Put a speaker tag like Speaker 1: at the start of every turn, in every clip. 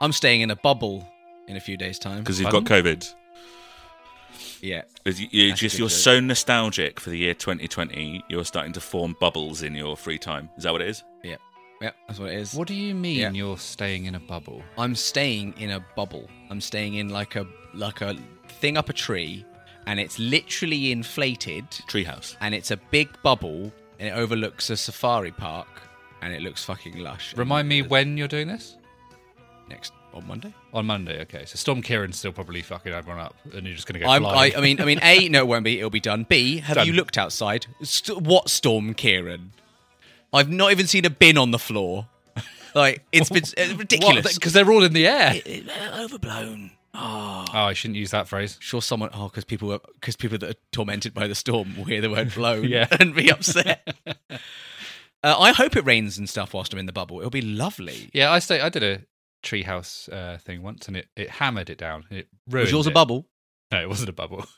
Speaker 1: I'm staying in a bubble in a few days' time.
Speaker 2: Because you've got COVID.
Speaker 1: Yeah.
Speaker 2: you're
Speaker 1: That's
Speaker 2: just you're
Speaker 1: joke.
Speaker 2: so nostalgic for the year 2020. You're starting to form bubbles in your free time. Is that what it is?
Speaker 1: Yeah. Yeah, that's what it is.
Speaker 3: What do you mean
Speaker 1: Yeah.
Speaker 3: you're staying in a bubble?
Speaker 1: I'm staying in a bubble. I'm staying in like a like a thing up a tree and it's literally inflated
Speaker 2: Treehouse.
Speaker 1: and it's a big bubble and it overlooks a safari park and it looks fucking lush.
Speaker 3: Remind me when you're doing this?
Speaker 1: Next on Monday.
Speaker 3: On Monday, okay. So Storm Ciarán's still probably fucking everyone up, and you're just going to go
Speaker 1: I'm, I. I mean, I mean, a no, it won't be. It'll be done. B, have
Speaker 3: Done.
Speaker 1: you looked outside? St- what storm, Kieran? I've not even seen a bin on the floor. Like it's been uh, ridiculous.
Speaker 3: Because they're all in the air.
Speaker 1: It- uh, overblown. Oh,
Speaker 3: Oh, I shouldn't use that phrase.
Speaker 1: sure. Someone. Oh, because people were because people that are tormented by the storm will hear the word blown
Speaker 3: Yeah.
Speaker 1: and be upset. uh, I hope it rains and stuff whilst I'm in the bubble. It'll be lovely.
Speaker 3: Yeah, I stay. I did a treehouse uh, thing once, and it, it hammered it down. It ruined
Speaker 1: Was yours a bubble?
Speaker 3: No, it wasn't a bubble.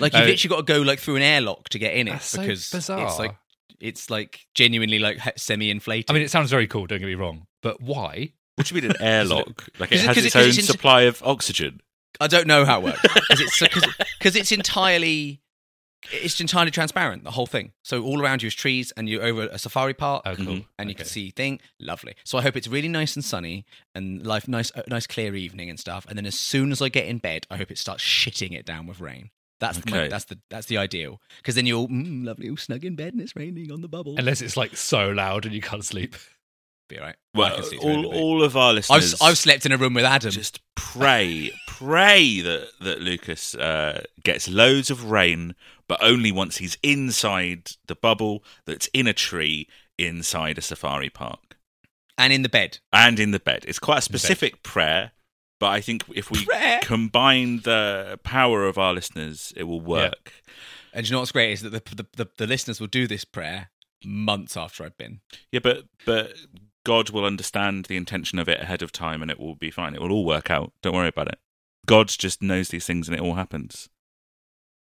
Speaker 1: Like you've
Speaker 3: Uh,
Speaker 1: literally got to go like through an airlock to get in it
Speaker 3: That's so
Speaker 1: because
Speaker 3: bizarre.
Speaker 1: it's like it's like genuinely like semi inflated.
Speaker 3: I mean, it sounds very cool. Don't get me wrong, but why?
Speaker 2: What do you mean an airlock? like it
Speaker 1: Is it-
Speaker 2: has its
Speaker 1: it-
Speaker 2: own
Speaker 1: it's in-
Speaker 2: supply of oxygen.
Speaker 1: I don't know how it works because it's because it's entirely it's entirely transparent the whole thing. So all around you is trees, and you're over a safari park,
Speaker 3: Oh, cool.
Speaker 1: And you can see thing lovely. So I hope it's really nice and sunny and life nice nice clear evening and stuff. And then as soon as I get in bed, I hope it starts shitting it down with rain. That's
Speaker 2: Okay.
Speaker 1: that's the that's the ideal because then you're all mm, lovely, all snug in bed and it's raining on the bubble.
Speaker 3: Unless it's like so loud and you can't sleep.
Speaker 1: Be all right. I
Speaker 2: Well, all, all of our
Speaker 1: I've
Speaker 2: listeners.
Speaker 1: I've slept in a room with Adam.
Speaker 2: just pray, pray that that Lucas uh, gets loads of rain, but only once he's inside the bubble that's in a tree inside a safari park
Speaker 1: and in the bed.
Speaker 2: and in the bed. It's quite a specific prayer, but I think if we
Speaker 1: Prayer?
Speaker 2: combine the power of our listeners, it will work.
Speaker 1: And do you know what's great is that the, the, the, the listeners will do this prayer months after I've been.
Speaker 2: Yeah, but but God will understand the intention of it ahead of time, and it will be fine. It will all work out. Don't worry about it. God just knows these things, and it all happens.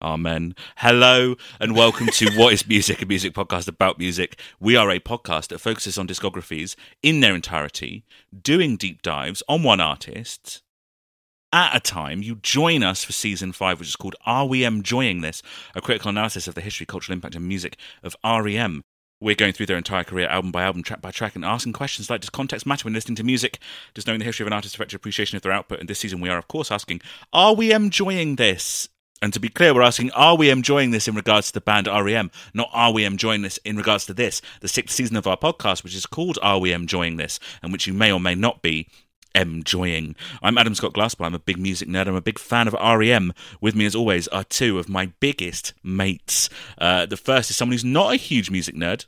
Speaker 2: Amen. Hello, and welcome to What is Music, a music podcast about music. We are a podcast that focuses on discographies in their entirety, doing deep dives on one artist at a time. You join us for season five, which is called Are We Enjoying This? A critical analysis of the history, cultural impact, and music of REM. We're going through their entire career, album by album, track by track, and asking questions like Does context matter when listening to music? Does knowing the history of an artist affect your appreciation of their output? And this season, we are, of course, asking Are we enjoying this? And to be clear, we're asking Are we enjoying this in regards to the band REM? Not Are we enjoying this in regards to this? The sixth season of our podcast, which is called Are We Enjoying This? And which you may or may not be enjoying. I'm Adam Scott Glassball. I'm a big music nerd. I'm a big fan of REM. With me, as always, are two of my biggest mates. Uh, the first is someone who's not a huge music nerd,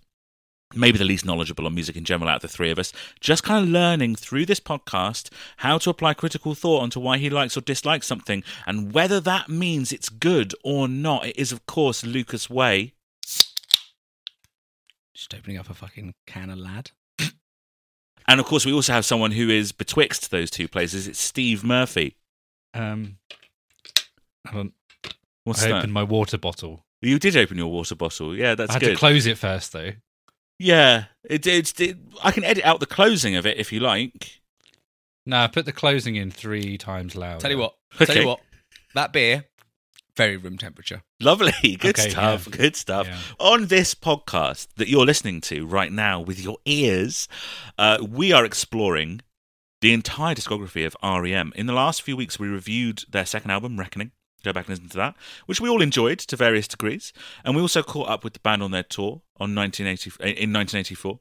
Speaker 2: maybe the least knowledgeable on music in general out of the three of us, just kind of learning through this podcast how to apply critical thought onto why he likes or dislikes something and whether that means it's good or not. It is, of course, Lucas Way.
Speaker 1: Just opening up a fucking can of lad.
Speaker 2: And of course, we also have someone who is betwixt those two places. It's Steve Murphy.
Speaker 3: Um, on.
Speaker 2: What's
Speaker 3: I
Speaker 2: that?
Speaker 3: opened my water bottle.
Speaker 2: You did open your water bottle. Yeah, that's
Speaker 3: I had
Speaker 2: good.
Speaker 3: to close it first, though.
Speaker 2: Yeah, it, it's. It, I can edit out the closing of it if you like.
Speaker 3: No, I put the closing in three times loud.
Speaker 1: Tell you what. Tell you what. That beer, very room temperature.
Speaker 2: Lovely, good
Speaker 3: Okay,
Speaker 2: stuff.
Speaker 3: yeah.
Speaker 2: Good stuff.
Speaker 3: Yeah.
Speaker 2: On this podcast that you're listening to right now with your ears, uh, we are exploring the entire discography of REM. In the last few weeks, we reviewed their second album, Reckoning. Go back and listen to that, which we all enjoyed to various degrees. And we also caught up with the band on their tour on 1980, in 1984.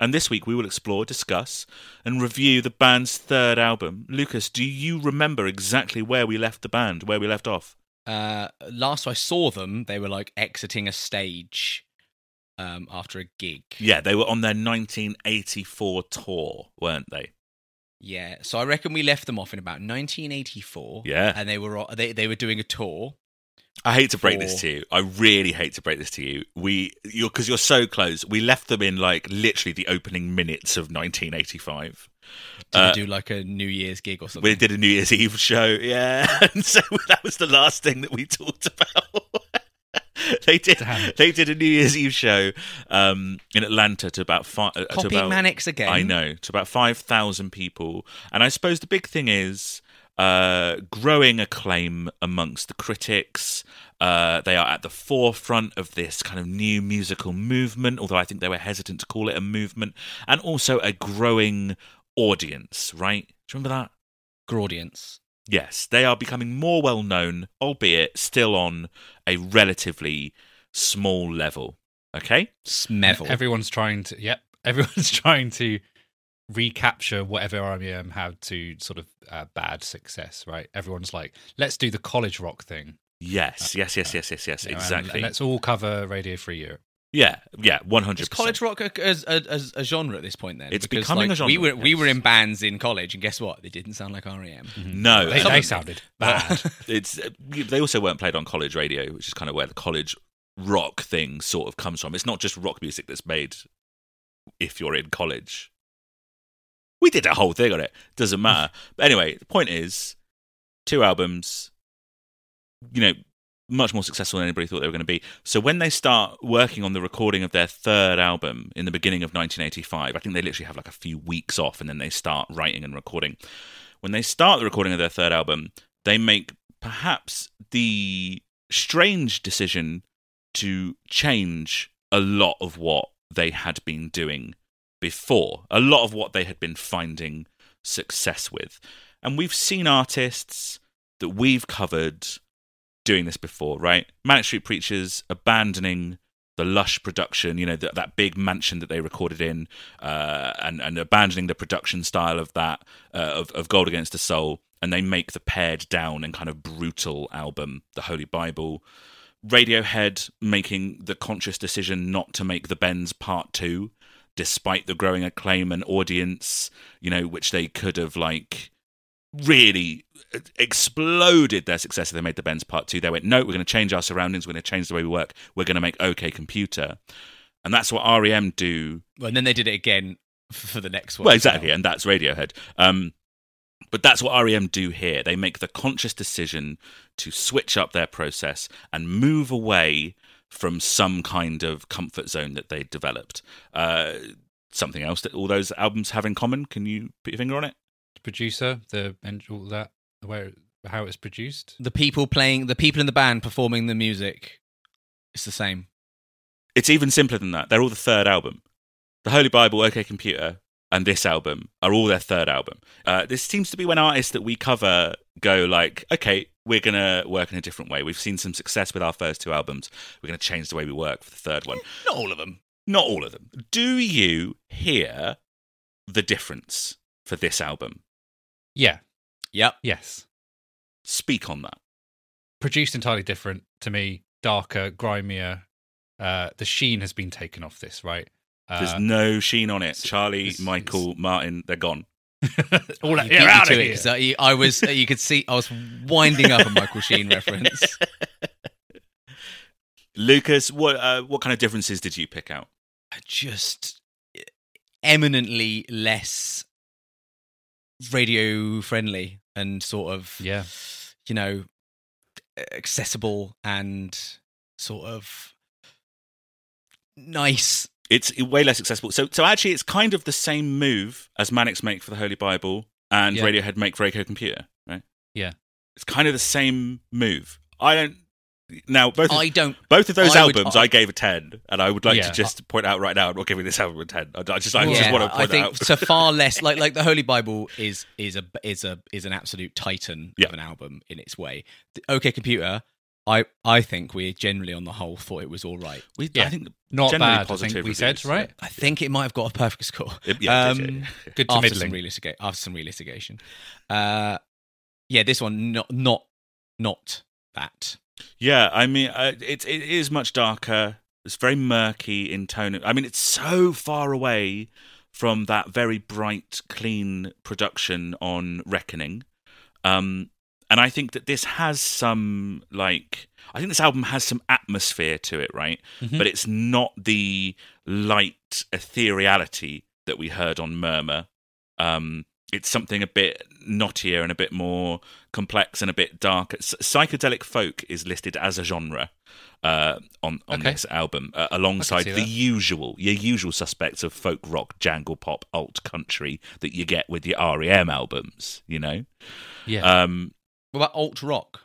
Speaker 2: And this week, we will explore, discuss, and review the band's third album. Lucas, do you remember exactly where we left the band, where we left off?
Speaker 1: Uh, last I saw them, they were like exiting a stage um, after a gig.
Speaker 2: Yeah, they were on their 1984 tour, weren't they?
Speaker 1: Yeah, so I reckon we left them off in about 1984.
Speaker 2: Yeah.
Speaker 1: and they were they they were doing a tour.
Speaker 2: I hate to break this to you. I really hate to break this to you. We, you're because you're so close. We left them in like literally the opening minutes of 1985.
Speaker 1: Did
Speaker 2: Uh,
Speaker 1: do like a New Year's gig or something?
Speaker 2: We did a New Year's Eve show, yeah, and so that was the last thing that we talked about. they did.
Speaker 3: Damn.
Speaker 2: They did a New Year's Eve show um, in Atlanta to about five. to about,
Speaker 1: Manics again.
Speaker 2: I know to about five thousand people, and I suppose the big thing is uh, growing acclaim amongst the critics. Uh, they are at the forefront of this kind of new musical movement, although I think they were hesitant to call it a movement, and also a growing audience. Right? Do you remember that?
Speaker 1: Graudience.
Speaker 2: Yes, they are becoming more well known, albeit still on a relatively small level. Okay?
Speaker 1: Smevel.
Speaker 3: Everyone's trying to. Yep. Everyone's trying to recapture whatever REM had to sort of uh, bad success, right? Everyone's like, let's do the college rock thing.
Speaker 2: Yes, yes, yes, yes, yes, yes,
Speaker 3: you know, and-
Speaker 2: exactly.
Speaker 3: And let's all cover Radio Free Europe.
Speaker 2: Yeah, yeah, one hundred
Speaker 1: Is
Speaker 2: percent.
Speaker 1: college rock a, as, a, a genre at this point? Then
Speaker 2: It's
Speaker 1: Because,
Speaker 2: becoming
Speaker 1: like,
Speaker 2: a genre,
Speaker 1: We were we were in bands in college, and guess what? They didn't sound like REM. Mm-hmm.
Speaker 2: No,
Speaker 3: They, they sounded bad.
Speaker 2: it's uh, they also weren't played on college radio, which is kind of where the college rock thing sort of comes from. It's not just rock music that's made if you're in college. We did a whole thing on it. Doesn't matter. But anyway, the point is, two albums, you know, much more successful than anybody thought they were going to be. So when they start working on the recording of their third album in the beginning of 1985, I think they literally have like a few weeks off and then they start writing and recording. When they start the recording of their third album, they make perhaps the strange decision to change a lot of what they had been doing before, a lot of what they had been finding success with. And we've seen artists that we've covered doing this before, right? Manic Street Preachers abandoning the lush production, you know, that, that big mansion that they recorded in, uh, and, and abandoning the production style of that, uh, of, of Gold Against the Soul, and they make the pared down and kind of brutal album, The Holy Bible. Radiohead making the conscious decision not to make the Bends Part 2, despite the growing acclaim and audience, you know, which they could have, like, really exploded their success if they made the Bends Part 2. They went, no, we're going to change our surroundings, we're going to change the way we work, we're going to make OK Computer. And that's what REM do
Speaker 1: Well, and then they did it again for the next one.
Speaker 2: well, exactly, and that's Radiohead. Um, but that's what REM do here. They make the conscious decision to switch up their process and move away from some kind of comfort zone that they developed. Uh, something else that all those albums have in common. Can you put your finger on it?
Speaker 3: The producer, the and all that, the where how it's produced.
Speaker 1: The people playing, the people in the band performing the music, it's the same.
Speaker 2: It's even simpler than that. They're all the third album. The Holy Bible, OK Computer, and this album are all their third album. Uh, this seems to be when artists that we cover go like, okay, we're gonna work in a different way. We've seen some success with our first two albums. We're gonna change the way we work for the third one.
Speaker 1: Not all of them.
Speaker 2: Not all of them. Do you hear the difference for this album?
Speaker 3: Yeah.
Speaker 1: Yep.
Speaker 3: Yes.
Speaker 2: Speak on that.
Speaker 3: Produced entirely different to me. Darker, grimier. Uh, the sheen has been taken off this, right?
Speaker 2: There's
Speaker 3: Uh,
Speaker 2: no sheen on it. Charlie,
Speaker 3: it's-
Speaker 2: Michael, Martin, they're gone.
Speaker 3: all
Speaker 1: You
Speaker 3: that,
Speaker 1: beat me
Speaker 3: out
Speaker 1: to
Speaker 3: of
Speaker 1: it,
Speaker 3: here.
Speaker 1: 'cause I, I was, you could see, I was winding up a Michael Sheen reference.
Speaker 2: Lucas, what uh, what kind of differences did you pick out?
Speaker 1: Just eminently less radio friendly and sort of,
Speaker 3: Yeah.
Speaker 1: you know, accessible and sort of nice.
Speaker 2: It's way less accessible. So, so actually, it's kind of the same move as Manics make for the Holy Bible and
Speaker 3: Yeah.
Speaker 2: Radiohead make for OK Computer, right?
Speaker 3: Yeah.
Speaker 2: It's kind of the same move. I don't. Now, both of,
Speaker 1: I don't.
Speaker 2: both of those
Speaker 1: I would-
Speaker 2: albums, I, gave a ten, and I would like
Speaker 3: Yeah.
Speaker 2: to just point out right now, I'm not giving this album a ten. I, I just, I
Speaker 3: Well,
Speaker 2: just want to point out.
Speaker 1: I think
Speaker 2: out.
Speaker 1: so far less like like the Holy Bible is is a is a is an absolute titan
Speaker 2: Yeah.
Speaker 1: of an album in its way. The OK Computer, I I think we generally on the whole thought it was all right.
Speaker 2: we,
Speaker 3: Yeah.
Speaker 2: I think
Speaker 3: Not
Speaker 2: generally
Speaker 3: bad, I think we
Speaker 2: reviews,
Speaker 3: said, right?
Speaker 1: I think it might have got a perfect score.
Speaker 2: Yeah, yeah,
Speaker 1: Um,
Speaker 2: yeah, yeah.
Speaker 3: Good to
Speaker 1: after some
Speaker 3: middling.
Speaker 1: realistic after some realistigation. Uh, yeah, this one not not not that.
Speaker 2: Yeah, I mean, uh, it it is much darker. It's very murky in tone. I mean, it's so far away from that very bright, clean production on Reckoning. Um, and I think that this has some like I think this album has some atmosphere to it, right?
Speaker 3: Mhm.
Speaker 2: But it's not the light ethereality that we heard on Murmur. Um, it's something a bit knottier and a bit more complex and a bit darker. Psychedelic folk is listed as a genre uh, on on
Speaker 3: Okay.
Speaker 2: this album, uh, alongside the
Speaker 3: that.
Speaker 2: usual your usual suspects of folk rock, jangle pop, alt country that you get with your REM albums. You know,
Speaker 3: Yeah.
Speaker 2: um,
Speaker 1: What about alt rock?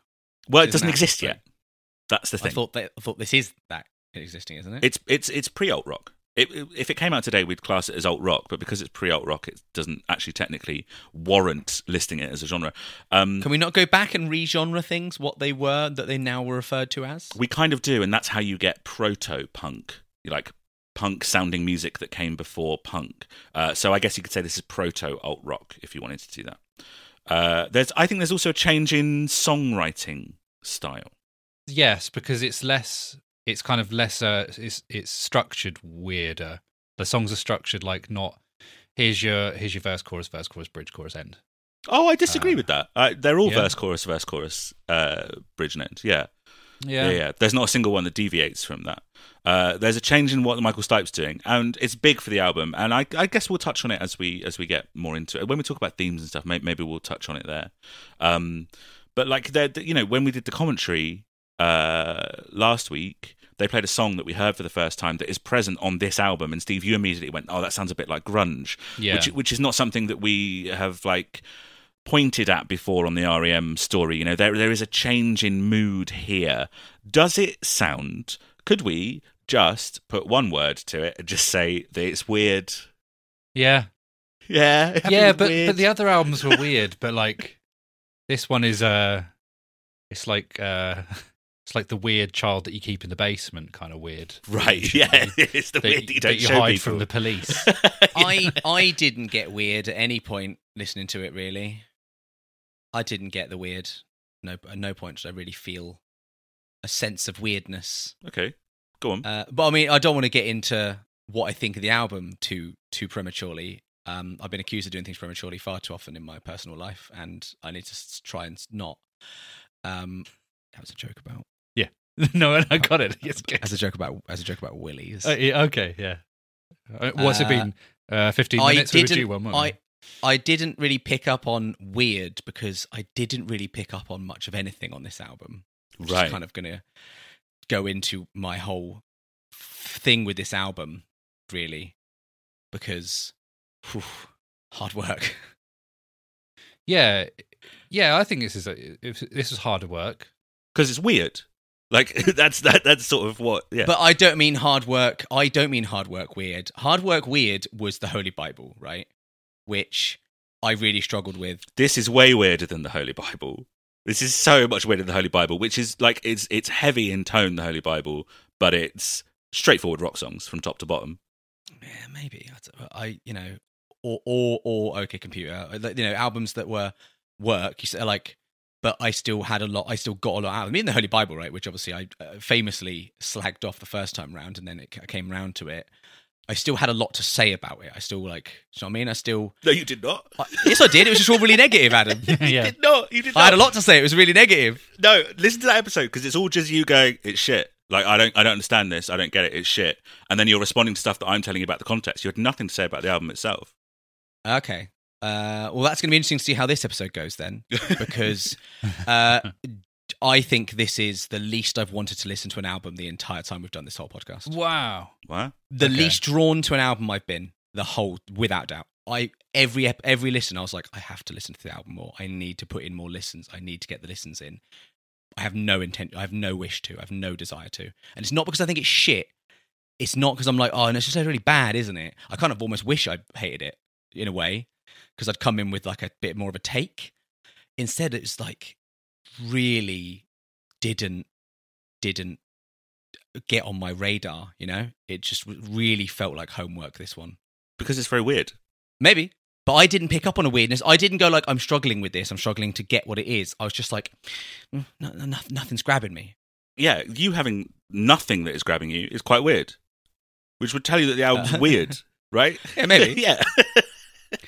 Speaker 2: well, it doesn't exist yet. That's the
Speaker 1: I
Speaker 2: thing.
Speaker 1: thought that I thought this is that existing, isn't it?
Speaker 2: It's it's it's pre alt rock. It, if it came out today, we'd class it as alt rock, but because it's pre alt rock, it doesn't actually technically warrant listing it as a genre. Um,
Speaker 1: Can we not go back and re-genre things what they were that they now were referred to as?
Speaker 2: we kind of do, and that's how you get proto punk, like punk sounding music that came before punk. Uh, so I guess you could say this is proto alt rock if you wanted to do that. Uh, there's, I think, there's also a change in songwriting style.
Speaker 3: Yes, because it's less. It's kind of less. Uh, it's it's structured weirder. The songs are structured like not. Here's your here's your verse, chorus, verse, chorus, bridge, chorus, end.
Speaker 2: Oh, I disagree
Speaker 3: Uh,
Speaker 2: with that. Uh, they're all
Speaker 3: yeah.
Speaker 2: verse, chorus, verse, chorus, uh, bridge and end. Yeah. Yeah. yeah, There's not a single one that deviates from that. Uh, there's a change in what Michael Stipe's doing, and it's big for the album. And I, I guess we'll touch on it as we as we get more into it. When we talk about themes and stuff, maybe, maybe we'll touch on it there. Um, but like, you know, when we did the commentary uh, last week, they played a song that we heard for the first time that is present on this album. And Steve, you immediately went, "Oh, that sounds a bit like grunge,"
Speaker 3: Yeah.
Speaker 2: which which is not something that we have like pointed at before on the REM story. You know, there there is a change in mood here. Does it sound? Could we just put one word to it and just say that it's weird?
Speaker 3: Yeah.
Speaker 2: Yeah,
Speaker 3: yeah, but but the other albums were weird. But like this one is uh, it's like uh, it's like the weird child that you keep in the basement, kind of weird.
Speaker 2: right, yeah, it's the
Speaker 3: That,
Speaker 2: weird that you don't
Speaker 3: you
Speaker 2: show
Speaker 3: hide
Speaker 2: people.
Speaker 3: from the police.
Speaker 1: I I didn't get weird at any point listening to it. Really, I didn't get the weird. No, at no point did I really feel a sense of weirdness.
Speaker 2: okay, go on.
Speaker 1: Uh, but I mean, I don't want to get into what I think of the album too too prematurely. Um, I've been accused of doing things prematurely far too often in my personal life, and I need to try and not. Um, that was a joke about.
Speaker 3: no, I got it. Yes, good.
Speaker 1: As a joke about. As a joke about willies.
Speaker 3: Uh, yeah, okay, yeah. Uh, What's it
Speaker 1: Uh,
Speaker 3: been? Uh, Fifteen
Speaker 1: I
Speaker 3: minutes. We were
Speaker 1: didn't.
Speaker 3: due one,
Speaker 1: I I didn't really pick up on weird because I didn't really pick up on much of anything on this album. Which
Speaker 2: Right.
Speaker 1: is kind of going to go into my whole thing with this album, really, because whew, hard work.
Speaker 3: Yeah, yeah. I think this is a, if this is hard work.
Speaker 2: Because it's weird. Like that's that that's sort of what. Yeah.
Speaker 1: But I don't mean hard work. I don't mean hard work weird. Hard work weird was the Holy Bible, right? Which I really struggled with.
Speaker 2: this is way weirder than the Holy Bible. This is so much weirder than the Holy Bible, which is like it's it's heavy in tone, the Holy Bible, but it's straightforward rock songs from top to bottom.
Speaker 1: Yeah, maybe. I, don't- I you know, or or or OK Computer, you know, albums that were work. You said like, but I still had a lot. I still got a lot out of them. Even the Holy Bible, right, which obviously I uh, famously slagged off the first time round, and then it ca- came round to it. I still had a lot to say about it. I still like, you know what I mean? I still,
Speaker 2: No, you did not.
Speaker 1: I, yes, I did. It was just all really negative, Adam.
Speaker 2: You did not. You did not.
Speaker 1: I had a lot to say. It was really negative.
Speaker 2: No, listen to that episode because it's all just you going, "It's shit." Like I don't, I don't understand this. I don't get it. It's shit. And then you're responding to stuff that I'm telling you about the context. You had nothing to say about the album itself.
Speaker 1: Okay. Uh, well, that's going to be interesting to see how this episode goes then, because uh, I think this is the least I've wanted to listen to an album the entire time we've done this whole podcast.
Speaker 3: Wow.
Speaker 2: What?
Speaker 1: The
Speaker 3: Okay.
Speaker 1: least drawn to an album I've been the whole, without doubt. I every ep- every listen, I was like, I have to listen to the album more. I need to put in more listens. I need to get the listens in. I have no intent. I have no wish to. I have no desire to. And it's not because I think it's shit. It's not because I'm like, oh, and it's just really bad, isn't it? I kind of almost wish I hated it in a way because I'd come in with like a bit more of a take. Instead, it was like really didn't didn't get on my radar. You know, it just really felt like homework. This one,
Speaker 2: Because it's very weird.
Speaker 1: maybe, but I didn't pick up on a weirdness. I didn't go like I'm struggling with this. I'm struggling to get what it is. I was just like, "Mm, no, no, no- nothing's grabbing me.
Speaker 2: Yeah, you having nothing that is grabbing you is quite weird, which would tell you that the album's
Speaker 1: Uh,
Speaker 2: weird, right?
Speaker 1: Yeah, maybe.
Speaker 2: yeah.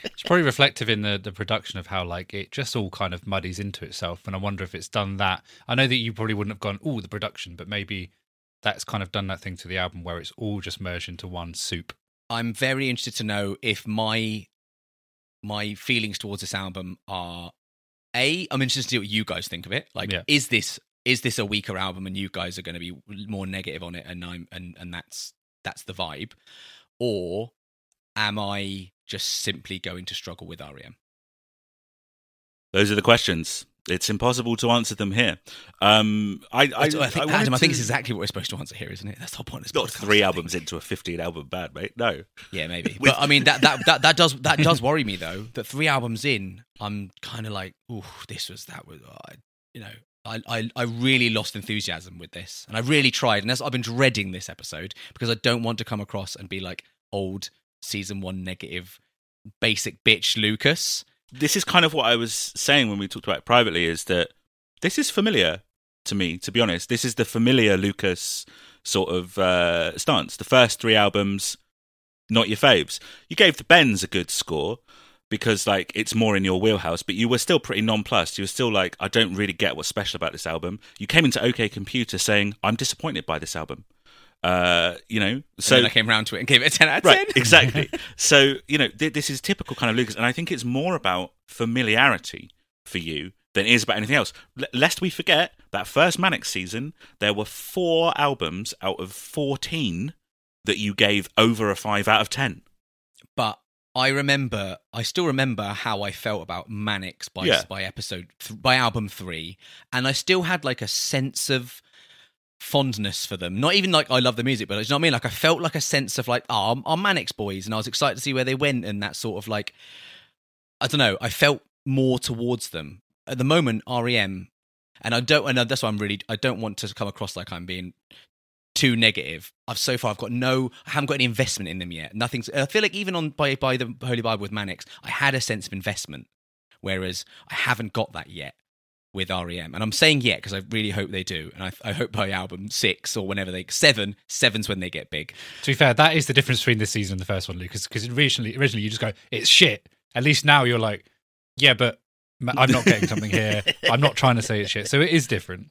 Speaker 3: It's probably reflective in the, the production of how like it just all kind of muddies into itself. And I wonder if it's done that. I know that you probably wouldn't have gone, oh, the production, but maybe that's kind of done that thing to the album where it's all just merged into one soup.
Speaker 1: I'm very interested to know if my my feelings towards this album are a. I'm interested to see what you guys think of it. Like,
Speaker 3: Yeah.
Speaker 1: is this is this a weaker album, and you guys are going to be more negative on it, and I'm and and that's that's the vibe, or am I just simply going to struggle with REM?
Speaker 2: Those are the questions. It's impossible to answer them here. Um, I, I,
Speaker 1: I, I think
Speaker 2: wanted
Speaker 1: Adam, I think
Speaker 2: to-
Speaker 1: it's exactly what we're supposed to answer here, isn't it? That's the whole point. This
Speaker 2: not
Speaker 1: podcast,
Speaker 2: three
Speaker 1: I
Speaker 2: albums into a 15 album band, mate. No.
Speaker 1: Yeah, maybe.
Speaker 2: With-
Speaker 1: but I mean that, that that that does that does worry me though. That three albums in, I'm kind of like, oh, this was that was, I, you know, I, I I really lost enthusiasm with this, and I really tried, and that's, I've been dreading this episode because I don't want to come across and be like old season one negative, basic bitch Lucas.
Speaker 2: This is kind of what I was saying when we talked about it privately is that this is familiar to me, to be honest. This is the familiar Lucas sort of uh, stance. The first three albums, not your faves. You gave the Bends a good score because like it's more in your wheelhouse, but you were still pretty nonplussed. You were still like, I don't really get what's special about this album. You came into OK Computer saying, I'm disappointed by this album. Uh, you know,
Speaker 1: So I came around to it and gave it a ten out of
Speaker 2: right
Speaker 1: ten.
Speaker 2: exactly so you know th- this is typical kind of lucas and i think it's more about familiarity for you than it is about anything else L- lest we forget that first manic season there were four albums out of 14 that you gave over a 5 out of 10
Speaker 1: but I remember, I still remember how I felt about Manics by
Speaker 2: Yeah.
Speaker 1: by episode th- by album three, and I still had like a sense of fondness for them. Not even like I love the music, but you know what I mean. Like I felt like a sense of like, oh, I'm, Manics boys, and I was excited to see where they went, and that sort of like, I don't know. I felt more towards them at the moment. REM, and I don't, and that's why I'm really, I don't want to come across like I'm being too negative. I've so far I've got no I haven't got any investment in them yet. Nothing's I feel like even on by by the Holy Bible with Manics, I had a sense of investment. Whereas I haven't got that yet with REM. And I'm saying yet because I really hope they do. And I, I hope by album six or whenever they seven, seven's when they get big.
Speaker 3: To be fair, that is the difference between this season and the first one, Lucas. Because originally, originally you just go, "It's shit." At least now you're like, "Yeah, but I'm not getting something here. I'm not trying to say it's shit." So it is different.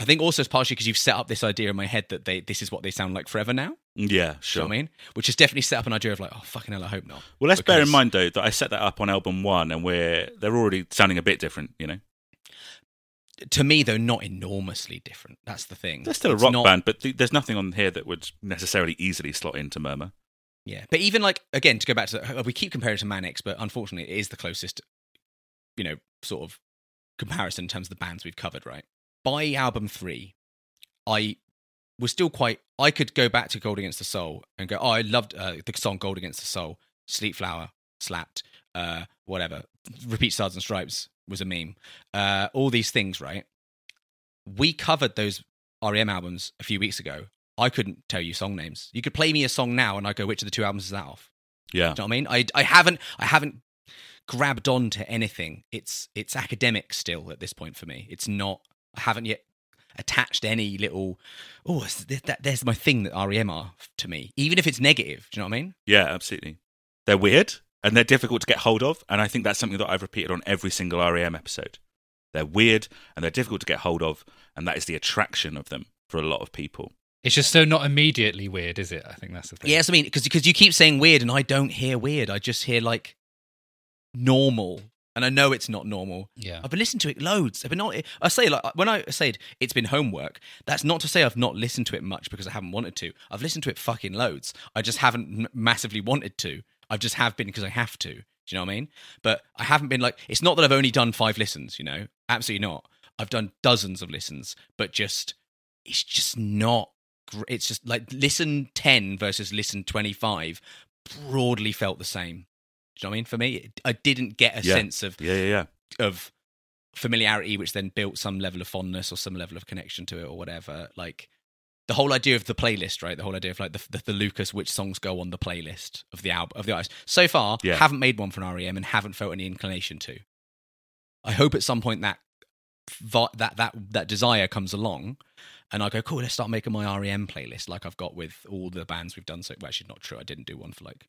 Speaker 1: I think also it's partially because you've set up this idea in my head that they this is what they sound like forever now.
Speaker 2: yeah
Speaker 1: Do you know
Speaker 2: sure
Speaker 1: what I mean? Which has definitely set up an idea of like, oh fucking hell, I hope not.
Speaker 2: well let's bear in mind though that i set that up on album 1 and we're they're already sounding a bit different you know
Speaker 1: To me, though, not enormously different. That's the thing.
Speaker 2: they're still a
Speaker 1: It's
Speaker 2: rock
Speaker 1: not-
Speaker 2: band but th- there's nothing on here that would necessarily easily slot into murmur
Speaker 1: Yeah, but even like again to go back to we keep comparing it to Manics but unfortunately, it is the closest, you know, sort of comparison in terms of the bands we've covered. Right by album three, I was still quite. I could go back to Gold Against the Soul and go, oh, I loved uh, the song Gold Against the Soul, Sleepflower, slapped, uh, whatever. Repeat Stars and Stripes was a meme. Uh, all these things, right? We covered those REM albums a few weeks ago. I couldn't tell you song names. You could play me a song now, and I go, which of the two albums is that off?
Speaker 2: Yeah.
Speaker 1: Do you know what I mean? I I haven't I haven't grabbed on to anything. It's it's academic still at this point for me. It's not. I haven't yet attached any little. Oh, that, there's my thing that REM are to me. Even if it's negative, do you know what I mean?
Speaker 2: Yeah, absolutely. They're weird and they're difficult to get hold of. And I think that's something that I've repeated on every single REM episode. They're weird and they're difficult to get hold of. And that is the attraction of them for a lot of people.
Speaker 3: It's just so not immediately weird, is it? I think that's the thing.
Speaker 1: Yes, I mean because because you keep saying weird, and I don't hear weird. I just hear like normal, and I know it's not normal.
Speaker 3: Yeah.
Speaker 1: I've been listening to it loads. I've been not. I say like when I said it's been homework. That's not to say I've not listened to it much because I haven't wanted to. I've listened to it fucking loads. I just haven't massively wanted to. I just have been because I have to. Do you know what I mean? But I haven't been like. It's not that I've only done five listens. You know, absolutely not. I've done dozens of listens, but just it's just not. It's just like listen ten versus listen twenty five. Broadly felt the same. Do you know what I mean? For me, I didn't get a
Speaker 2: Yeah.
Speaker 1: sense of
Speaker 2: Yeah, yeah, yeah.
Speaker 1: of familiarity which then built some level of fondness or some level of connection to it or whatever like the whole idea of the playlist right the whole idea of like the, the, the lucas which songs go on the playlist of the album of the artist so far
Speaker 2: Yeah.
Speaker 1: haven't made one for an rem and haven't felt any inclination to i hope at some point that that that that desire comes along and I go, cool, let's start making my REM playlist like I've got with all the bands we've done. So, well, actually, not true. I didn't do one for like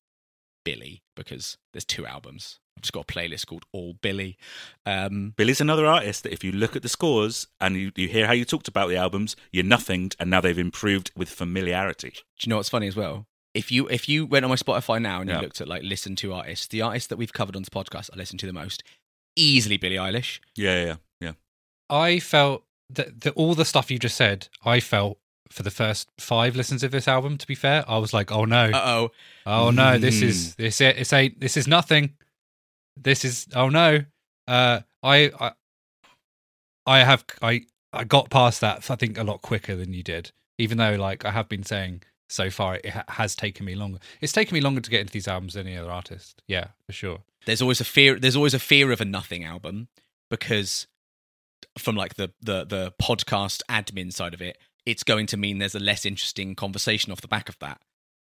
Speaker 1: Billie because there's two albums. I've just got a playlist called All Billie. Um,
Speaker 2: Billie's another artist that if you look at the scores and you, you hear how you talked about the albums, you're nothinged and now they've improved with familiarity.
Speaker 1: do you know what's funny as well? If you if you went on my Spotify now and
Speaker 2: Yeah.
Speaker 1: you looked at like listen to artists, the artists that we've covered on this podcast, I listen to the most easily. Billie Eilish.
Speaker 2: Yeah, yeah, yeah. yeah.
Speaker 3: I felt that the, all the stuff you just said, I felt for the first five listens of this album. To be fair, I was like, "Oh no,
Speaker 1: Uh oh.
Speaker 3: oh no, this
Speaker 2: Mm.
Speaker 3: is this it, it's a this is nothing. This is oh no." Uh, I I I have I I got past that. I think a lot quicker than you did. Even though, like I have been saying so far, it ha- has taken me longer. It's taken me longer to get into these albums than any other artist. Yeah, for sure.
Speaker 1: there's always a fear there's always a fear of a nothing album because from like the the the podcast admin side of it it's going to mean there's a less interesting conversation off the back of that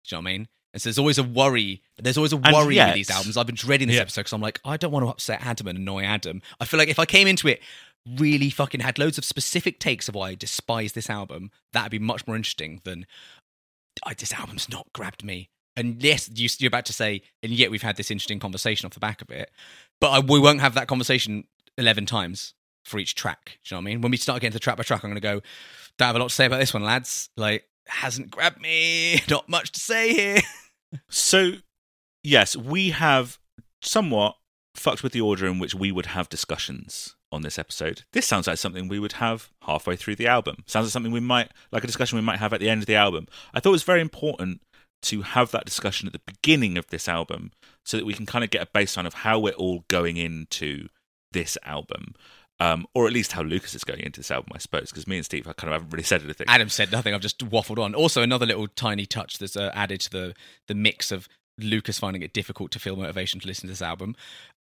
Speaker 1: do you know what i mean and so there's always a worry there's always a worry
Speaker 2: yet-
Speaker 1: with these albums i've been dreading this
Speaker 3: Yeah.
Speaker 1: episode because i'm like oh, i don't want to upset adam and annoy adam i feel like if i came into it really fucking had loads of specific takes of why i despise this album that'd be much more interesting than I, this album's not grabbed me. And yes, you, you're about to say, and yet we've had this interesting conversation off the back of it. But I, we won't have that conversation 11 times for each track. Do you know what I mean? When we start getting to track by track, I'm going to go, don't have a lot to say about this one, lads. Like, hasn't grabbed me. Not much to say here.
Speaker 2: So, yes, we have somewhat fucked with the order in which we would have discussions on this episode. This sounds like something we would have halfway through the album. Sounds like something we might, like a discussion we might have at the end of the album. I thought it was very important to have that discussion at the beginning of this album so that we can kind of get a baseline of how we're all going into this album. Um, or at least how Lucas is going into this album, I suppose, because me and Steve I kind of haven't really said anything.
Speaker 1: Adam said nothing. I've just waffled on. Also, another little tiny touch that's uh, added to the, the mix of Lucas finding it difficult to feel motivation to listen to this album.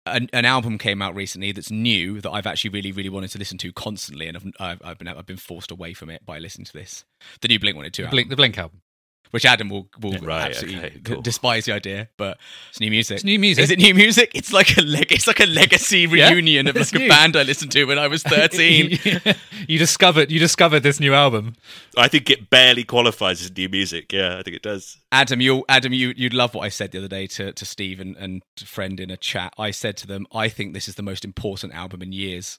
Speaker 1: An, an album came out recently that's new that I've actually really, really wanted to listen to constantly, and I've, I've, I've been I've been forced away from it by listening to this. The new Blink One Eight Two
Speaker 3: The
Speaker 1: album,
Speaker 3: Blink, the Blink album.
Speaker 1: Which Adam will will
Speaker 2: Right,
Speaker 1: absolutely
Speaker 2: okay, cool.
Speaker 1: despise the idea, but it's new music.
Speaker 3: It's new music.
Speaker 1: Is it new music? It's like a leg- it's like a legacy
Speaker 3: Yeah,
Speaker 1: reunion of
Speaker 3: it's
Speaker 1: like a band I listened to when I was thirteen.
Speaker 3: you discovered you discovered this new album.
Speaker 2: I think it barely qualifies as new music. Yeah, I think it does.
Speaker 1: Adam, you Adam, you you'd love what I said the other day to, to Steve and, and friend in a chat. I said to them, I think this is the most important album in years.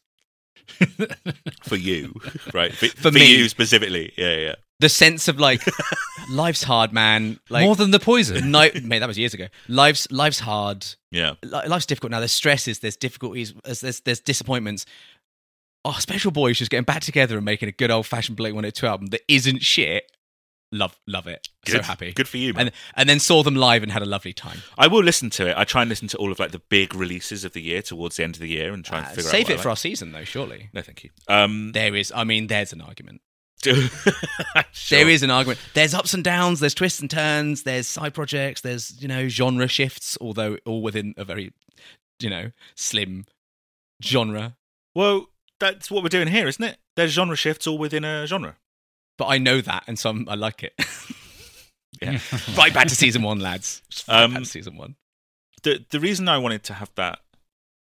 Speaker 2: For you, right? For,
Speaker 1: For me.
Speaker 2: you specifically. Yeah, yeah.
Speaker 1: The sense of like life's hard, man. Like
Speaker 3: More than the poison.
Speaker 1: no, mate, that was years ago. Life's life's hard.
Speaker 2: Yeah.
Speaker 1: Life's difficult now. There's stresses. There's difficulties. There's there's, there's disappointments. Oh, Special Boys just getting back together and making a good old fashioned Blink One Eight Two album that isn't shit. Love love it. So happy.
Speaker 2: Good for you, man.
Speaker 1: And and then saw them live and had a lovely time.
Speaker 2: I will listen to it. I try and listen to all of like the big releases of the year towards the end of the year and try and
Speaker 1: Uh,
Speaker 2: figure
Speaker 1: save
Speaker 2: out.
Speaker 1: Save
Speaker 2: it
Speaker 1: for our season though. Surely.
Speaker 2: No, thank you. Um,
Speaker 1: there is. I mean, there's an argument.
Speaker 2: sure.
Speaker 1: There is an argument. There's ups and downs. There's twists and turns. There's side projects. There's you know genre shifts, although all within a very you know slim genre.
Speaker 2: Well, that's what we're doing here, isn't it? There's genre shifts all within a genre.
Speaker 1: But I know that, and so I'm, I like it.
Speaker 2: Yeah.
Speaker 1: right back to season one, lads. Right
Speaker 2: Um,
Speaker 1: back to season one.
Speaker 2: the the reason I wanted to have that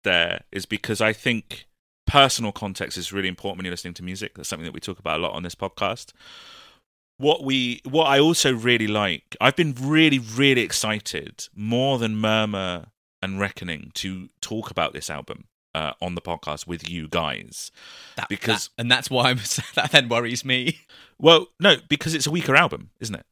Speaker 2: there is because I think personal context is really important when you're listening to music. That's something that we talk about a lot on this podcast. What we what I also really like, I've been really really excited more than Murmur and Reckoning to talk about this album uh, on the podcast with you guys.
Speaker 1: That,
Speaker 2: because-
Speaker 1: that- and that's why I'm, that then worries me.
Speaker 2: Well, no, because it's a weaker album, isn't it?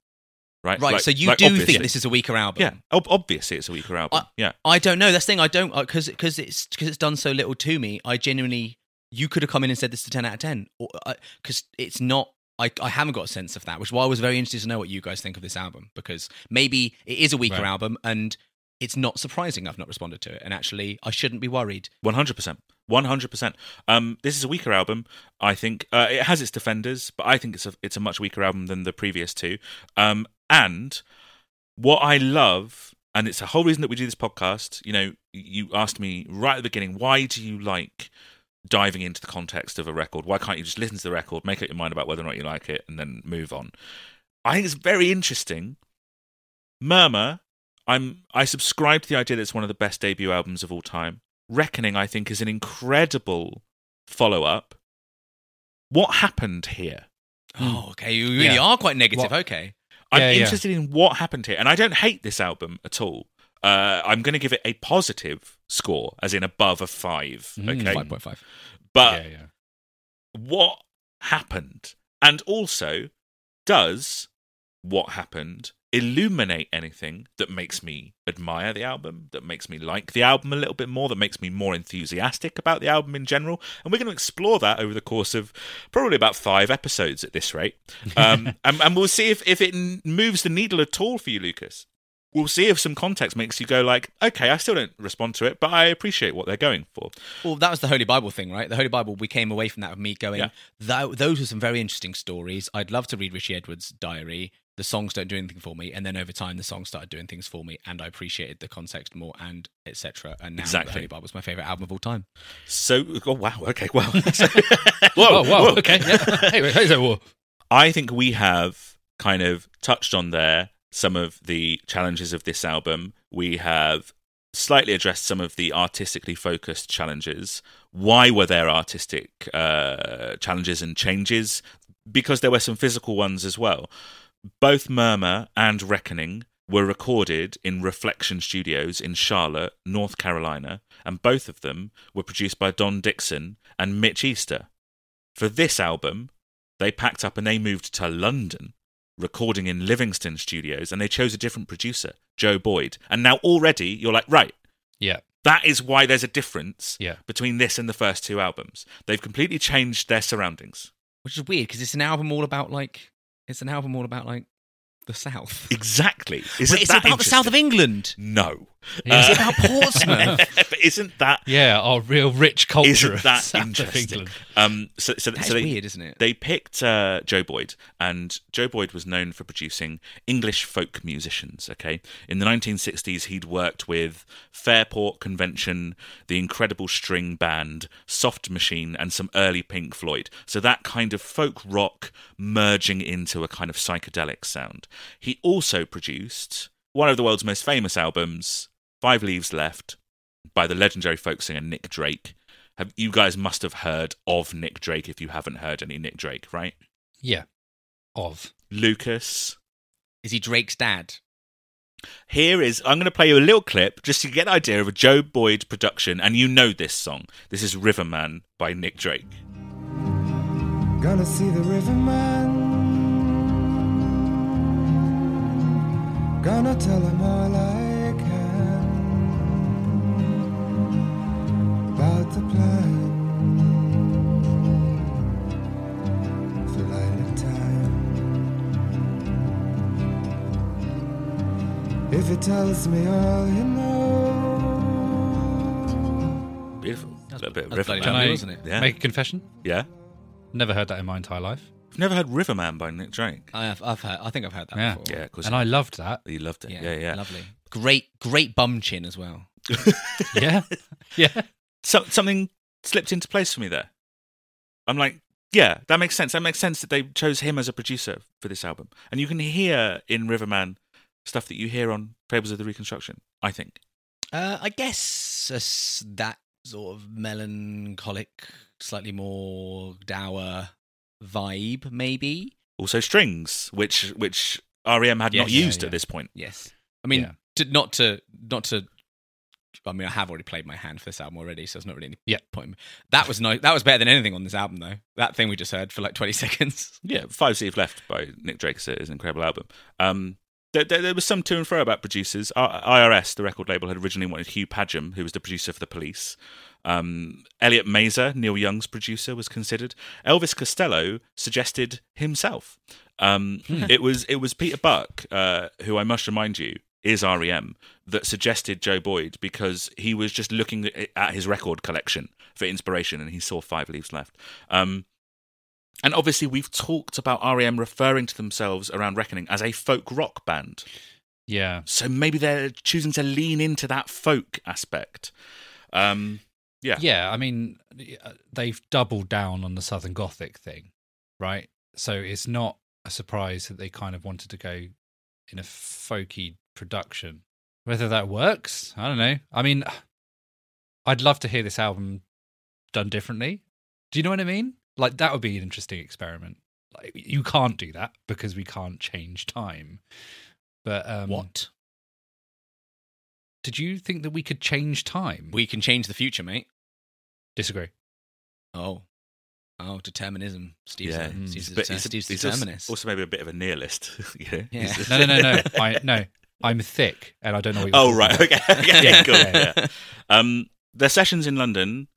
Speaker 2: Right.
Speaker 1: Right.
Speaker 2: Like-
Speaker 1: so you
Speaker 2: like,
Speaker 1: do
Speaker 2: obviously.
Speaker 1: think this is a weaker album?
Speaker 2: Yeah, ob- obviously it's a weaker album. yeah.
Speaker 1: I don't know. That's the thing. I don't because because it's because it's done so little to me. I genuinely, you could have come in and said this is a ten out of ten, because uh, it's not. I, I haven't got a sense of that, which is why I was very interested to know what you guys think of this album because maybe it is a weaker
Speaker 3: Right.
Speaker 1: album and it's not surprising I've not responded to it, and actually I shouldn't be worried.
Speaker 2: One hundred percent. One hundred percent. Um, this is a weaker album. I think uh, it has its defenders, but I think it's a it's a much weaker album than the previous two. Um, and what I love, and it's the whole reason that we do this podcast. You know, you asked me right at the beginning, why do you like diving into the context of a record? Why can't you just listen to the record, make up your mind about whether or not you like it, and then move on? I think it's very interesting. Murmur, I'm I subscribe to the idea that it's one of the best debut albums of all time. Reckoning, I think, is an incredible follow up. What happened here?
Speaker 1: Oh, okay. You really
Speaker 3: Yeah.
Speaker 1: are quite negative.
Speaker 3: What-
Speaker 1: Okay.
Speaker 2: I'm
Speaker 3: Yeah, yeah.
Speaker 2: interested in what happened here, and I don't hate this album at all. Uh, I'm going to give it a positive score, as in above a five.
Speaker 3: Mm,
Speaker 2: okay,
Speaker 1: Five point five.
Speaker 2: but
Speaker 3: yeah, yeah.
Speaker 2: what happened, and also does what happened illuminate anything that makes me admire the album, that makes me like the album a little bit more, that makes me more enthusiastic about the album in general? And we're going to explore that over the course of probably about five episodes at this rate. Um, and, and we'll see if, if it moves the needle at all for you, Lucas. We'll see if some context makes you go like, okay, I still don't respond to it, but I appreciate what they're going for.
Speaker 1: Well, that was the Holy Bible thing, right? The Holy Bible, we came away from that with me going,
Speaker 2: Yeah.
Speaker 1: Those were some very interesting stories. I'd love to read Richey Edwards' diary. The songs don't do anything for me. And then over time, the songs started doing things for me, and I appreciated the context more and etc. And now
Speaker 2: Exactly.
Speaker 1: the Holy Bible is my favorite album of all time.
Speaker 2: So, oh wow, okay, well,
Speaker 3: Oh, whoa, okay. Yeah. hey, wait, hey, so, whoa.
Speaker 2: I think we have kind of touched on there some of the challenges of this album. We have slightly addressed some of the artistically focused challenges. Why were there artistic uh, challenges and changes? Because there were some physical ones as well. Both Murmur and Reckoning were recorded in Reflection Studios in Charlotte, North Carolina, and both of them were produced by Don Dixon and Mitch Easter. For this album, they packed up and they moved to London, recording in Livingston Studios, and they chose a different producer, Joe Boyd. And now already you're like, right,
Speaker 3: Yeah,
Speaker 2: that is why there's a difference
Speaker 3: yeah.
Speaker 2: between this and the first two albums. They've completely changed their surroundings.
Speaker 1: Which is weird because it's an album all about like it's an album all about like the South.
Speaker 2: Exactly. Isn't
Speaker 1: it's
Speaker 2: that
Speaker 1: about the south of? England.
Speaker 2: No.
Speaker 3: Yeah.
Speaker 1: It's about Portsmouth.
Speaker 2: isn't that
Speaker 3: Yeah, our real rich culture.
Speaker 2: isn't that
Speaker 3: South
Speaker 2: interesting?
Speaker 3: England.
Speaker 2: Um, so, so,
Speaker 1: That's
Speaker 2: so they,
Speaker 1: weird, isn't it?
Speaker 2: they picked uh, Joe Boyd, and Joe Boyd was known for producing English folk musicians. Okay, in the 1960s, he'd worked with Fairport Convention, the Incredible String Band, Soft Machine, and some early Pink Floyd. So that kind of folk rock merging into a kind of psychedelic sound. He also produced one of the world's most famous albums, Five Leaves Left, by the legendary folk singer Nick Drake. Have, you guys must have heard of Nick Drake if you haven't heard any Nick Drake, right?
Speaker 3: Yeah, of.
Speaker 2: Lucas.
Speaker 1: Is he Drake's dad?
Speaker 2: Here is, I'm going to play you a little clip just to get an idea of a Joe Boyd production, and you know this song. This is Riverman by Nick Drake.
Speaker 4: Gonna see the riverman. Gonna tell him all I can about the plan for light time. If he tells me all you know.
Speaker 2: Beautiful. That's a bit of
Speaker 1: That's bloody
Speaker 2: Riverman.
Speaker 3: Can
Speaker 1: Lovely,
Speaker 3: I
Speaker 1: wasn't it?
Speaker 2: Yeah.
Speaker 3: make a confession?
Speaker 2: Yeah.
Speaker 3: Never heard that in my entire life.
Speaker 2: I've never heard Riverman by Nick Drake.
Speaker 1: I have. I've heard. I think I've heard that
Speaker 3: Yeah.
Speaker 1: before.
Speaker 2: Yeah, of course.
Speaker 3: And I loved that.
Speaker 2: you loved it.
Speaker 1: Yeah,
Speaker 2: Yeah, yeah.
Speaker 1: Lovely. Great, great bum chin as well.
Speaker 3: Yeah, yeah.
Speaker 2: So, something slipped into place for me there. I'm like, Yeah, that makes sense. That makes sense that they chose him as a producer for this album. And you can hear in Riverman stuff that you hear on Fables of the Reconstruction, I think.
Speaker 1: Uh, I guess a s- that sort of melancholic, slightly more dour vibe, maybe.
Speaker 2: Also strings, which which REM had not
Speaker 1: Yes. Yeah,
Speaker 2: used
Speaker 3: yeah.
Speaker 2: at this point.
Speaker 1: Yes, I mean,
Speaker 3: Yeah.
Speaker 1: to, not to not to. I mean, I have already played my hand for this album already, so it's not really any
Speaker 3: Yeah.
Speaker 1: point. That was nice. That was better than anything on this album, though. That thing we just heard for like twenty seconds.
Speaker 2: Yeah, Five Leaves Left by Nick Drake is an incredible album. Um, there, there, there was some to and fro about producers. IRS, the record label, had originally wanted Hugh Padgham, who was the producer for The Police. Um, Elliot Mazer, Neil Young's producer, was considered. Elvis Costello suggested himself. Um, it was it was Peter Buck, uh, who I must remind you is REM, that suggested Joe Boyd because he was just looking at- at his record collection for inspiration and he saw Five Leaves Left. Um, and obviously, we've talked about REM referring to themselves around Reckoning as a folk rock band.
Speaker 3: Yeah.
Speaker 2: So maybe they're choosing to lean into that folk aspect. Um, yeah.
Speaker 3: Yeah, I mean, uh, they've doubled down on the Southern Gothic thing, right? So it's not a surprise that they kind of wanted to go in a folky production. Whether that works, I don't know. I mean, I'd love to hear this album done differently. Do you know what I mean? Like that would be an interesting experiment. Like you can't do that because we can't change time. But um,
Speaker 1: what?
Speaker 3: did you think that we could change time?
Speaker 1: We can change the future, mate.
Speaker 3: Disagree.
Speaker 1: Oh, oh, determinism. Steve's,
Speaker 2: Yeah,
Speaker 1: a,
Speaker 3: mm.
Speaker 1: Steve's, a,
Speaker 2: But he's,
Speaker 1: Steve's
Speaker 2: he's
Speaker 1: determinist.
Speaker 2: also maybe a bit of a nihilist. you know?
Speaker 1: Yeah.
Speaker 3: No, no, no, no. I no. I'm thick, and I don't know what. You're
Speaker 2: Oh right,
Speaker 3: about.
Speaker 2: okay, okay,
Speaker 3: Yeah.
Speaker 2: cool. Yeah. Um, their sessions in London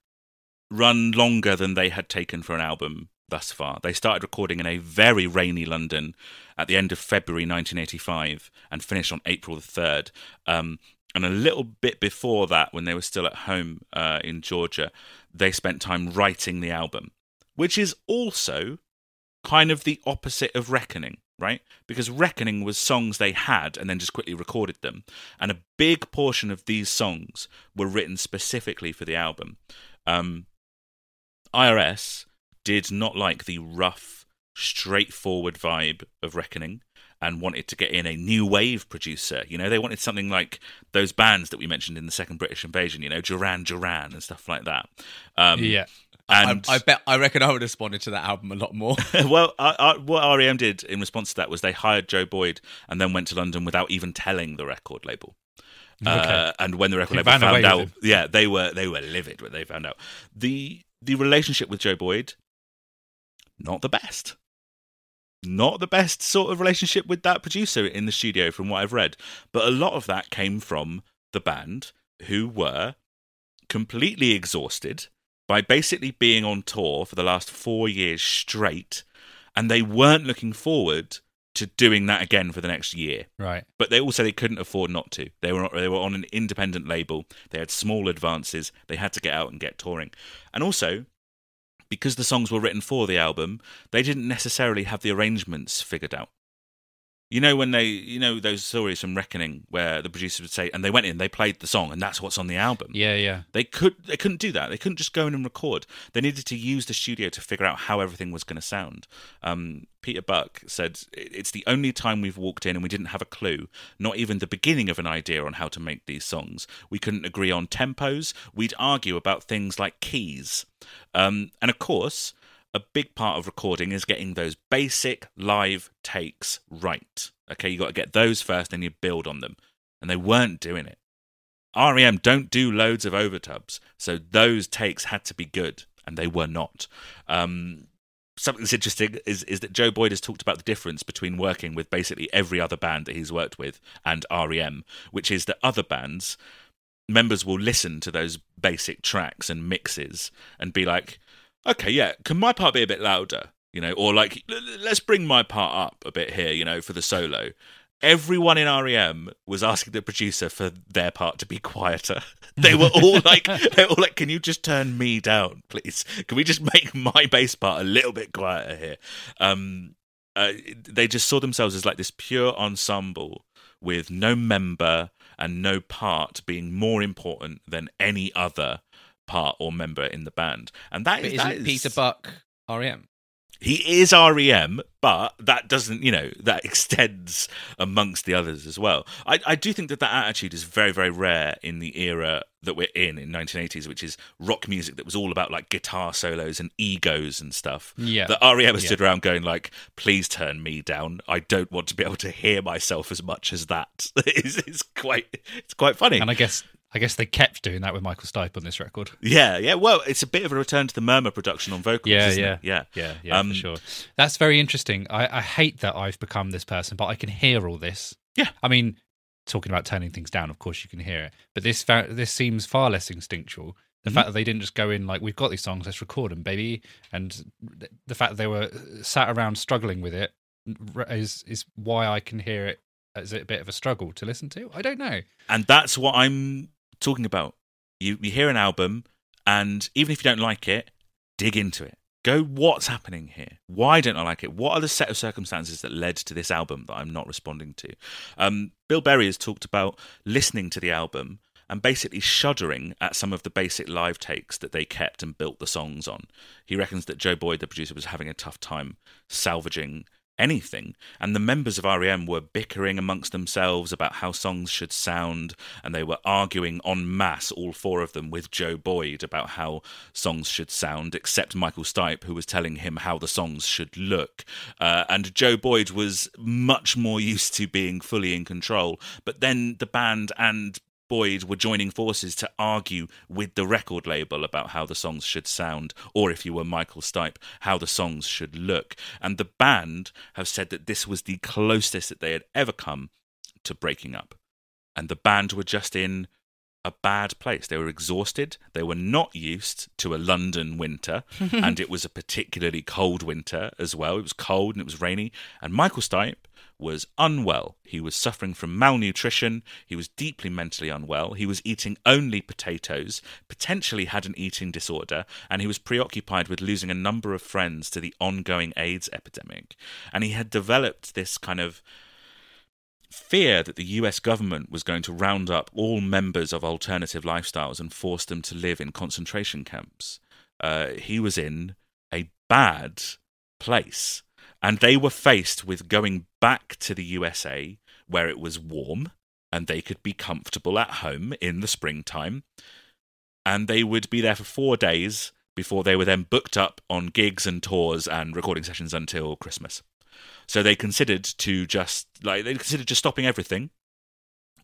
Speaker 2: run longer than they had taken for an album thus far. They started recording in a very rainy London at the end of February 1985 and finished on April the third. Um, and a little bit before that, when they were still at home uh, in Georgia, they spent time writing the album, which is also kind of the opposite of Reckoning, right? Because Reckoning was songs they had and then just quickly recorded them. And a big portion of these songs were written specifically for the album. Um, IRS did not like the rough, straightforward vibe of Reckoning and wanted to get in a new wave producer. You know, they wanted something like those bands that we mentioned in the second British invasion, you know, Duran Duran and stuff like that. Um,
Speaker 3: Yeah,
Speaker 2: And
Speaker 1: I, I bet. I reckon I would have responded to that album a lot more.
Speaker 2: well, I, I, what REM did in response to that was they hired Joe Boyd and then went to London without even telling the record label. Uh,
Speaker 3: Okay.
Speaker 2: and when the record label
Speaker 3: ran
Speaker 2: found out, yeah, they were they were livid when they found out. the The relationship with Joe Boyd, not the best, not the best sort of relationship with that producer in the studio, from what I've read. But a lot of that came from the band, who were completely exhausted by basically being on tour for the last four years straight, and they weren't looking forward to doing that again for the next year.
Speaker 3: right.
Speaker 2: But they also they couldn't afford not to. They were they were on an independent label. They had small advances. They had to get out and get touring, and also because the songs were written for the album, they didn't necessarily have the arrangements figured out. You know when they, you know those stories from Reckoning where the producers would say, and they went in, they played the song, and that's what's on the album.
Speaker 3: Yeah, yeah.
Speaker 2: They could they couldn't do that. They couldn't just go in and record. They needed to use the studio to figure out how everything was going to sound. Um, Peter Buck said it's the only time we've walked in and we didn't have a clue, not even the beginning of an idea on how to make these songs. We couldn't agree on tempos. We'd argue about things like keys, um, and of course. A big part of recording is getting those basic live takes right. Okay, you got to get those first, then you build on them. And they weren't doing it. REM don't do loads of overdubs, so those takes had to be good, and they were not. Um, something that's interesting is is that Joe Boyd has talked about the difference between working with basically every other band that he's worked with and REM, which is that other bands members will listen to those basic tracks and mixes and be like, okay, yeah, can my part be a bit louder? You know, or like, "L- l- let's bring my part up a bit here, you know, for the solo. Everyone in REM was asking the producer for their part to be quieter. They were all like, they were all like, "Can you just turn me down, please? Can we just make my bass part a little bit quieter here?" Um, uh, they just saw themselves as like this pure ensemble with no member and no part being more important than any other part or member in the band. And that is, that is-
Speaker 1: Peter Buck REM?
Speaker 2: He is REM, but that doesn't, you know, that extends amongst the others as well. I, I do think that that attitude is very, very rare in the era that we're in in 1980s, which is rock music that was all about like guitar solos and egos and stuff.
Speaker 3: Yeah.
Speaker 2: That REM has
Speaker 3: Yeah.
Speaker 2: stood around going like, "Please turn me down. I don't want to be able to hear myself as much as that." it's, it's quite, it's quite funny.
Speaker 3: And I guess I guess they kept doing that with Michael Stipe on this record.
Speaker 2: yeah, yeah. Well, it's a bit of a return to the murmur production on vocals.
Speaker 3: Yeah,
Speaker 2: isn't
Speaker 3: yeah.
Speaker 2: it? yeah.
Speaker 3: Yeah, yeah,
Speaker 2: Um,
Speaker 3: for sure. That's very interesting. I, I hate that I've become this person, but I can hear all this.
Speaker 2: Yeah.
Speaker 3: I mean, talking about turning things down, of course you can hear it, but this this seems far less instinctual. The
Speaker 2: Mhm.
Speaker 3: fact that they didn't just go in like, "We've got these songs, let's record them, baby," and th- the fact that they were sat around struggling with it is is is why I can hear it as a bit of a struggle to listen to. I don't know.
Speaker 2: and that's what I'm talking about. You you hear an album, and even if you don't like it, dig into it. Go, what's happening here? Why don't I like it? What are the set of circumstances that led to this album that I'm not responding to? Um, Bill Berry has talked about listening to the album and basically shuddering at some of the basic live takes that they kept and built the songs on. He reckons that Joe Boyd, the producer, was having a tough time salvaging anything. And the members of REM were bickering amongst themselves about how songs should sound, and they were arguing en masse, all four of them, with Joe Boyd about how songs should sound, except Michael Stipe, who was telling him how the songs should look. Uh, and Joe Boyd was much more used to being fully in control. But then the band and Boyd were joining forces to argue with the record label about how the songs should sound, or if you were Michael Stipe, how the songs should look. And the band have said that this was the closest that they had ever come to breaking up. And the band were just in a bad place. They were exhausted. They were not used to a London winter, and it was a particularly cold winter as well. It was cold and it was rainy. And Michael Stipe was unwell. He was suffering from malnutrition. He was deeply mentally unwell. He was eating only potatoes, potentially had an eating disorder, and he was preoccupied with losing a number of friends to the ongoing AIDS epidemic. And he had developed this kind of fear that the US government was going to round up all members of alternative lifestyles and force them to live in concentration camps. Uh, he was in a bad place. And they were faced with going back to the USA where it was warm and they could be comfortable at home in the springtime. And they would be there for four days before they were then booked up on gigs and tours and recording sessions until Christmas. So they considered to just like they considered just stopping everything,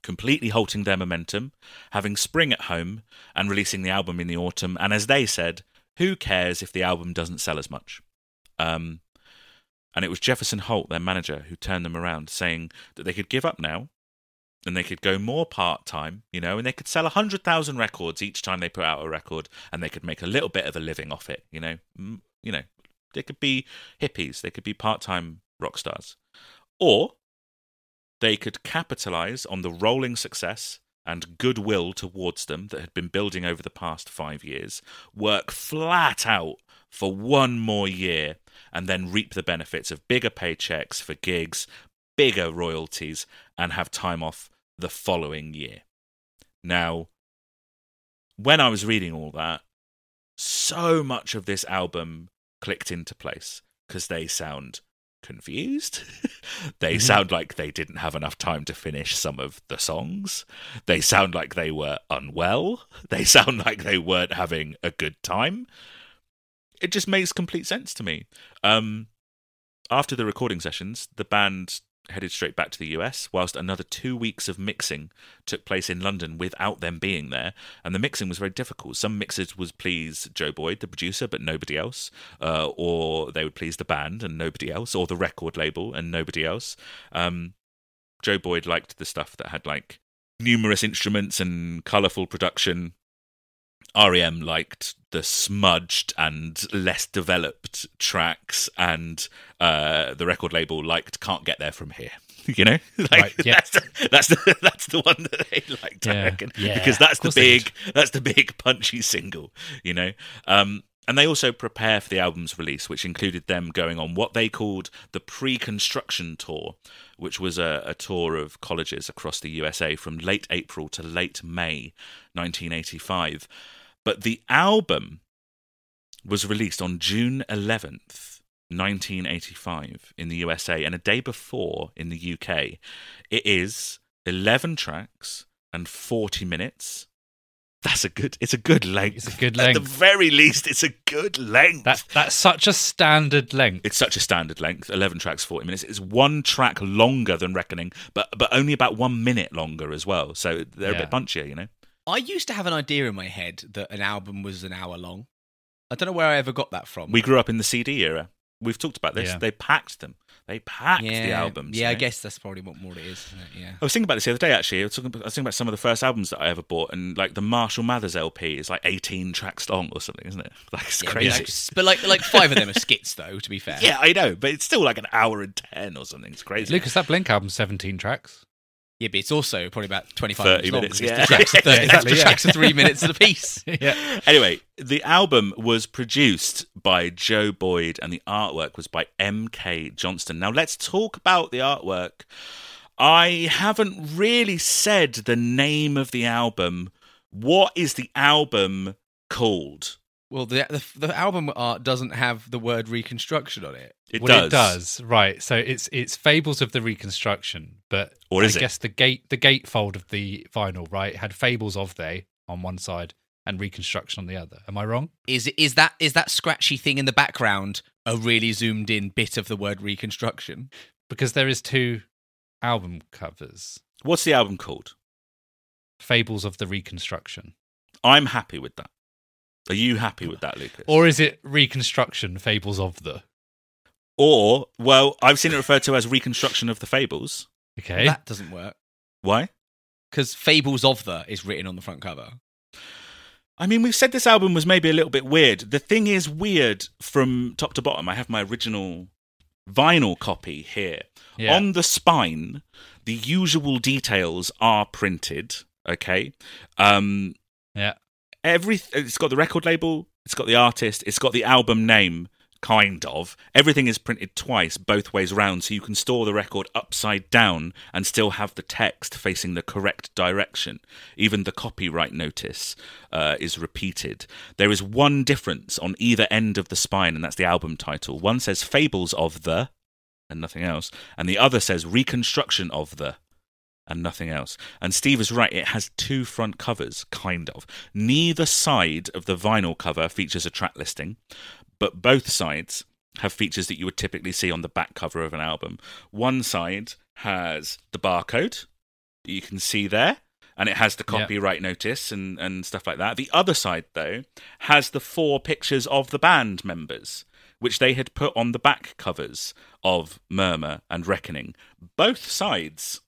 Speaker 2: completely halting their momentum, having spring at home and releasing the album in the autumn. And as they said, who cares if the album doesn't sell as much? Um, and it was Jefferson Holt, their manager, who turned them around, saying that they could give up now and they could go more part time, you know, and they could sell 100,000 records each time they put out a record and they could make a little bit of a living off it, you know. You know, they could be hippies, they could be part time rock stars. Or they could capitalize on the rolling success and goodwill towards them that had been building over the past five years, work flat out for one more year, and then reap the benefits of bigger paychecks for gigs, bigger royalties, and have time off the following year. Now, when I was reading all that, so much of this album clicked into place because they sound confused. they mm-hmm. sound like they didn't have enough time to finish some of the songs. They sound like they were unwell. They sound like they weren't having a good time. It just makes complete sense to me. Um, after the recording sessions, the band headed straight back to the US, whilst another two weeks of mixing took place in London without them being there. And the mixing was very difficult. Some mixers would please Joe Boyd, the producer, but nobody else, uh, or they would please the band and nobody else, or the record label and nobody else. Um, Joe Boyd liked the stuff that had like numerous instruments and colourful production. REM liked the smudged and less developed tracks, and uh, the record label liked "Can't Get There From Here." You know, like
Speaker 3: Right, yeah.
Speaker 2: that's the, that's the that's the one that they liked, I
Speaker 3: Yeah,
Speaker 2: reckon,
Speaker 3: yeah,
Speaker 2: because that's the big that's the big punchy single. You know, um, and they also prepare for the album's release, which included them going on what they called the pre-construction tour, which was a, a tour of colleges across the USA from late April to late May, 1985. But the album was released on June 11th, 1985 in the USA, and a day before in the UK. It is 11 tracks and 40 minutes. That's a good. It's a good length.
Speaker 3: It's a good length.
Speaker 2: At the very least, it's a good length.
Speaker 3: That that's such a standard length.
Speaker 2: it's such a standard length 11 tracks 40 minutes it's one track longer than reckoning but but only about one minute longer as well so they're a bit punchier you know
Speaker 1: I used to have an idea in my head that an album was an hour long. I don't know where I ever got that from.
Speaker 2: we grew up in the cd era we've talked about this
Speaker 3: Yeah.
Speaker 2: they packed them they packed
Speaker 1: yeah,
Speaker 2: the albums
Speaker 1: Yeah,
Speaker 2: you
Speaker 1: I guess that's probably what more it is. isn't it? Yeah.
Speaker 2: I was thinking about this the other day. Actually, I was, talking, I was thinking about some of the first albums that I ever bought, and like the Marshall Mathers LP is like 18 tracks long or something, isn't it? Like it's
Speaker 1: Yeah, but
Speaker 2: crazy.
Speaker 1: like- But like, like five of them are skits, though. To be fair.
Speaker 2: yeah, I know, but it's still like an hour and ten or something. It's crazy.
Speaker 3: Lucas, that Blink album's 17 tracks.
Speaker 1: Yeah, but it's also probably about twenty-five
Speaker 2: 30
Speaker 1: minutes, long.
Speaker 2: minutes,
Speaker 1: because
Speaker 2: yeah.
Speaker 1: The tracks, are 30,
Speaker 3: Exactly,
Speaker 1: the
Speaker 3: yeah.
Speaker 1: tracks are three minutes a piece.
Speaker 3: yeah.
Speaker 2: Anyway, the album was produced by Joe Boyd and the artwork was by M.K. Johnston. Now, let's talk about the artwork. I haven't really said the name of the album. What is the album called?
Speaker 1: Well, the, the the album art doesn't have the word reconstruction on it.
Speaker 2: It
Speaker 3: well,
Speaker 2: does.
Speaker 3: it does. Right. So it's it's Fables of the Reconstruction, but
Speaker 2: Or is
Speaker 3: I
Speaker 2: it?
Speaker 3: guess the gate the gatefold of the vinyl, right, had Fables of They on one side and Reconstruction on the other. Am I wrong?
Speaker 1: Is is that is that scratchy thing in the background a really zoomed in bit of the word reconstruction?
Speaker 3: Because there is two album covers.
Speaker 2: What's the album called?
Speaker 3: Fables of the Reconstruction.
Speaker 2: I'm happy with that. Are you happy with that, Lucas?
Speaker 3: Or is it Reconstruction Fables of the?
Speaker 2: Or, well, I've seen it referred to as Reconstruction of the Fables.
Speaker 3: Okay.
Speaker 1: That doesn't work
Speaker 2: Why?
Speaker 1: because Fables of the is written on the front cover.
Speaker 2: I mean, we've said this album was maybe a little bit weird. The thing is weird from top to bottom. I have my original vinyl copy here.
Speaker 3: Yeah.
Speaker 2: On the spine, the usual details are printed. Okay. Um,
Speaker 3: yeah.
Speaker 2: Every it's got the record label, it's got the artist, it's got the album name, kind of. Everything is printed twice, both ways round, so you can store the record upside down and still have the text facing the correct direction. Even the copyright notice uh, is repeated. There is one difference on either end of the spine, and that's the album title. One says "Fables of the," and nothing else, and the other says "Reconstruction of the." And nothing else. And Steve is right, it has two front covers, kind of. Neither side of the vinyl cover features a track listing, but both sides have features that you would typically see on the back cover of an album. One side has the barcode that you can see there. And it has the copyright notice and, and stuff like that. The other side, though, has the four pictures of the band members, which they had put on the back covers of Murmur and Reckoning. Both sides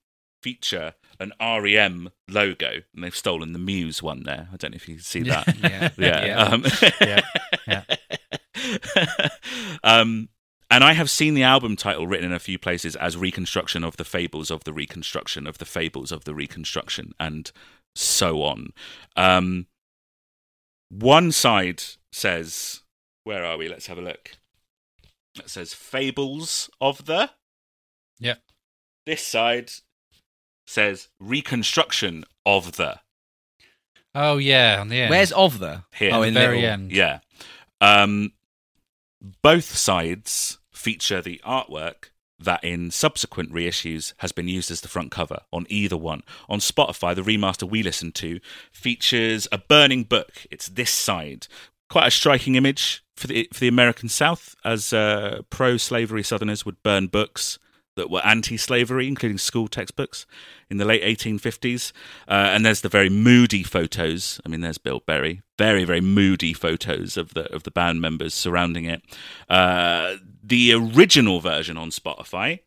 Speaker 2: feature an REM logo, and they've stolen the Muse one there. I don't know if you can see that.
Speaker 1: Yeah,
Speaker 2: yeah. Um,
Speaker 3: Yeah,
Speaker 2: um, and I have seen the album title written in a few places as Reconstruction of the Fables of the Reconstruction of the Fables of the Reconstruction, and so on. Um, one side says, Where are we? Let's have a look. It says Fables of the.
Speaker 3: Yeah.
Speaker 2: This side says Reconstruction of the.
Speaker 3: Oh yeah, on the end.
Speaker 1: Where's of the?
Speaker 2: Here.
Speaker 1: Oh, in the
Speaker 3: very
Speaker 1: little.
Speaker 3: end?
Speaker 2: Yeah. Um, both sides feature the artwork that in subsequent reissues has been used as the front cover on either one. On Spotify, the remaster we listened to features a burning book. It's this side. Quite a striking image for the for the American South, as uh, pro-slavery Southerners would burn books that were anti-slavery, including school textbooks, in the late 1850s. Uh, and there's the very moody photos. I mean, there's Bill Berry. Very, very moody photos of the of the band members surrounding it. Uh, the original version on Spotify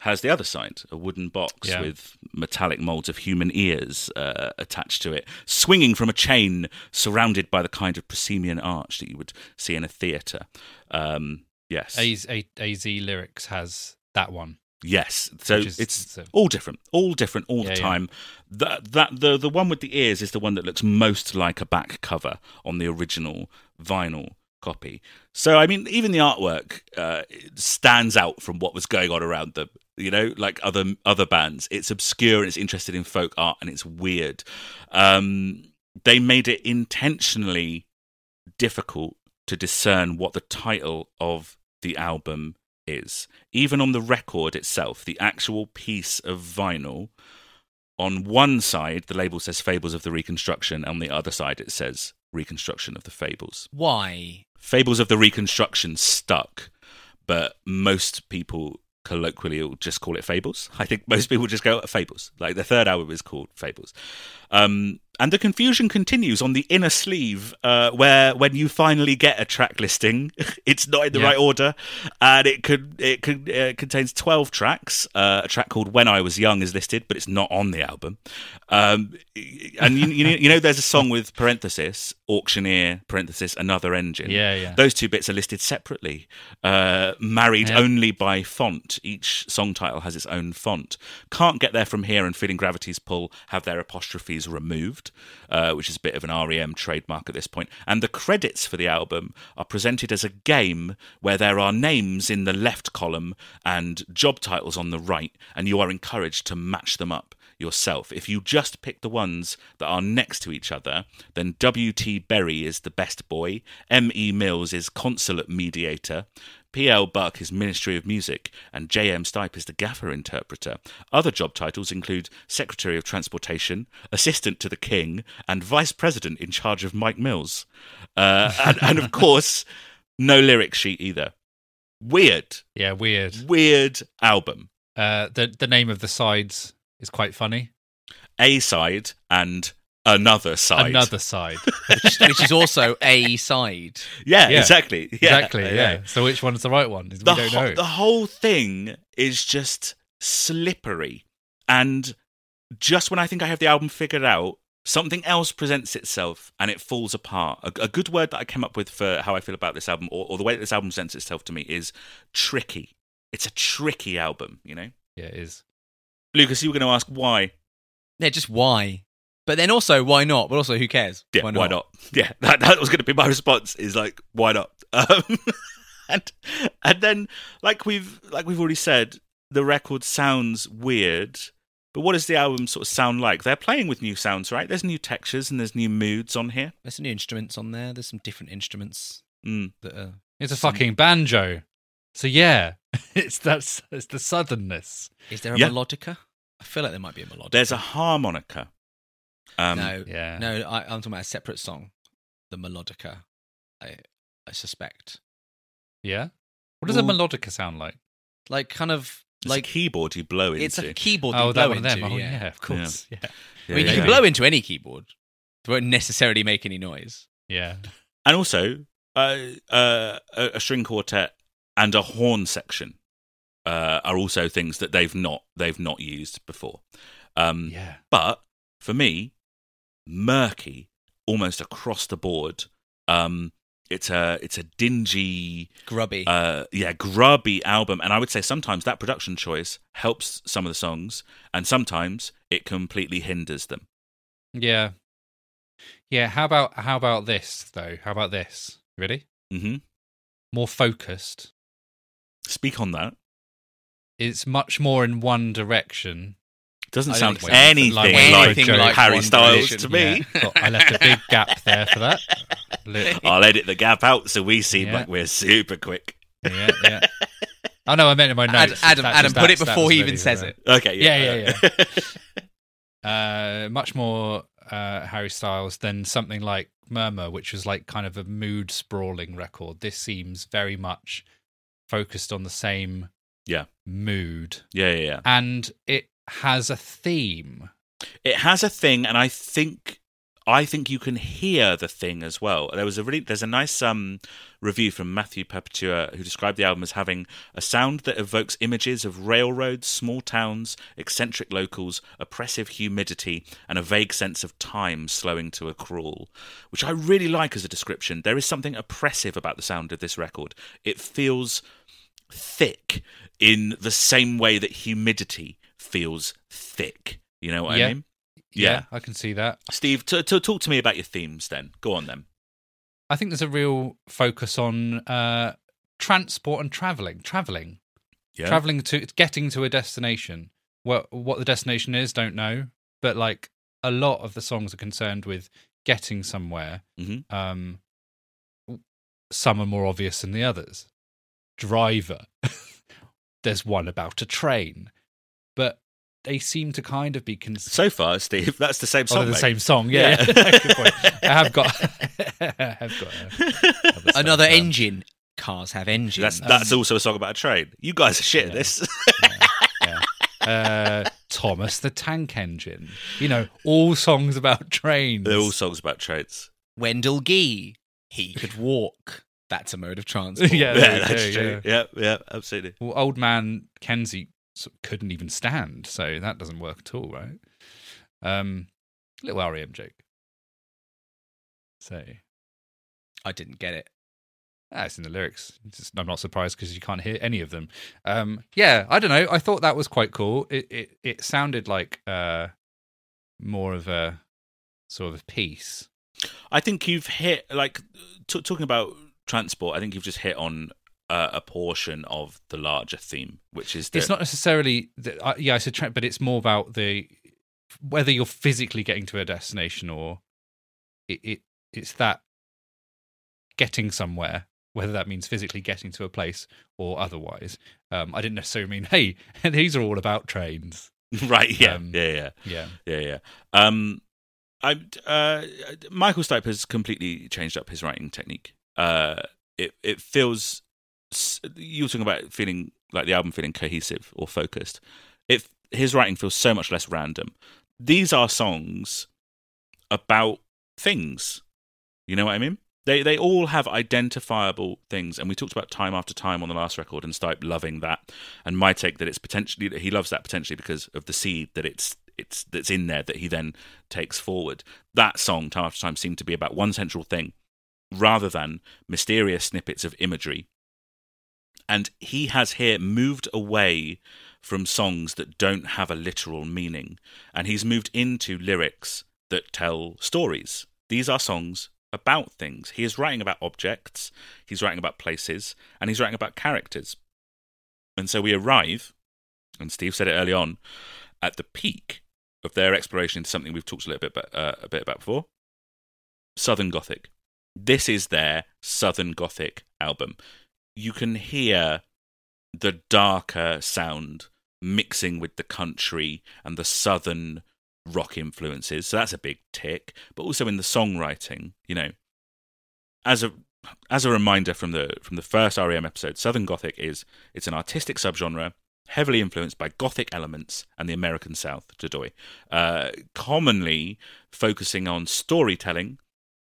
Speaker 2: has the other side, a wooden box
Speaker 3: Yeah.
Speaker 2: with metallic molds of human ears uh, attached to it, swinging from a chain, surrounded by the kind of proscenium arch that you would see in a theatre. Um, yes,
Speaker 3: AZ, A- AZ lyrics has that one.
Speaker 2: Yes, so
Speaker 3: is-
Speaker 2: it's
Speaker 3: a-
Speaker 2: all different, all different all
Speaker 3: Yeah,
Speaker 2: the
Speaker 3: yeah.
Speaker 2: time. That that the the one with the ears is the one that looks most like a back cover on the original vinyl copy. So I mean, even the artwork uh, stands out from what was going on around them. You know, like other other bands, it's obscure and it's interested in folk art and it's weird. Um, they made it intentionally difficult to discern what the title of the album is. Even on the record itself, the actual piece of vinyl, on one side, the label says Fables of the Reconstruction, and on the other side, it says Reconstruction of the Fables.
Speaker 1: Why?
Speaker 2: Fables of the Reconstruction stuck, but most people colloquially will just call it Fables. I think most people just go Fables. Like the third album is called Fables. Um, and the confusion continues on the inner sleeve, uh, where when you finally get a track listing, it's not in the
Speaker 3: Yeah.
Speaker 2: right order, and it could it could uh, contains twelve tracks. Uh, a track called "When I Was Young" is listed, but it's not on the album. Um, and you, you know, you know, there's a song with parenthesis auctioneer parenthesis another engine.
Speaker 3: Yeah, yeah.
Speaker 2: Those two bits are listed separately, uh, married
Speaker 3: Yeah.
Speaker 2: only by font. Each song title has its own font. Can't get there from here and feeling gravity's pull have their apostrophes removed, uh, which is a bit of an REM trademark at this point. And the credits for the album are presented as a game where there are names in the left column and job titles on the right, and you are encouraged to match them up yourself. If you just pick the ones that are next to each other, then W.T. Berry is the best boy, M.E. Mills is consulate mediator, P.L. Buck is Ministry of Music, and J.M. Stipe is the gaffer interpreter. Other job titles include Secretary of Transportation, Assistant to the King, and Vice President in charge of Mike Mills. Uh, and, and of course, no lyric sheet either. Weird,
Speaker 3: Yeah, weird.
Speaker 2: weird album.
Speaker 3: Uh, the the name of the sides is quite funny.
Speaker 2: A side and another side.
Speaker 3: Another side.
Speaker 1: which, which is also a side.
Speaker 2: Yeah,
Speaker 3: Yeah.
Speaker 2: exactly. Yeah,
Speaker 3: exactly. Yeah. So which one's the right one? We
Speaker 2: The,
Speaker 3: don't
Speaker 2: whole-
Speaker 3: know.
Speaker 2: the whole thing is just slippery. And just when I think I have the album figured out, something else presents itself and it falls apart. A, a good word that I came up with for how I feel about this album, or, or the way that this album presents itself to me, is tricky. It's a tricky album, you know?
Speaker 3: yeah, it is.
Speaker 2: Lucas, you were going to ask why.
Speaker 1: Yeah, just why? But then also, why not? But also, who cares?
Speaker 2: Yeah, why not? Yeah, that, that was going to be my response. Is like, why not? Um, and and then, like we've like we've already said, the record sounds weird. But what does the album sort of sound like? They're playing with new sounds, right? There's new textures and there's new moods on here.
Speaker 1: There's some new instruments on there. There's some different instruments
Speaker 2: Mm.
Speaker 1: that are.
Speaker 3: It's a
Speaker 1: Some-
Speaker 3: fucking banjo. So yeah, it's that's it's the southernness.
Speaker 1: Is there a
Speaker 2: Yeah.
Speaker 1: melodica? I feel like there might be a melodica.
Speaker 2: There's a harmonica. Um,
Speaker 1: no,
Speaker 3: Yeah.
Speaker 1: no. I, I'm talking about a separate song, the melodica. I, I suspect,
Speaker 3: Yeah. What does a melodica sound like?
Speaker 1: like kind of
Speaker 2: it's
Speaker 1: like
Speaker 2: a keyboard you blow into.
Speaker 1: it's a keyboard.
Speaker 3: oh,
Speaker 1: you
Speaker 3: that
Speaker 1: blow
Speaker 3: one of them.
Speaker 1: into,
Speaker 3: Oh
Speaker 1: yeah.
Speaker 3: yeah, of course. Yeah.
Speaker 1: I mean,
Speaker 2: Yeah,
Speaker 1: you
Speaker 2: yeah.
Speaker 1: can blow into any keyboard. It won't necessarily make any noise.
Speaker 3: Yeah.
Speaker 2: and also uh, uh, a, a string quartet and a horn section uh, are also things that they've not they've not used before. Um,
Speaker 3: Yeah.
Speaker 2: But for me, murky almost across the board. Um, it's a it's a dingy,
Speaker 1: Grubby.
Speaker 2: uh, yeah, grubby album, and I would say sometimes that production choice helps some of the songs, and sometimes it completely hinders them.
Speaker 3: Yeah. Yeah. How about how about this though? How about this? Ready?
Speaker 2: hmm
Speaker 3: More focused.
Speaker 2: Speak on that.
Speaker 3: It's much more in one direction.
Speaker 2: Doesn't
Speaker 1: I
Speaker 2: sound
Speaker 1: don't
Speaker 2: anything
Speaker 3: like-
Speaker 2: like,
Speaker 1: Anything like
Speaker 2: Harry Styles to me.
Speaker 3: Yeah. I left a big gap there for that. Li-
Speaker 2: I'll edit the gap out so we seem
Speaker 3: Yeah.
Speaker 2: like we're super quick.
Speaker 3: Yeah, yeah. I know. I meant in my
Speaker 1: Ad-
Speaker 3: notes.
Speaker 1: Adam,
Speaker 3: That
Speaker 1: Adam, put it
Speaker 3: that- that
Speaker 1: before he even says
Speaker 3: for
Speaker 1: it.
Speaker 2: Okay, yeah,
Speaker 3: Yeah, yeah, Uh, much more uh, Harry Styles than something like Murmur, which was like kind of a mood sprawling record. This seems very much focused on the same
Speaker 2: Yeah.
Speaker 3: mood,
Speaker 2: yeah, yeah, yeah.
Speaker 3: and it has a theme.
Speaker 2: It has a thing, and I think I think you can hear the thing as well. There was a really there's a nice um review from Matthew Perpetua who described the album as having a sound that evokes images of railroads, small towns, eccentric locals, oppressive humidity, and a vague sense of time slowing to a crawl, which I really like as a description. There is something oppressive about the sound of this record. It feels thick in the same way that humidity feels thick. You know what
Speaker 3: Yeah.
Speaker 2: I mean?
Speaker 3: Yeah,
Speaker 2: Yeah.
Speaker 3: I can see that.
Speaker 2: Steve, to, to talk to me about your themes then. Go on then.
Speaker 3: I think there's a real focus on uh, transport and traveling. Traveling,
Speaker 2: Yeah.
Speaker 3: traveling to getting to a destination. What what the destination is, don't know. But like a lot of the songs are concerned with getting somewhere.
Speaker 2: Mhm.
Speaker 3: Um, some are more obvious than the others. Driver. There's one about a train, they seem to kind of be. Cons-
Speaker 2: So far, Steve, that's the same
Speaker 3: Oh,
Speaker 2: song.
Speaker 3: they're the
Speaker 2: mate.
Speaker 3: same song, yeah.
Speaker 2: Yeah.
Speaker 3: yeah. Good point. I have got, I have got a, other stuff,
Speaker 1: Another
Speaker 3: um,
Speaker 1: engine. Cars have engines.
Speaker 2: That's that's also a song about a train. You guys are shit at this.
Speaker 3: yeah. Uh, Thomas the Tank Engine. You know, all songs about trains.
Speaker 2: They're all songs about trains.
Speaker 1: Wendell Gee. He could walk. That's a mode of transport.
Speaker 3: Yeah,
Speaker 2: Yeah, that's
Speaker 3: go,
Speaker 2: true. Yeah, yeah, absolutely.
Speaker 3: Well, old man Kensey sort of couldn't even stand, so that doesn't work at all, right? Um, little REM joke. So
Speaker 1: I didn't get it.
Speaker 3: ah, it's in the lyrics. Just- I'm not surprised because you can't hear any of them. Um, yeah, I don't know. I thought that was quite cool. It it it sounded like uh, more of a sort of a piece.
Speaker 2: I think you've hit like t- talking about transport. I think you've just hit on uh, a portion of the larger theme, which is the,
Speaker 3: It's not necessarily, the, uh, yeah, it's a trend, but it's more about the whether you're physically getting to a destination or it, it it's that getting somewhere, whether that means physically getting to a place or otherwise. Um, I didn't necessarily mean, hey, these are all about trains.
Speaker 2: right. Yeah,
Speaker 3: Um,
Speaker 2: yeah, yeah,
Speaker 3: Yeah,
Speaker 2: yeah, yeah. Um, I uh, Michael Stipe has completely changed up his writing technique. Uh, it it feels you were talking about feeling like the album feeling cohesive or focused. If his writing feels so much less random. These are songs about things. You know what I mean? They they all have identifiable things, and we talked about time after time on the last record, and Stipe loving that. And my take that it's potentially that he loves that potentially because of the seed that it's it's that's in there that he then takes forward. That song, time after time, seemed to be about one central thing, rather than mysterious snippets of imagery. And he has here moved away from songs that don't have a literal meaning, and he's moved into lyrics that tell stories. These are songs about things. He is writing about objects, he's writing about places, and he's writing about characters. And so we arrive, and Steve said it early on, at the peak of their exploration into something we've talked a little bit about, uh, a bit about before Southern Gothic. This is their Southern Gothic album. You can hear the darker sound mixing with the country and the southern rock influences. So that's a big tick. But also in the songwriting, you know, as a as a reminder from the from the first REM episode, Southern Gothic is it's an artistic subgenre heavily influenced by Gothic elements and the American South, Jodoy, uh, commonly focusing on storytelling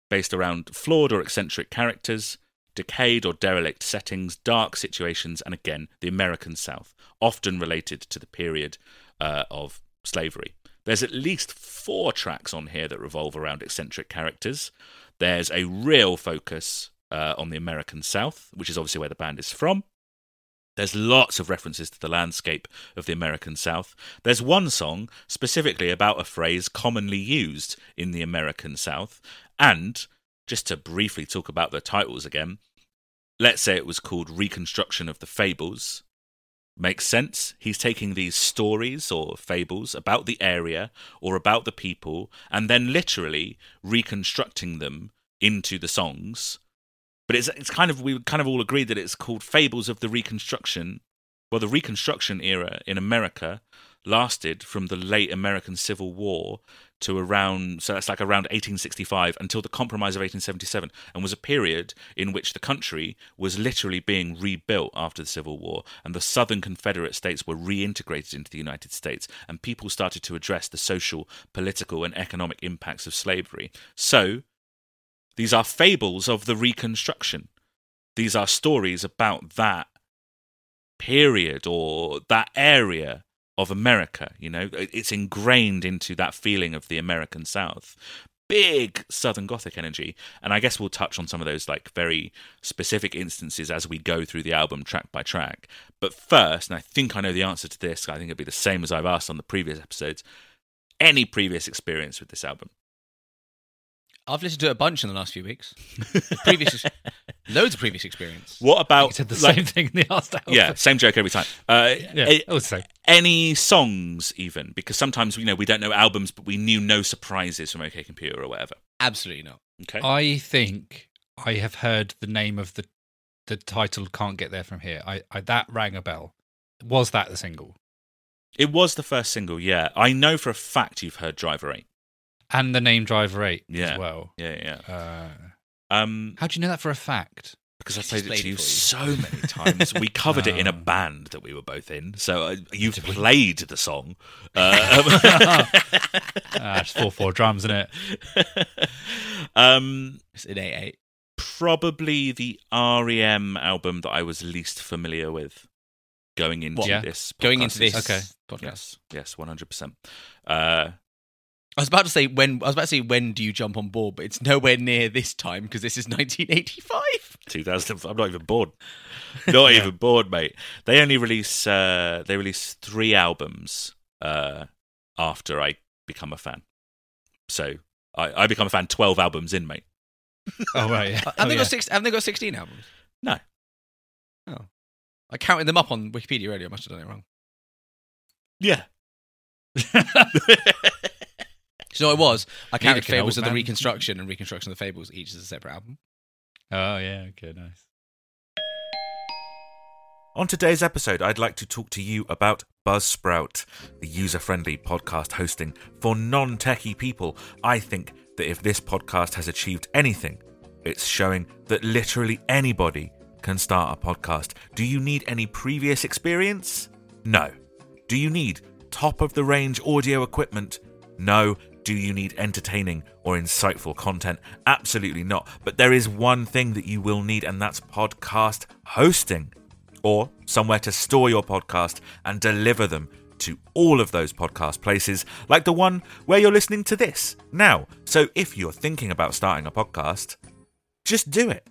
Speaker 2: based around flawed or eccentric characters, decayed or derelict settings, dark situations, and again, the American South, often related to the period uh, of slavery. There's at least four tracks on here that revolve around eccentric characters. There's a real focus uh, on the American South, which is obviously where the band is from. There's lots of references to the landscape of the American South. There's one song specifically about a phrase commonly used in the American South. And just to briefly talk about the titles again, let's say it was called Reconstruction of the Fables. Makes sense. He's taking these stories or fables about the area or about the people and then literally reconstructing them into the songs. But it's it's kind of we kind of all agreed that it's called Fables of the Reconstruction. Well, the Reconstruction era in America lasted from the late American Civil War to around so that's like around 1865 until the Compromise of 1877 and was a period in which the country was literally being rebuilt after the Civil War and the southern Confederate states were reintegrated into the United States and people started to address the social, political and economic impacts of slavery. So these are fables of the Reconstruction. These are stories about that period or that area of America. You know, it's ingrained into that feeling of the American South. Big Southern Gothic energy, and I guess we'll touch on some of those like very specific instances as we go through the album track by track. But first, and I think I know the answer to this, I think it'll be the same as I've asked on the previous episodes. Any previous experience with this album?
Speaker 1: I've listened to it a bunch in the last few weeks. Previous, loads of previous experience.
Speaker 2: What
Speaker 3: You
Speaker 2: about
Speaker 3: said the
Speaker 2: like-
Speaker 3: same thing in the last album.
Speaker 2: Yeah, same joke every time. Uh,
Speaker 3: yeah.
Speaker 2: a-
Speaker 3: I would say.
Speaker 2: any songs even because sometimes you know we don't know albums but we knew no surprises from OK Computer or whatever.
Speaker 1: Absolutely not.
Speaker 2: Okay.
Speaker 3: I think I have heard the name of the the title "Can't Get There From Here." I, I that rang a bell. Was that the single?
Speaker 2: It was the first single, yeah. I know for a fact you've heard Driver 8.
Speaker 3: And the name Driver Eight
Speaker 2: Yeah.
Speaker 3: as well.
Speaker 2: Yeah, yeah.
Speaker 3: Uh,
Speaker 2: Um,
Speaker 3: how do you know that for a fact?
Speaker 2: because I
Speaker 1: Just
Speaker 2: played it to you
Speaker 1: you.
Speaker 2: so many times. we covered it in a
Speaker 3: Oh.
Speaker 2: band that we were both in. So uh, you've played the song. Uh,
Speaker 3: Ah, it's four four drums, isn't it?
Speaker 2: um,
Speaker 1: It's in eight eight.
Speaker 2: probably the REM album that I was least familiar with going into
Speaker 3: What?
Speaker 2: This.
Speaker 1: Going into this
Speaker 3: Okay.
Speaker 1: podcast.
Speaker 2: Yes, yes, one hundred percent.
Speaker 1: I was about to say when I was about to say when do you jump on board, but it's nowhere near this time because this is 1985.
Speaker 2: 2000. I'm not even bored. Not even bored, mate. They only release uh, they release three albums uh, after I become a fan. So I, I become a fan 12 albums in, mate.
Speaker 3: Oh right, yeah.
Speaker 1: Have
Speaker 3: Oh,
Speaker 1: they
Speaker 3: yeah.
Speaker 1: got six? Have they got 16 albums?
Speaker 2: No.
Speaker 1: Oh, I counted them up on Wikipedia earlier. I must have done it wrong.
Speaker 2: Yeah.
Speaker 1: So it was. I
Speaker 3: Neither
Speaker 1: counted
Speaker 3: can
Speaker 1: Fables of the
Speaker 3: man.
Speaker 1: Reconstruction and Reconstruction of the Fables each as a separate album.
Speaker 3: Oh yeah, okay, nice.
Speaker 2: On today's episode, I'd like to talk to you about Buzzsprout, the user friendly podcast hosting for non techie people. I think that if this podcast has achieved anything, it's showing that literally anybody can start a podcast. Do you need any previous experience? No. Do you need top of the range audio equipment? No. Do you need entertaining or insightful content? Absolutely not. But there is one thing that you will need, and that's podcast hosting or somewhere to store your podcast and deliver them to all of those podcast places, like the one where you're listening to this now. So if you're thinking about starting a podcast, just do it.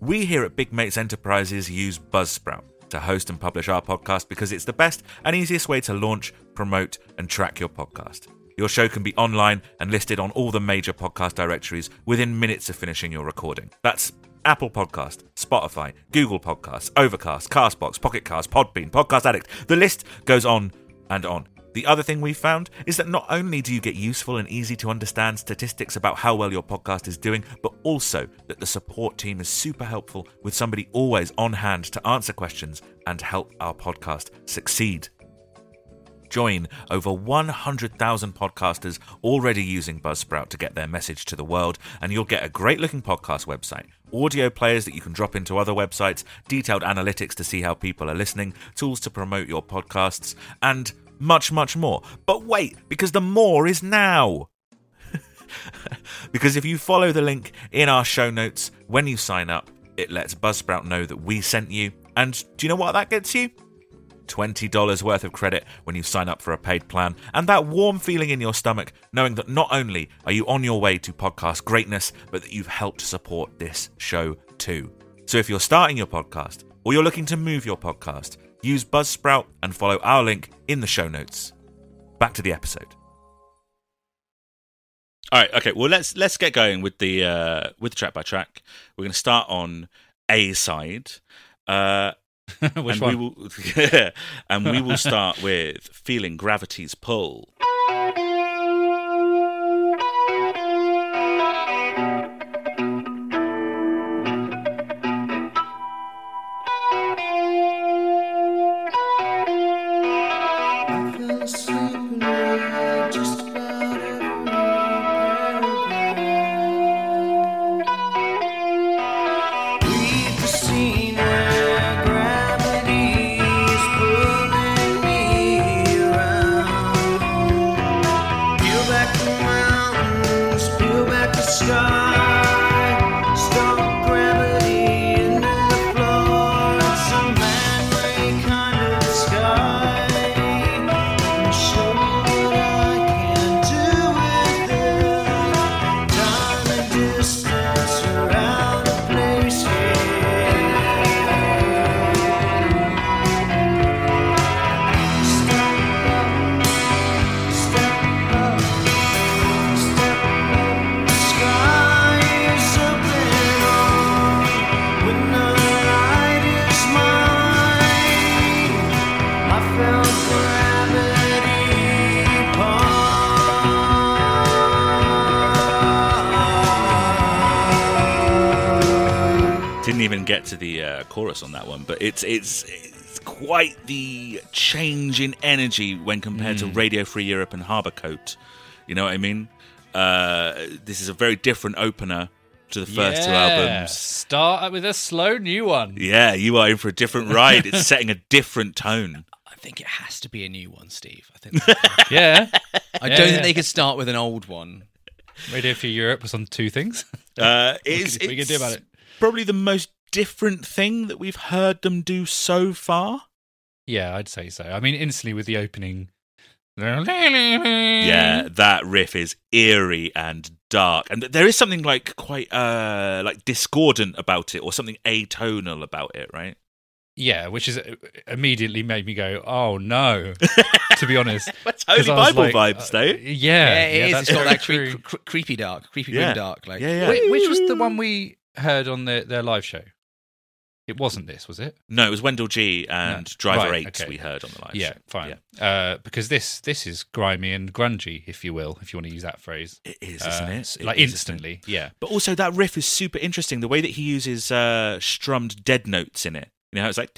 Speaker 2: We here at Big Mates Enterprises use Buzzsprout to host and publish our podcast because it's the best and easiest way to launch, promote, and track your podcast. Your show can be online and listed on all the major podcast directories within minutes of finishing your recording. That's Apple Podcast, Spotify, Google Podcasts, Overcast, Castbox, Pocket Cast, Podbean, Podcast Addict. The list goes on and on. The other thing we've found is that not only do you get useful and easy to understand statistics about how well your podcast is doing, but also that the support team is super helpful with somebody always on hand to answer questions and help our podcast succeed. Join over 100,000 podcasters already using Buzzsprout to get their message to the world, and you'll get a great looking podcast website, audio players that you can drop into other websites, detailed analytics to see how people are listening, tools to promote your podcasts, and much, much more. But wait, because the more is now! because if you follow the link in our show notes when you sign up, it lets Buzzsprout know that we sent you. And do you know what that gets you? $20 worth of credit when you sign up for a paid plan, and that warm feeling in your stomach knowing that not only are you on your way to podcast greatness, but that you've helped support this show too. So if you're starting your podcast or you're looking to move your podcast, use Buzzsprout and follow our link in the show notes. Back to the episode. All right, okay. Well, let's let's get going with the uh, with the track by track. We're going to start on A side. Uh,
Speaker 3: Which
Speaker 2: and
Speaker 3: one?
Speaker 2: We will, and we will start with feeling gravity's pull. But it's it's it's quite the change in energy when compared to Radio Free Europe and Harborcoat. You know what I mean? Uh, this is a very different opener to the first two albums.
Speaker 3: Start with a slow new one.
Speaker 2: Yeah, you are in for a different ride. It's setting a different tone.
Speaker 1: I think it has to be a new one, Steve. I think.
Speaker 3: Yeah.
Speaker 1: I
Speaker 3: Yeah,
Speaker 1: don't
Speaker 3: yeah.
Speaker 1: think they could start with an old one.
Speaker 3: Radio for Europe was on two things.
Speaker 2: Uh, it's,
Speaker 3: what are you gonna do about it?
Speaker 2: Probably the most different thing that we've heard them do so far.
Speaker 3: yeah, I'd say so. I mean, instantly with the opening.
Speaker 2: Yeah, that riff is eerie and dark, and there is something like quite uh like discordant about it, or something atonal about it, right?
Speaker 3: Yeah, which is uh, immediately made me go, "Oh no!" to be honest,
Speaker 2: That's
Speaker 3: 'Cause
Speaker 2: holy Bible
Speaker 3: like,
Speaker 2: vibes,
Speaker 3: uh,
Speaker 2: though.
Speaker 3: Yeah,
Speaker 1: Yeah, it is.
Speaker 3: that's
Speaker 1: It's got that cre- cre- creepy dark, creepy
Speaker 2: Yeah.
Speaker 1: grim dark. Like,
Speaker 2: yeah, yeah.
Speaker 3: Wait, which was the one we heard on their, their live show? It wasn't this, was it?
Speaker 2: No, it was Wendell Gee and
Speaker 3: No.
Speaker 2: Driver
Speaker 3: Right,
Speaker 2: Eight
Speaker 3: okay.
Speaker 2: we heard on the live
Speaker 3: yeah,
Speaker 2: show.
Speaker 3: fine. Uh, because this this is grimy and grungy, if you will, if you want to use that phrase.
Speaker 2: It is,
Speaker 3: Uh,
Speaker 2: isn't it? It
Speaker 3: like
Speaker 2: is, isn't it?
Speaker 3: instantly, yeah.
Speaker 2: But also that riff is super interesting. The way that he uses uh, strummed dead notes in it. You know, it's like.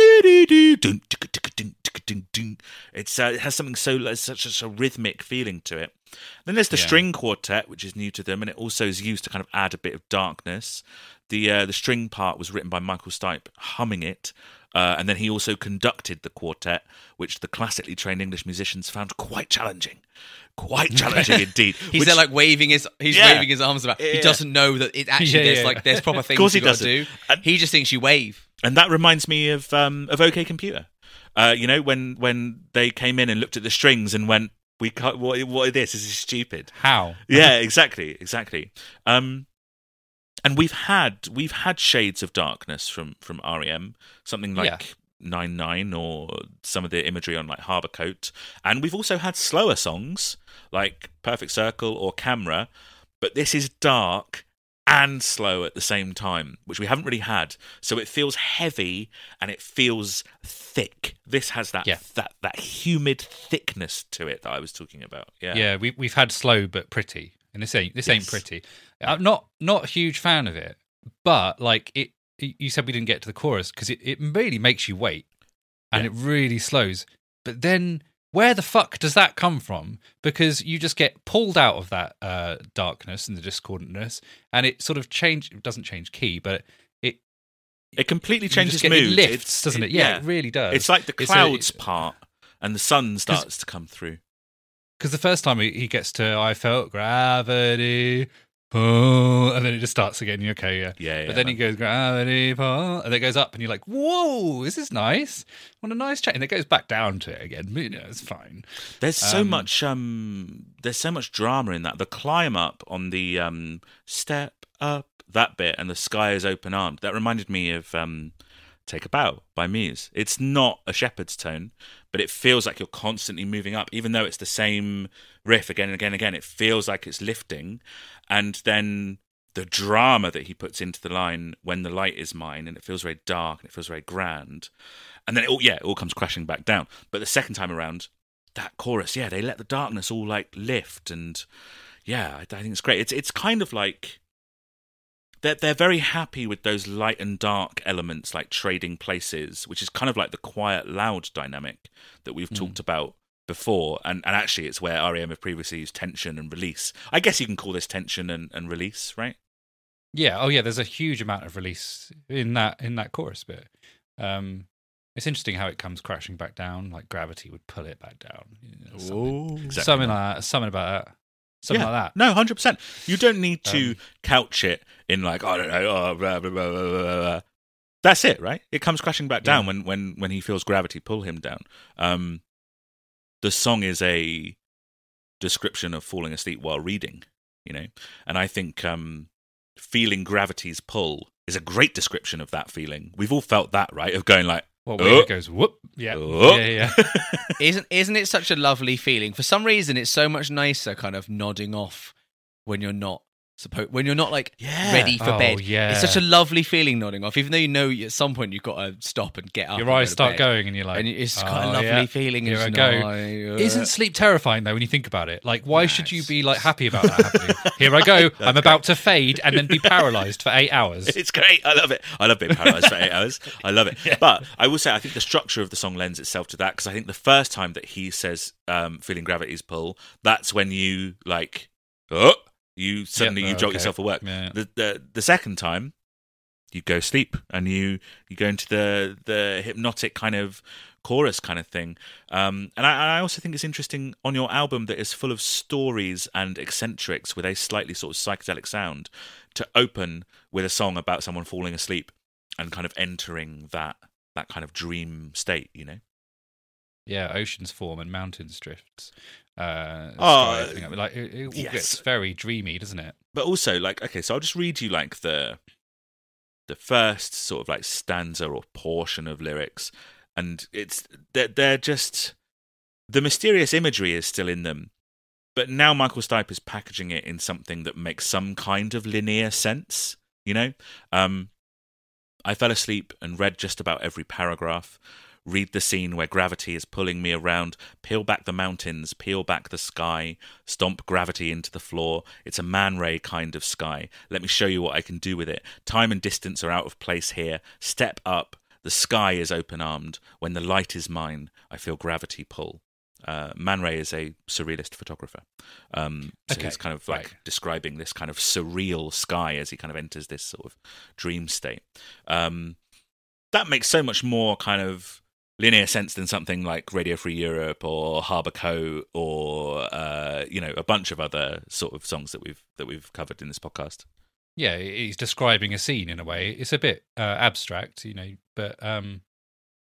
Speaker 2: It's uh, it has something so such, such a rhythmic feeling to it. Then there's the
Speaker 3: Yeah.
Speaker 2: string quartet, which is new to them, and it also is used to kind of add a bit of darkness. The uh, the string part was written by Michael Stipe, humming it. Uh, and then he also conducted the quartet, which the classically trained English musicians found quite challenging, quite challenging indeed.
Speaker 1: He's
Speaker 2: which-
Speaker 1: there like waving his he's
Speaker 2: Yeah.
Speaker 1: waving his arms about.
Speaker 2: Yeah,
Speaker 1: he doesn't know that it actually
Speaker 3: Yeah,
Speaker 1: there's like there's proper things
Speaker 2: course
Speaker 1: you
Speaker 2: he doesn't.
Speaker 1: do.
Speaker 2: And-
Speaker 1: he just thinks you wave.
Speaker 2: and that reminds me of um, of OK Computer. Uh, you know, when when they came in and looked at the strings and went, "We can't, what, what is this? This is stupid."
Speaker 3: How?
Speaker 2: Yeah, exactly, exactly. Um, and we've had we've had shades of darkness from from REM, something like.
Speaker 3: Yeah.
Speaker 2: Nine Nine or some of the imagery on like Harborcoat, and we've also had slower songs like Perfect Circle or Camera, but this is dark and slow at the same time, which we haven't really had. So it feels heavy and it feels thick. This has that
Speaker 3: Yeah.
Speaker 2: that that humid thickness to it that I was talking about. Yeah,
Speaker 3: Yeah, we we've had slow but pretty, and this ain't this ain't pretty. I'm not not a huge fan of it, but like it. You said we didn't get to the chorus because it, it really makes you wait, and
Speaker 2: Yeah.
Speaker 3: it really slows. But then where the fuck does that come from? Because you just get pulled out of that uh, darkness and the discordantness, and it sort of change. It doesn't change key, but it
Speaker 2: It completely changes mood.
Speaker 3: It lifts,
Speaker 2: It's-
Speaker 3: doesn't it? Yeah, it really does.
Speaker 2: It's like the
Speaker 3: It's a-
Speaker 2: clouds part, and the sun starts to come through.
Speaker 3: Because the first time he, he gets to I felt gravity, pull, and then it just starts again. You're okay, yeah.
Speaker 2: Yeah, yeah.
Speaker 3: but then he goes gravity, pull, and then it goes up, and you're like, whoa, this is nice. What a nice chat. And it goes back down to it again. But, you know, it's fine.
Speaker 2: There's so
Speaker 3: Um,
Speaker 2: much um there's so much drama in that. The climb up on the um step up that bit and the sky is open armed. That reminded me of um Take a Bow by Muse. It's not a Shepard's tone, but it feels like you're constantly moving up, even though it's the same riff again and again and again. It feels like it's lifting. And then the drama that he puts into the line when the light is mine and it feels very dark and it feels very grand. And then it all yeah, it all comes crashing back down. But the second time around, that chorus, yeah, they let the darkness all like lift, and yeah, I, I think it's great. It's it's kind of like they're they're very happy with those light and dark elements, like trading places, which is kind of like the quiet loud dynamic that we've hmm. talked about before. And and actually, it's where REM have previously used tension and release. I guess you can call this tension and, and release, right?
Speaker 3: Yeah. Oh, yeah. There's a huge amount of release in that in that chorus bit. Um, it's interesting how it comes crashing back down. Like gravity would pull it back down. You know, something,
Speaker 2: Exactly.
Speaker 3: something like that. Something about that. Something
Speaker 2: Yeah.
Speaker 3: like that.
Speaker 2: No, hundred percent. You don't need to
Speaker 3: Um,
Speaker 2: couch it in like I don't know. Oh, blah, blah, blah, blah, blah, blah. That's it, right? It comes crashing back down
Speaker 3: Yeah.
Speaker 2: when when when he feels gravity pull him down. Um, the song is a description of falling asleep while reading, you know, and I think um, feeling gravity's pull is a great description of that feeling. We've all felt that, right? Of going like,
Speaker 3: Well,
Speaker 2: Oh.
Speaker 3: it goes whoop. Yeah.
Speaker 2: Oh.
Speaker 3: Yeah. Yeah.
Speaker 1: Isn't isn't it such a lovely feeling? For some reason, it's so much nicer, kind of nodding off when you're not Suppo- when you're not like
Speaker 2: Yeah.
Speaker 1: ready for
Speaker 3: Oh,
Speaker 1: bed.
Speaker 3: yeah.
Speaker 1: It's such a lovely feeling nodding off, even though you know at some point you've got to stop and get up.
Speaker 3: Your
Speaker 1: and go
Speaker 3: eyes start
Speaker 1: bed.
Speaker 3: going, and you're like,
Speaker 1: and it's quite a
Speaker 3: "Oh,
Speaker 1: lovely
Speaker 3: yeah,
Speaker 1: feeling.
Speaker 3: Here I go.
Speaker 1: "Oh,
Speaker 3: Isn't sleep terrifying though when you think about it? Like, why should you be like happy about that happening? Here I go. I'm about to fade and then be paralyzed for eight hours.
Speaker 2: It's great. I love it. I love being paralyzed for eight hours. I love it. But I will say, I think the structure of the song lends itself to that because I think the first time that he says um, "feeling gravity's pull," that's when you like, oh, you suddenly
Speaker 3: Yeah,
Speaker 2: you
Speaker 3: oh,
Speaker 2: jolt
Speaker 3: okay.
Speaker 2: yourself for work.
Speaker 3: Yeah.
Speaker 2: The, the the second time, you go sleep and you you go into the the hypnotic kind of chorus kind of thing. Um, and I, I also think it's interesting on your album that is full of stories and eccentrics with a slightly sort of psychedelic sound to open with a song about someone falling asleep and kind of entering that that kind of dream state, you know.
Speaker 3: Yeah, oceans form and mountains drifts. Uh,
Speaker 2: Oh,
Speaker 3: sky opening like it, it
Speaker 2: yes.
Speaker 3: gets very dreamy, doesn't it?
Speaker 2: But also like okay, so I'll just read you like the the first sort of like stanza or portion of lyrics and it's they're, they're just the mysterious imagery is still in them but now michael stipe is packaging it in something that makes some kind of linear sense you know um i fell asleep and read just about every paragraph read the scene where gravity is pulling me around peel back the mountains peel back the sky stomp gravity into the floor. It's a man ray kind of sky. Let me show you what i can do with it. Time and distance are out of place here. Step up. The sky is open armed when the light is mine i feel gravity pull. Uh, Man Ray is a surrealist photographer. Um, so
Speaker 3: Okay,
Speaker 2: he's kind of like
Speaker 3: right.
Speaker 2: describing this kind of surreal sky as he kind of enters this sort of dream state. Um, that makes so much more kind of linear sense than something like Radio Free Europe or Harborcoat or uh, you know a bunch of other sort of songs that we've that we've covered in this podcast.
Speaker 3: Yeah, he's describing a scene in a way. It's a bit uh, abstract, you know, but um,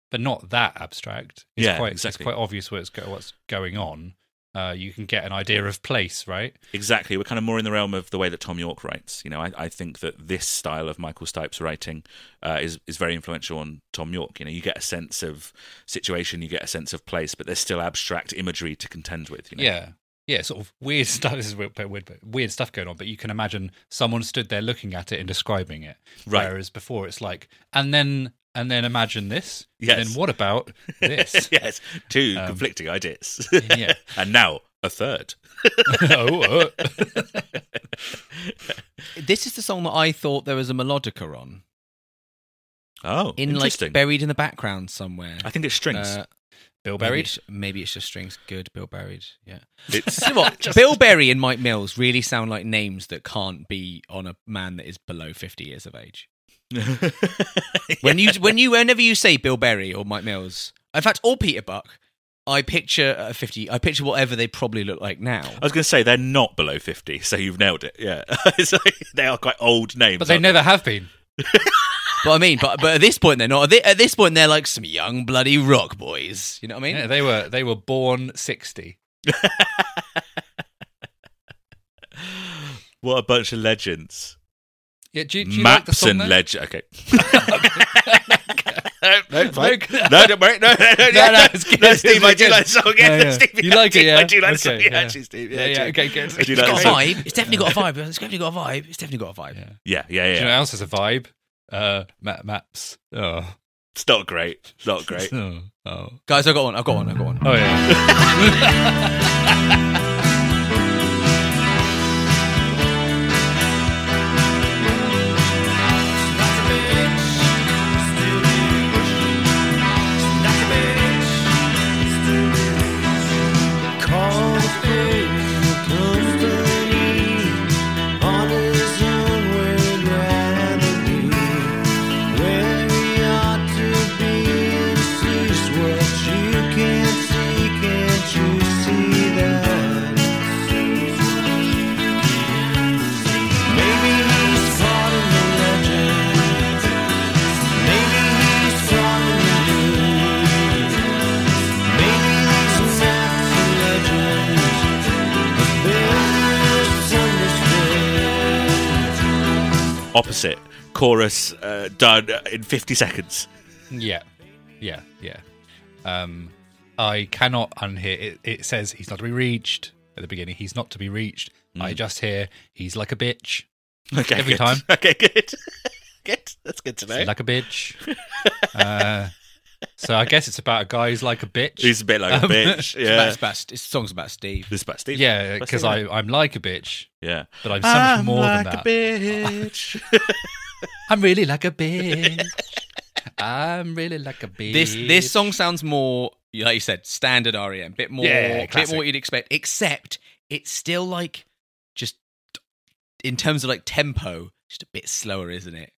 Speaker 3: but not that abstract. It's
Speaker 2: Yeah,
Speaker 3: quite,
Speaker 2: exactly.
Speaker 3: It's quite obvious what's go- what's going on. Uh, you can get an idea of place, right?
Speaker 2: Exactly, we're kind of more in the realm of the way that Tom Yorke writes. You know, I, I think that this style of Michael Stipe's writing uh, is is very influential on Tom Yorke. You know, you get a sense of situation, you get a sense of place, but there's still abstract imagery to contend with. You know?
Speaker 3: Yeah, yeah, sort of weird stuff. This is weird, weird, weird stuff going on, but you can imagine someone stood there looking at it and describing it.
Speaker 2: Right.
Speaker 3: Whereas before, it's like, and then and then imagine this.
Speaker 2: Yes.
Speaker 3: And then what about this?
Speaker 2: yes, two
Speaker 3: Um,
Speaker 2: conflicting ideas.
Speaker 3: yeah.
Speaker 2: and now a third.
Speaker 3: oh, uh.
Speaker 1: This is the song that I thought there was a melodica on,
Speaker 2: Oh,
Speaker 1: in like buried in the background somewhere.
Speaker 2: I think it's strings.
Speaker 1: Uh,
Speaker 3: Bill
Speaker 1: maybe
Speaker 3: Buried.
Speaker 1: it's, maybe it's just strings. Good, Bill Buried. Yeah.
Speaker 2: it's
Speaker 1: You know what? Bill Berry and Mike Mills really sound like names that can't be on a man that is below fifty years of age. When you when you whenever you say Bill Berry or Mike Mills, in fact, or Peter Buck, I picture a fifty. I picture whatever they probably look like now.
Speaker 2: I was going to say they're not below fifty, so you've nailed it. Yeah, like- they are quite old names,
Speaker 3: But they
Speaker 2: aren't
Speaker 3: never have been.
Speaker 1: But I mean, but but at this point they're not. At At this point they're like some young bloody rock boys. You know what I mean?
Speaker 3: Yeah, they were they were born sixty.
Speaker 2: What a bunch of legends.
Speaker 3: Yeah, do, you- do you like the
Speaker 2: Maps
Speaker 3: song
Speaker 2: and legends. Okay. no, fine.
Speaker 3: Okay.
Speaker 2: no, don't worry. No, no, no,
Speaker 3: No, no, it's good.
Speaker 2: No, Steve. I do like the song. Yeah,
Speaker 3: Yeah, yeah.
Speaker 2: Steve,
Speaker 3: You like it, yeah?
Speaker 2: I do like the song. Yeah,
Speaker 3: yeah.
Speaker 2: actually, Steve. Yeah,
Speaker 3: Yeah, yeah, okay, good.
Speaker 2: I do
Speaker 3: It's
Speaker 2: like
Speaker 1: got a vibe. It's definitely got a vibe. It's definitely got a vibe. It's definitely got a vibe.
Speaker 3: Yeah.
Speaker 2: Yeah, yeah,
Speaker 3: Do you know what else has a vibe? Uh, map maps. Oh,
Speaker 2: It's not great. It's not great.
Speaker 3: oh, oh,
Speaker 1: Guys, I've got one. I've got one. I've got one.
Speaker 3: oh yeah.
Speaker 2: Opposite chorus uh, done in 50 seconds.
Speaker 3: Yeah, yeah, yeah. Um, I cannot unhear it. It says he's not to be reached at the beginning. He's not to be reached. I just hear he's like a bitch.
Speaker 2: Okay,
Speaker 3: Every
Speaker 2: good.
Speaker 3: time.
Speaker 2: Okay, good. good. That's good to know.
Speaker 3: like a bitch. uh, so I guess it's about a guy who's like a bitch.
Speaker 2: He's a bit like a
Speaker 3: Um,
Speaker 2: bitch.
Speaker 1: It's,
Speaker 2: Yeah.
Speaker 1: about, it's, about, it's song's about Steve.
Speaker 2: This is about Steve.
Speaker 3: yeah,
Speaker 2: About
Speaker 3: because
Speaker 2: Steve,
Speaker 3: I
Speaker 2: right?
Speaker 3: I'm like a bitch,
Speaker 2: Yeah.
Speaker 3: but I'm so much
Speaker 2: I'm
Speaker 3: more
Speaker 2: like
Speaker 3: than that.
Speaker 2: a bitch.
Speaker 3: I'm really like a bitch. I'm really like a bitch.
Speaker 1: This this song sounds more, like you said, standard REM. Bit more,
Speaker 3: Yeah,
Speaker 1: bit
Speaker 3: classic.
Speaker 1: more what you'd expect. Except it's still like just in terms of like tempo, just a bit slower, isn't it?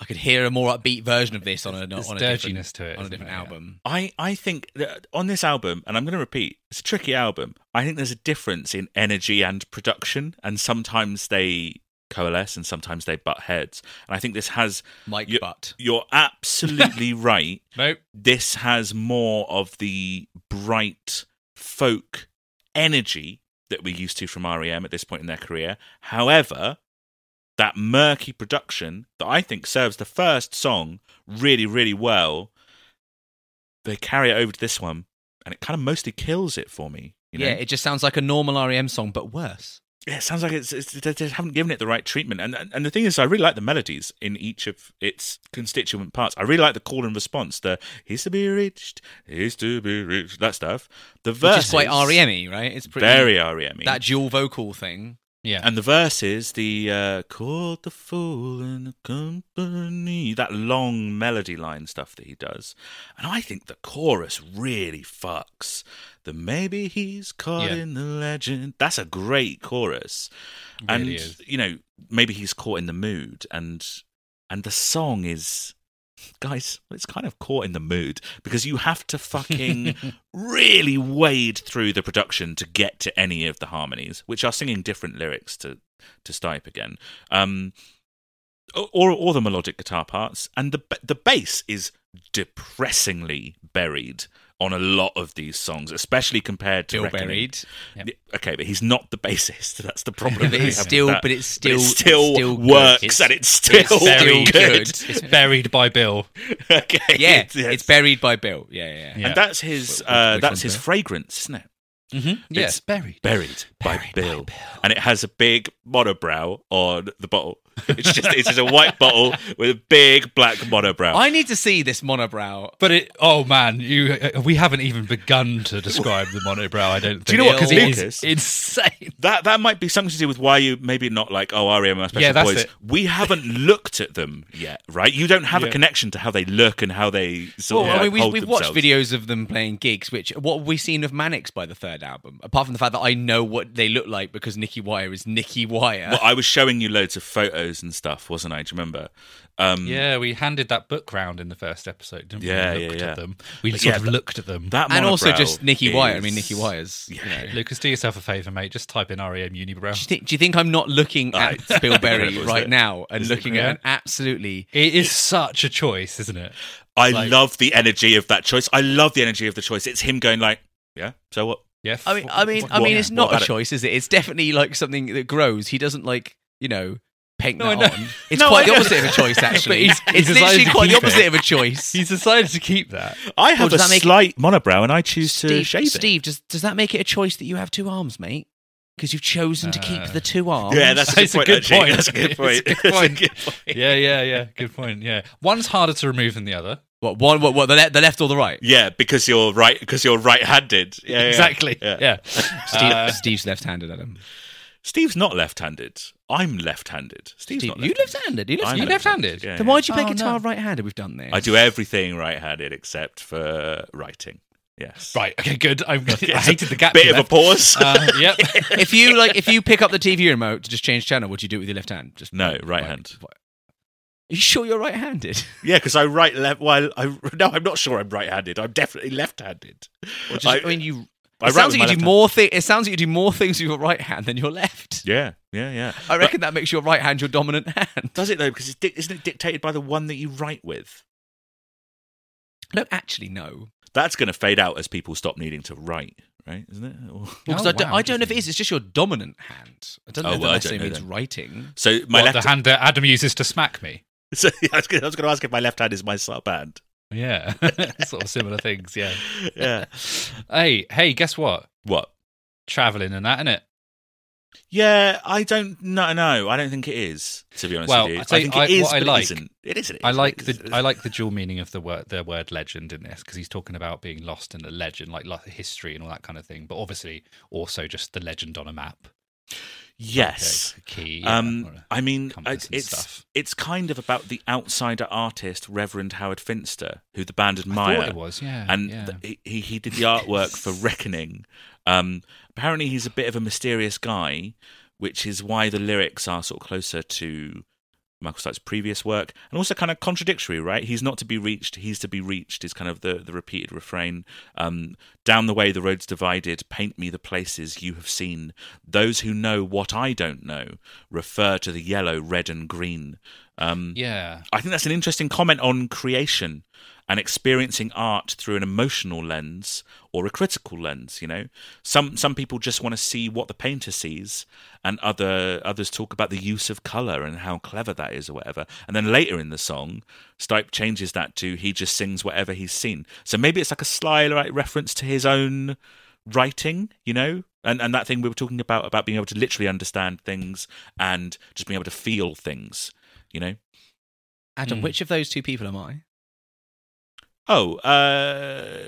Speaker 1: I could hear a more upbeat version of this on a on a different,
Speaker 3: dirginess to it,
Speaker 1: on a
Speaker 3: isn't
Speaker 1: different
Speaker 3: there? Yeah.
Speaker 1: album.
Speaker 2: I, I think that on this album, and I'm going to repeat, it's a tricky album. I think there's a difference in energy and production, and sometimes they coalesce and sometimes they butt heads. And I think this has,
Speaker 1: Mike
Speaker 2: You-
Speaker 1: Butt.
Speaker 2: you're absolutely right.
Speaker 3: Nope.
Speaker 2: This has more of the bright folk energy that we're used to from REM at this point in their career. However, that murky production that I think serves the first song really, really well, they carry it over to this one, and it kind of mostly kills it for me. You know?
Speaker 1: Yeah, it just sounds like a normal REM song, but worse.
Speaker 2: Yeah, it sounds like it's, it's they haven't given it the right treatment. And and the thing is, I really like the melodies in each of its constituent parts. I really like the call and response. The "He's to be reached, he's to be reached," that stuff. The verses
Speaker 1: is quite REM-y, right? It's pretty
Speaker 2: very REM.
Speaker 1: that dual vocal thing.
Speaker 3: Yeah.
Speaker 2: and the verses, the uh, "Caught the fool in the company," that long melody line stuff that he does, and I think the chorus really fucks. The maybe he's caught
Speaker 3: Yeah.
Speaker 2: in the legend. That's a great chorus. and
Speaker 3: is.
Speaker 2: you know maybe he's caught in the mood and and the song is guys it's kind of caught in the mood because you have to fucking really wade through the production to get to any of the harmonies which are singing different lyrics to to stipe again um or or the melodic guitar parts. And the the bass is depressingly buried on a lot of these songs especially compared to
Speaker 1: Bill
Speaker 2: Reckoning.
Speaker 1: Buried.
Speaker 3: Yep.
Speaker 2: Okay, but he's not the bassist. That's the problem.
Speaker 1: But it's still- but it's still-
Speaker 2: it still,
Speaker 1: it's still
Speaker 2: works,
Speaker 3: It's-
Speaker 2: and it's still,
Speaker 1: it's still
Speaker 2: good.
Speaker 1: good.
Speaker 3: It's buried by Bill.
Speaker 2: okay,
Speaker 1: Yeah,
Speaker 2: yes.
Speaker 1: it's buried by Bill. Yeah, yeah. yeah.
Speaker 3: Yeah.
Speaker 2: and that's his. Uh, that's his
Speaker 1: that?
Speaker 2: fragrance, isn't it?
Speaker 1: Mm-hmm.
Speaker 3: Yeah,
Speaker 2: It's
Speaker 3: buried.
Speaker 2: Buried, by,
Speaker 3: Buried by
Speaker 2: Bill.
Speaker 3: Bill.
Speaker 2: and it has a big monobrow on the bottle. It's just it's just a white bottle with a big black monobrow.
Speaker 1: I need to see this monobrow.
Speaker 3: But it, oh man, you we haven't even begun to describe the monobrow. I don't. Think.
Speaker 2: Do you know what,
Speaker 3: Because it is insane.
Speaker 2: that that might be something to do with why you maybe not like oh REM are special
Speaker 3: Yeah, that's
Speaker 2: boys.
Speaker 3: it.
Speaker 2: We haven't looked at them yet, right? You don't have a connection to how they look and how they sort
Speaker 1: Well,
Speaker 2: of
Speaker 1: I
Speaker 2: like,
Speaker 1: mean, we've, we've watched videos of them playing gigs. Which what have we seen of Manics by the third album? Apart from the fact that I know what they look like because Nicky Wire is Nicky Wire.
Speaker 2: Well, I was showing you loads of photos and stuff, wasn't I? Do you remember? Um,
Speaker 3: Yeah, we handed that book round in the first episode, didn't
Speaker 2: Yeah,
Speaker 3: we?
Speaker 2: yeah,
Speaker 3: looked
Speaker 2: yeah.
Speaker 3: at them. We
Speaker 2: But
Speaker 3: sort
Speaker 2: yeah,
Speaker 3: of looked at them.
Speaker 2: That
Speaker 1: and also
Speaker 2: monobrow
Speaker 1: just Nicky Wire. I
Speaker 2: is-
Speaker 1: mean, Nicky Wire's.
Speaker 2: Yeah.
Speaker 1: You know.
Speaker 3: Lucas, do yourself a favour, mate. Just type in REM Unibrow.
Speaker 1: Do you, think, do you think I'm not looking at
Speaker 2: Right.
Speaker 1: Bill Berry right
Speaker 2: it?
Speaker 1: now and
Speaker 2: Isn't
Speaker 1: looking at an absolutely
Speaker 3: It is such a choice, isn't it?
Speaker 2: I
Speaker 3: Like-
Speaker 2: love the energy of that choice. I love the energy of the choice. It's him going like, "Yeah, so what?"
Speaker 3: Yeah.
Speaker 1: I mean, I mean,
Speaker 3: what-
Speaker 1: I mean, it's not a choice, is it? It's definitely like something that grows. He doesn't like, you know, paint
Speaker 3: No,
Speaker 1: that on. It's
Speaker 2: No,
Speaker 1: quite
Speaker 2: I
Speaker 1: the
Speaker 2: know.
Speaker 1: opposite of a choice, actually.
Speaker 3: he's-
Speaker 1: it's
Speaker 3: he's decided
Speaker 1: literally quite the
Speaker 3: keep it.
Speaker 1: opposite of a choice.
Speaker 3: He's decided to keep that.
Speaker 2: I have a
Speaker 1: does that make-
Speaker 2: slight monobrow, and I choose to
Speaker 1: Steve,
Speaker 2: it.
Speaker 1: Steve, does does that make it a choice that you have two arms, mate? Because you've chosen to keep
Speaker 3: Uh,
Speaker 1: the two arms.
Speaker 2: Yeah, that's a good
Speaker 3: It's a
Speaker 2: point.
Speaker 3: good point.
Speaker 2: That's a good
Speaker 3: It's
Speaker 2: point.
Speaker 3: a good
Speaker 2: That's
Speaker 3: point.
Speaker 2: good point.
Speaker 3: Yeah, yeah, yeah. Good point. Yeah, one's harder to remove than the other.
Speaker 1: what one? What? what the, le- the left or the right?
Speaker 2: Yeah, because you're right. Because you're right-handed. Yeah, yeah,
Speaker 3: exactly.
Speaker 2: Yeah.
Speaker 3: Yeah.
Speaker 1: Steve,
Speaker 3: Uh,
Speaker 1: Steve's left-handed, Adam.
Speaker 2: Steve's not left-handed. I'm left-handed. Steve's
Speaker 1: Steve,
Speaker 2: not
Speaker 1: you
Speaker 2: left-handed.
Speaker 1: left-handed. You left
Speaker 2: I'm
Speaker 3: you left-handed?
Speaker 2: Yeah,
Speaker 1: Then
Speaker 2: yeah.
Speaker 1: why'd you play
Speaker 3: Oh,
Speaker 1: guitar
Speaker 3: no.
Speaker 1: right-handed? We've done this.
Speaker 2: I do everything right-handed except for writing. Yes.
Speaker 3: right. Okay. Good. I, I
Speaker 2: It's
Speaker 3: hated the gap.
Speaker 2: Bit
Speaker 3: you
Speaker 2: of a
Speaker 3: left.
Speaker 2: pause.
Speaker 3: Uh, yep.
Speaker 1: if you like, if you pick up the TV remote to just change channel, what do you do with your left hand? Just
Speaker 2: No, right hand.
Speaker 1: Are you sure you're right-handed?
Speaker 2: yeah, because I write left. Well, I no, I'm not sure I'm right-handed. I'm definitely left-handed.
Speaker 1: Or just,
Speaker 2: I-
Speaker 1: I, mean, you.
Speaker 2: I
Speaker 1: It sounds like you do
Speaker 2: left
Speaker 1: more. Thi- it sounds like you do more things with your right hand than your left.
Speaker 2: Yeah, yeah, yeah.
Speaker 1: I reckon that makes your right hand your dominant hand.
Speaker 2: Does it though? Because it's di- isn't it dictated by the one that you write with?
Speaker 1: I don't actually know
Speaker 2: That's going to fade out as people stop needing to write, right? Isn't it? Or-
Speaker 1: because
Speaker 3: Oh,
Speaker 1: I, don't,
Speaker 3: wow,
Speaker 1: I don't know if it is. It's just your dominant hand. I don't oh, know
Speaker 2: Oh,
Speaker 1: if
Speaker 2: well, I
Speaker 1: that
Speaker 2: don't
Speaker 1: necessarily
Speaker 2: know
Speaker 1: means
Speaker 2: then.
Speaker 1: writing.
Speaker 2: So my
Speaker 3: What,
Speaker 2: left.
Speaker 3: the hand that Adam uses to smack me.
Speaker 2: So I was going to ask if my left hand is my sub hand.
Speaker 3: Yeah. sort of similar things. Yeah.
Speaker 2: Yeah.
Speaker 3: Hey, hey, guess what?
Speaker 2: what?
Speaker 3: Traveling and that, it?
Speaker 2: Yeah, I don't no no, I don't think it is. To be honest
Speaker 3: Well,
Speaker 2: with you,
Speaker 3: I you,
Speaker 2: think
Speaker 3: I-
Speaker 2: it is.
Speaker 3: I
Speaker 2: but
Speaker 3: like-
Speaker 2: it isn't. It is. It is
Speaker 3: I like the. I like the dual meaning of the word the word legend in this because he's talking about being lost in a legend, like lo- history and all that kind of thing. But obviously, also just the legend on a map.
Speaker 2: Yes.
Speaker 3: key. yeah,
Speaker 2: Um, I mean, it's it's kind of about the outsider artist Reverend Howard Finster, who the band admire.
Speaker 3: it was, yeah.
Speaker 2: and
Speaker 3: yeah.
Speaker 2: th- he he did the artwork for Reckoning. Um, apparently, he's a bit of a mysterious guy, which is why the lyrics are sort of closer to Michael Stipe's previous work, and also kind of contradictory, right? He's not to be reached; he's to be reached is kind of the the repeated refrain. Um, Down the way the road's divided, paint me the places you have seen. Those who know what I don't know refer to the yellow, red, and green. Um,
Speaker 3: yeah,
Speaker 2: I think that's an interesting comment on creation and experiencing art through an emotional lens or a critical lens. You know, some some people just want to see what the painter sees, and other others talk about the use of color and how clever that is or whatever. And then later in the song, Stipe changes that to he just sings whatever he's seen. So maybe it's like a sly like, reference to his own writing, you know. And, and that thing we were talking about about being able to literally understand things and just being able to feel things, you know.
Speaker 1: Adam,
Speaker 3: Hmm.
Speaker 1: which of those two people am I?
Speaker 2: Oh, uh,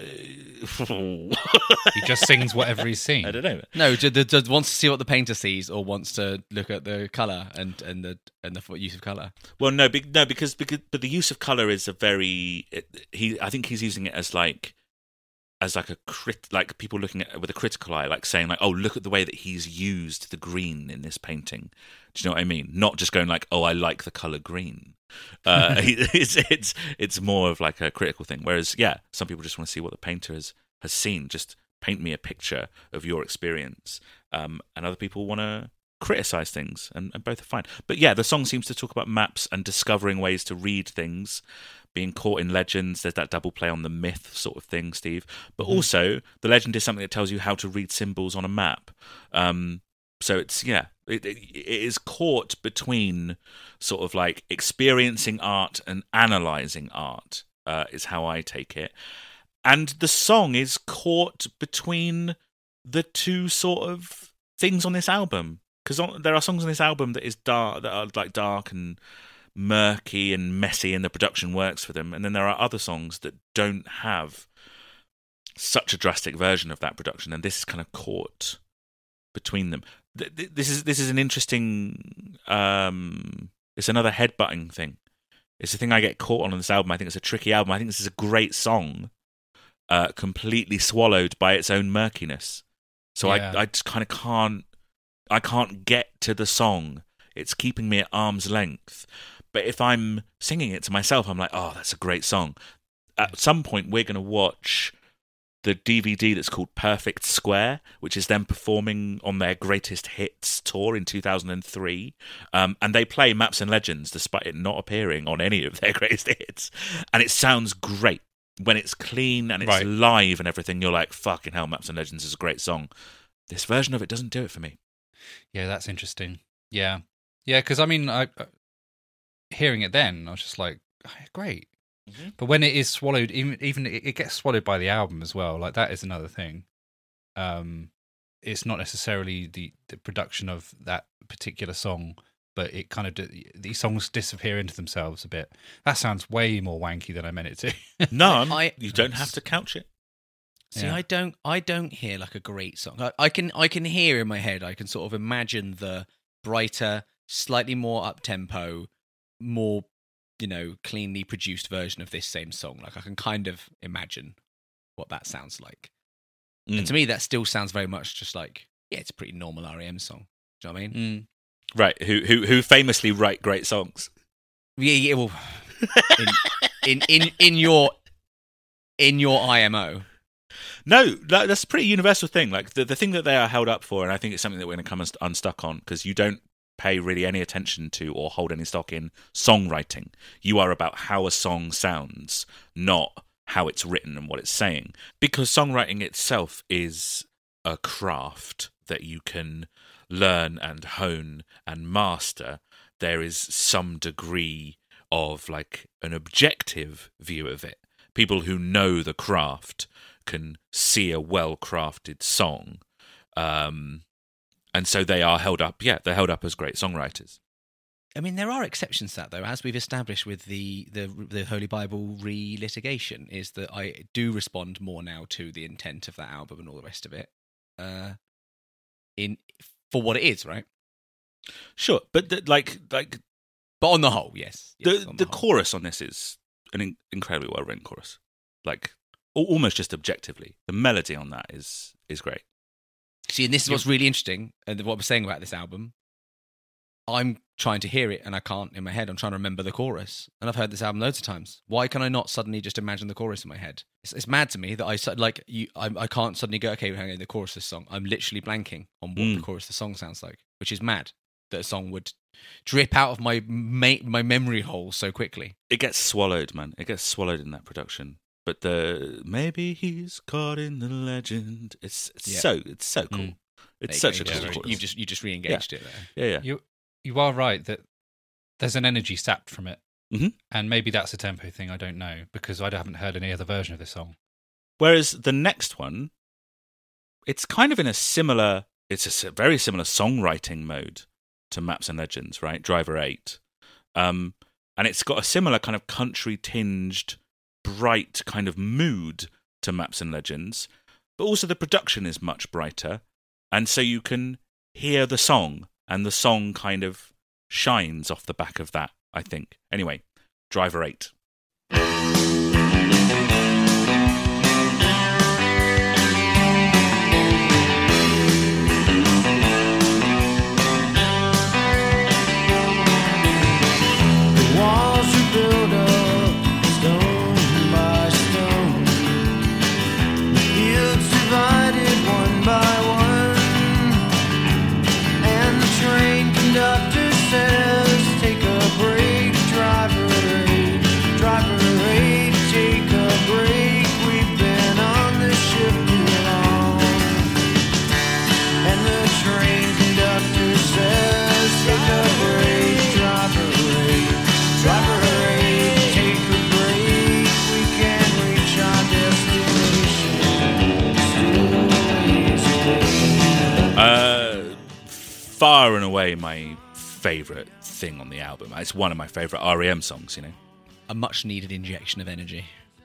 Speaker 3: he just sings whatever he's seen.
Speaker 2: I don't know.
Speaker 1: No, d- d- d- wants to see what the painter sees, or wants to look at the color and and the and the use of color.
Speaker 2: Well, no, be, no, because because but the use of color is a very it, he. I think he's using it as like as like a crit, like people looking at it with a critical eye, like saying like, oh, look at the way that he's used the green in this painting. Do you know what I mean? Not just going like, oh, I like the color green. Uh, it's it's it's more of like a critical thing. Whereas, yeah, some people just want to see what the painter has has seen. Just paint me a picture of your experience, um, and other people want to criticize things, and, and both are fine. But yeah, the song seems to talk about maps and discovering ways to read things, being caught in legends. There's that double play on the myth sort of thing, Steve. But also, the legend is something that tells you how to read symbols on a map. Um, so it's yeah, it, it, it is caught between sort of like experiencing art and analyzing art. Uh, is how I take it. And the song is caught between the two sort of things on this album because there are songs on this album that is dark that are like dark and murky and messy and the production works for them. And then there are other songs that don't have such a drastic version of that production and this is kind of caught between them. Th- th- this is this is an interesting um it's another headbutting thing. It's the thing i get caught on on this album. I think it's a tricky album. I think this is a great song uh completely swallowed by its own murkiness. So
Speaker 3: Yeah.
Speaker 2: i i just kind of can't I can't get to the song. It's keeping me at arm's length. But if I'm singing it to myself, I'm like, oh, that's a great song. At some point, we're going to watch the DVD that's called Perfect Square, which is them performing on their greatest hits tour in 2003. Um, and they play Maps and Legends despite it not appearing on any of their greatest hits. And it sounds great. When it's clean and it's
Speaker 3: Right.
Speaker 2: live and everything, you're like, fucking hell, Maps and Legends is a great song. This version of it doesn't do it for me.
Speaker 3: Yeah, that's interesting. Yeah, yeah, because I mean, I uh, hearing it then, I was just like, "Oh, great.
Speaker 2: Mhm.
Speaker 3: But when it is swallowed, even even it it gets swallowed by the album as well. Like that is another thing. Um, it's not necessarily the the production of that particular song, but it kind of d- these songs disappear into themselves a bit. That sounds way more wanky than I meant it to.
Speaker 2: No, I'm-
Speaker 1: I-
Speaker 2: you don't have to couch it.
Speaker 1: See,
Speaker 3: Yeah.
Speaker 1: I don't, I don't hear like a great song. I, I can, I can hear in my head. I can sort of imagine the brighter, slightly more up tempo, more, you know, cleanly produced version of this same song. Like I can kind of imagine what that sounds like.
Speaker 2: Mm.
Speaker 1: And to me, that still sounds very much just like, yeah, it's a pretty normal REM song. Do you know what I mean?
Speaker 3: Mm.
Speaker 2: Right, who who who famously write great songs.
Speaker 1: Yeah, yeah. Well, in, in in in your in your IMO.
Speaker 2: No, that, that's a pretty universal thing. Like the the thing that they are held up for, and I think it's something that we're going to come unst- unstuck on because you don't pay really any attention to or hold any stock in songwriting. You are about how a song sounds, not how it's written and what it's saying. Because songwriting itself is a craft that you can learn and hone and master. There is some degree of like an objective view of it. People who know the craft can see a well crafted song um, and so they are held up. Yeah, they're held up as great songwriters.
Speaker 1: I mean, there are exceptions to that, though, as we've established with the the, the Holy Bible re-litigation, is that I do respond more now to the intent of that album and all the rest of it, uh, in for what it is, right?
Speaker 2: Sure, but the, like like
Speaker 1: But on the whole, yes. yes
Speaker 2: the the
Speaker 1: whole.
Speaker 2: chorus on this is an in- incredibly well written chorus. Like almost just objectively, the melody on that is is great.
Speaker 1: See, and this is what's really interesting, and what I'm saying about this album. I'm trying to hear it, and I can't in my head. I'm trying to remember the chorus, and I've heard this album loads of times. Why can I not suddenly just imagine the chorus in my head? It's, it's mad to me that I like you. I, I can't suddenly go, okay, hang on, the chorus of this song. I'm literally blanking on what the
Speaker 2: Mm.
Speaker 1: chorus of the song sounds like, which is mad that a song would drip out of my ma- my memory hole so quickly.
Speaker 2: It gets swallowed, man. It gets swallowed in that production. But the maybe he's caught in the legend. It's, it's
Speaker 1: Yeah.
Speaker 2: so it's so cool.
Speaker 3: Mm.
Speaker 2: It's such
Speaker 1: you
Speaker 2: a cool
Speaker 1: You just-
Speaker 2: chorus.
Speaker 1: you just you just re-engaged it there.
Speaker 2: yeah, yeah.
Speaker 3: You you are right that there's an energy sapped from it,
Speaker 2: Mhm.
Speaker 3: and maybe that's a tempo thing. I don't know because I haven't heard any other version of this song.
Speaker 2: Whereas the next one, it's kind of in a similar, it's a very similar songwriting mode to Maps and Legends, right? Driver 8. Um, and it's got a similar kind of country tinged, bright kind of mood to Maps and Legends, but also the production is much brighter. And so you can hear the song, and the song kind of shines off the back of that, I think. Anyway, Driver 8. Far and away my favorite thing on the album. It's one of my favorite REM songs, you know.
Speaker 1: A much needed injection of energy.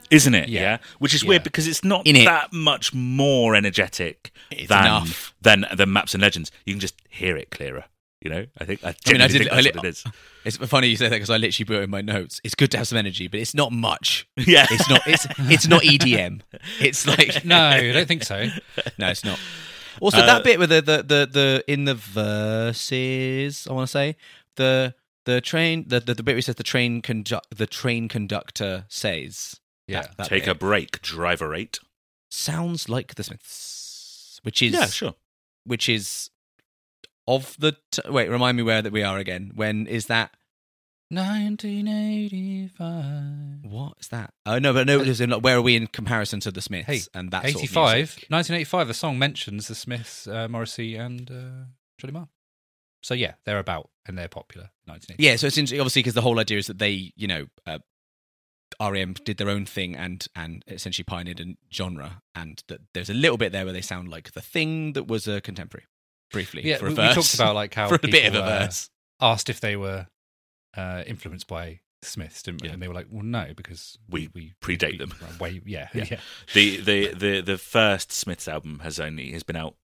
Speaker 2: Isn't it? Yeah.
Speaker 3: Yeah.
Speaker 2: Which is
Speaker 3: Yeah.
Speaker 2: weird because it's not
Speaker 1: In it.
Speaker 2: that much more energetic
Speaker 1: It's
Speaker 2: than,
Speaker 1: enough.
Speaker 2: than than Maps and Legends. You can just hear it clearer. You know, I think I,
Speaker 1: I mean, I did-
Speaker 2: think
Speaker 1: I
Speaker 2: that's
Speaker 1: li-
Speaker 2: what it is.
Speaker 1: It's funny you say that because I literally put it in my notes. It's good to have some energy, but it's not much.
Speaker 2: Yeah,
Speaker 1: It's not. It's it's not EDM. It's like
Speaker 3: No, I don't think so.
Speaker 1: no, it's not. Also,
Speaker 2: Uh,
Speaker 1: that bit with the, the the the in the verses, I want to say the the train the, the the bit where it says the train conduct the train conductor says
Speaker 3: Yeah.
Speaker 1: that- that
Speaker 2: Take
Speaker 1: bit
Speaker 2: a break, Driver Eight.
Speaker 1: sounds like the Smiths, which is
Speaker 2: Yeah, sure.
Speaker 1: which is of the t- wait. Remind me where that we are again. When is that?
Speaker 3: 1985.
Speaker 1: What is that? Oh no, but no. as in, like, Where are we in comparison to the Smiths?
Speaker 3: Hey,
Speaker 1: and that sort of
Speaker 3: 85.
Speaker 1: music?
Speaker 3: 1985, the song mentions the Smiths, uh, Morrissey, and uh, Johnny Marr. So yeah, they're about and they're popular. 1985.
Speaker 1: Yeah, so it's interesting, obviously because the whole idea is that they, you know, uh, REM did their own thing and and essentially pioneered a genre, and that there's a little bit there where they sound like the thing that was a contemporary, briefly.
Speaker 3: Yeah,
Speaker 1: for
Speaker 3: we,
Speaker 1: a
Speaker 3: we
Speaker 1: verse.
Speaker 3: talked about like how
Speaker 1: for a bit of
Speaker 3: people,
Speaker 1: a
Speaker 3: uh,
Speaker 1: verse.
Speaker 3: asked if they were uh, influenced by Smiths, didn't we?
Speaker 2: Yeah.
Speaker 3: And they were like, "Well, no, because
Speaker 2: We
Speaker 3: we
Speaker 2: predate
Speaker 3: we-
Speaker 2: them."
Speaker 3: Way, yeah,
Speaker 2: Yeah.
Speaker 3: yeah,
Speaker 2: The, the the the first Smiths album has only has been out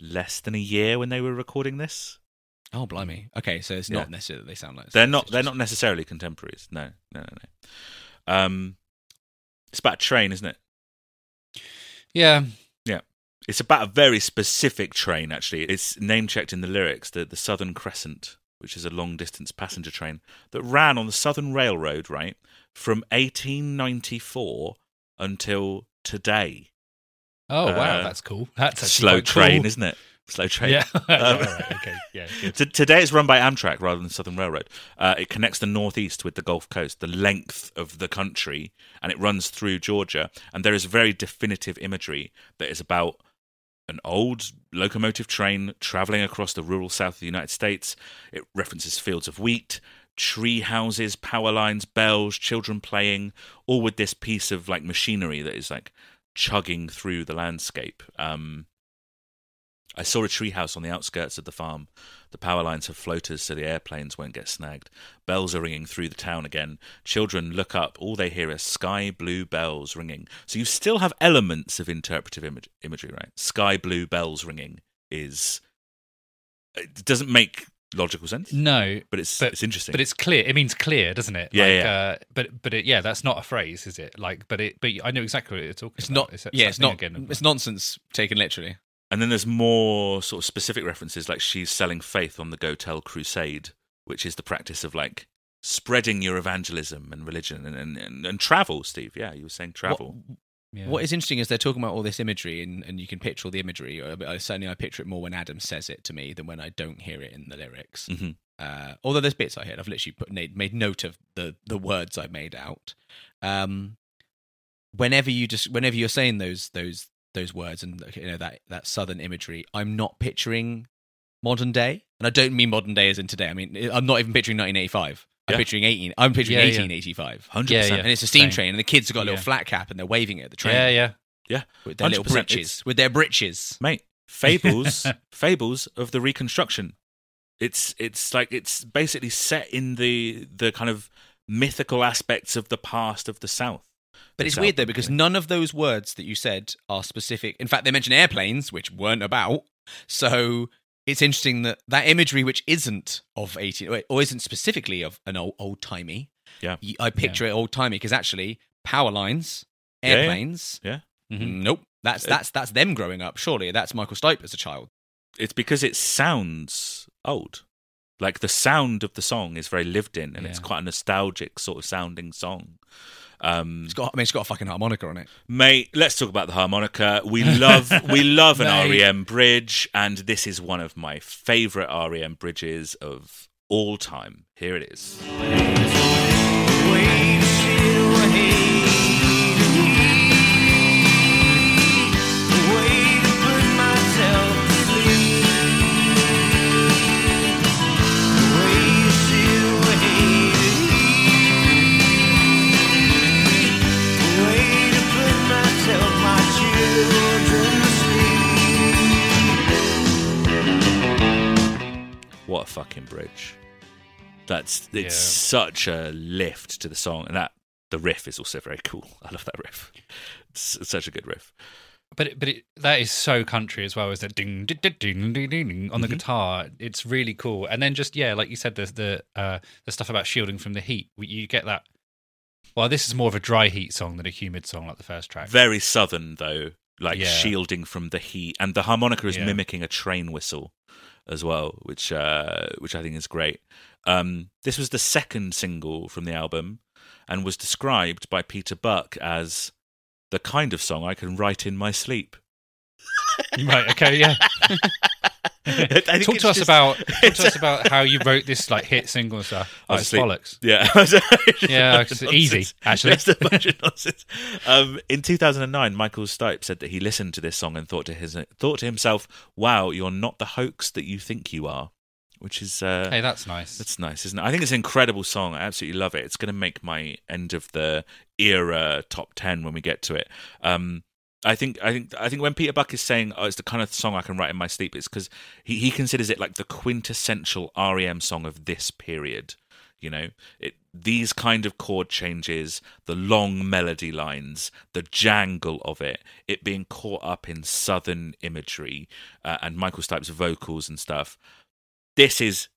Speaker 2: less than a year when they were recording this.
Speaker 1: Oh, blimey. Okay, so it's
Speaker 2: Yeah.
Speaker 1: not necessarily that they sound like
Speaker 2: They're not they're
Speaker 1: just-
Speaker 2: not necessarily contemporaries. No, no, no, no. Um, it's about a train, isn't it?
Speaker 3: Yeah, yeah.
Speaker 2: It's about a very specific train, actually. It's name checked in the lyrics, the, the Southern Crescent, which is a long distance passenger train that ran on the Southern Railroad, right, from 1894 until today.
Speaker 3: Oh wow,
Speaker 2: Uh,
Speaker 3: that's cool. That's a
Speaker 2: Slow train,
Speaker 3: cool.
Speaker 2: isn't it? Slow train.
Speaker 3: Yeah.
Speaker 2: Um,
Speaker 3: right, okay. Yeah.
Speaker 2: T- today it's run by Amtrak rather than Southern Railroad. Uh, it connects the northeast with the Gulf Coast, the length of the country, and it runs through Georgia. And there is very definitive imagery that is about an old locomotive train traveling across the rural south of the United States. It references fields of wheat, tree houses, power lines, bells, children playing, all with this piece of like machinery that is like chugging through the landscape. Um, I saw a treehouse on the outskirts of the farm. The power lines have floaters so the airplanes won't get snagged. Bells are ringing through the town again. Children look up. All they hear is sky blue bells ringing. So you still have elements of interpretive image- imagery, right? Sky blue bells ringing is. It doesn't make logical sense,
Speaker 3: No,
Speaker 2: but it's
Speaker 3: but-
Speaker 2: it's interesting.
Speaker 3: but it's clear. It means clear, doesn't it?
Speaker 2: Yeah,
Speaker 3: like,
Speaker 2: yeah.
Speaker 3: Uh, but but it, yeah, that's not a phrase, is it? Like, but it. But I know exactly what you're talking
Speaker 1: It's
Speaker 3: about.
Speaker 1: not.
Speaker 3: that-
Speaker 1: yeah,
Speaker 3: that
Speaker 1: it's not.
Speaker 3: Again.
Speaker 1: It's nonsense taken literally.
Speaker 2: And then there's more sort of specific references, like she's selling faith on the Go Tell Crusade, which is the practice of like spreading your evangelism and religion and, and, and, and travel, Steve. Yeah, you were saying travel.
Speaker 1: What,
Speaker 3: Yeah.
Speaker 1: what is interesting is they're talking about all this imagery, and, and you can picture all the imagery. Or, I- certainly, I picture it more when Adam says it to me than when I don't hear it in the lyrics.
Speaker 2: Mhm.
Speaker 1: Uh, although there's bits I heard, I've literally put made, made note of the the words I made out. Um, whenever you just whenever you're saying those those those words and you know that that southern imagery, I'm not picturing modern day, and I don't mean modern day as in today. I mean I'm not even picturing 1985. I'm
Speaker 2: Yeah.
Speaker 1: picturing 18. I'm picturing
Speaker 3: Yeah, yeah.
Speaker 2: 100%.
Speaker 3: Yeah, yeah.
Speaker 1: And it's a steam
Speaker 3: Same.
Speaker 1: train, and the kids have got a little
Speaker 3: Yeah.
Speaker 1: flat cap, and they're waving it at the train
Speaker 3: Yeah, yeah. Yeah.
Speaker 1: With their little
Speaker 2: 100%.
Speaker 1: breeches.
Speaker 2: It's-
Speaker 1: With their breeches.
Speaker 2: Mate, fables, fables of the Reconstruction. It's it's like it's basically set in the the kind of mythical aspects of the past of the South.
Speaker 1: But it's weird though because none of those words that you said are specific. In fact, they mention airplanes, which weren't about. So it's interesting that that imagery, which isn't of eighteen or isn't specifically of an old old timey,
Speaker 2: Yeah.
Speaker 1: I picture it old timey because actually power lines,
Speaker 2: Yeah, yeah.
Speaker 1: airplanes.
Speaker 2: Yeah.
Speaker 3: Mhm.
Speaker 1: Nope, that's that's that's them growing up. Surely that's Michael Stipe as a child.
Speaker 2: it's because it sounds old. Like the sound of the song is very lived in, and it's quite a nostalgic sort of sounding song. Um,
Speaker 1: It's got I mean it's got a fucking harmonica on it.
Speaker 2: mate, let's talk about the harmonica. We love we love an
Speaker 3: Mate.
Speaker 2: REM bridge, and this is one of my favorite REM bridges of all time. Here it is. What a fucking bridge! That's it's
Speaker 3: Yeah.
Speaker 2: such a lift to the song, and that the riff is also very cool. I love that riff. It's such a good riff.
Speaker 3: But it, but it, that is so country as well, is that ding ding ding ding ding ding on the
Speaker 2: Mhm.
Speaker 3: guitar. It's really cool. And then just yeah, like you said, the the uh, the stuff about shielding from the heat. You get that. Well, this is more of a dry heat song than a humid song, like the first track.
Speaker 2: Very southern though, like
Speaker 3: Yeah.
Speaker 2: shielding from the heat, and the harmonica is
Speaker 3: Yeah.
Speaker 2: mimicking a train whistle as well, which uh, which I think is great. Um, this was the second single from the album, and was described by Peter Buck as the kind of song I can write in my sleep.
Speaker 3: You right? Okay, yeah. Talk to us
Speaker 2: just-
Speaker 3: about talk to us about how you wrote this like hit single and stuff. It's bollocks.
Speaker 2: Yeah,
Speaker 3: Yeah, it's
Speaker 2: a bunch of
Speaker 3: easy, actually.
Speaker 2: Just a bunch of nonsense. Um, in 2009, Michael Stipe said that he listened to this song and thought to his thought to himself, "Wow, you're not the hoax that you think you are," which is uh,
Speaker 3: Hey, that's nice.
Speaker 2: that's nice, isn't it? I think it's an incredible song. I absolutely love it. It's going to make my end of the era top ten when we get to it. Um, I think I think I think when Peter Buck is saying oh, it's the kind of song I can write in my sleep, it's because he, he considers it like the quintessential REM song of this period. You know, it these kind of chord changes, the long melody lines, the jangle of it, it being caught up in southern imagery, uh, and Michael Stipe's vocals and stuff. This is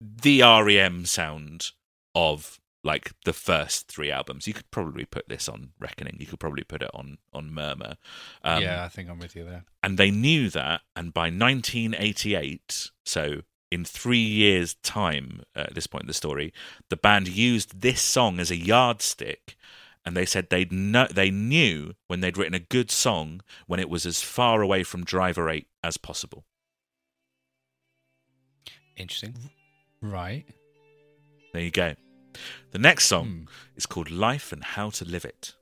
Speaker 2: the REM sound of like the first three albums. You could probably put this on Reckoning. You could probably put it on on Murmur. Um,
Speaker 3: yeah, I think I'm with you there.
Speaker 2: and they knew that. And by 1988, so in three years' time, uh, at this point in the story, the band used this song as a yardstick. And they said they'd know, they knew when they'd written a good song when it was as far away from Driver 8 as possible.
Speaker 1: Interesting.
Speaker 3: Right.
Speaker 2: There you go. The next song
Speaker 3: Hmm.
Speaker 2: is called Life and How to Live It.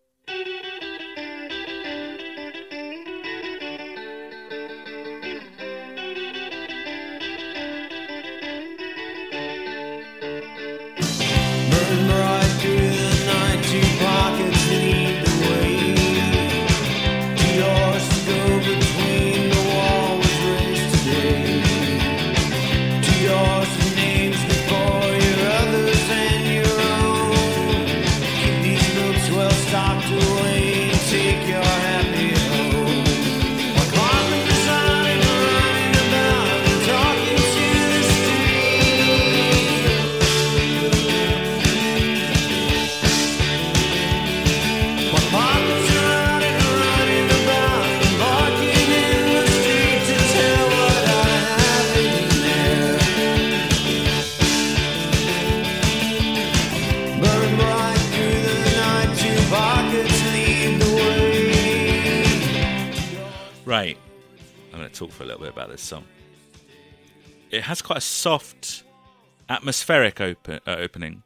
Speaker 2: Right. I'm going to talk for a little bit about this song. It has quite a soft, atmospheric open, uh, opening,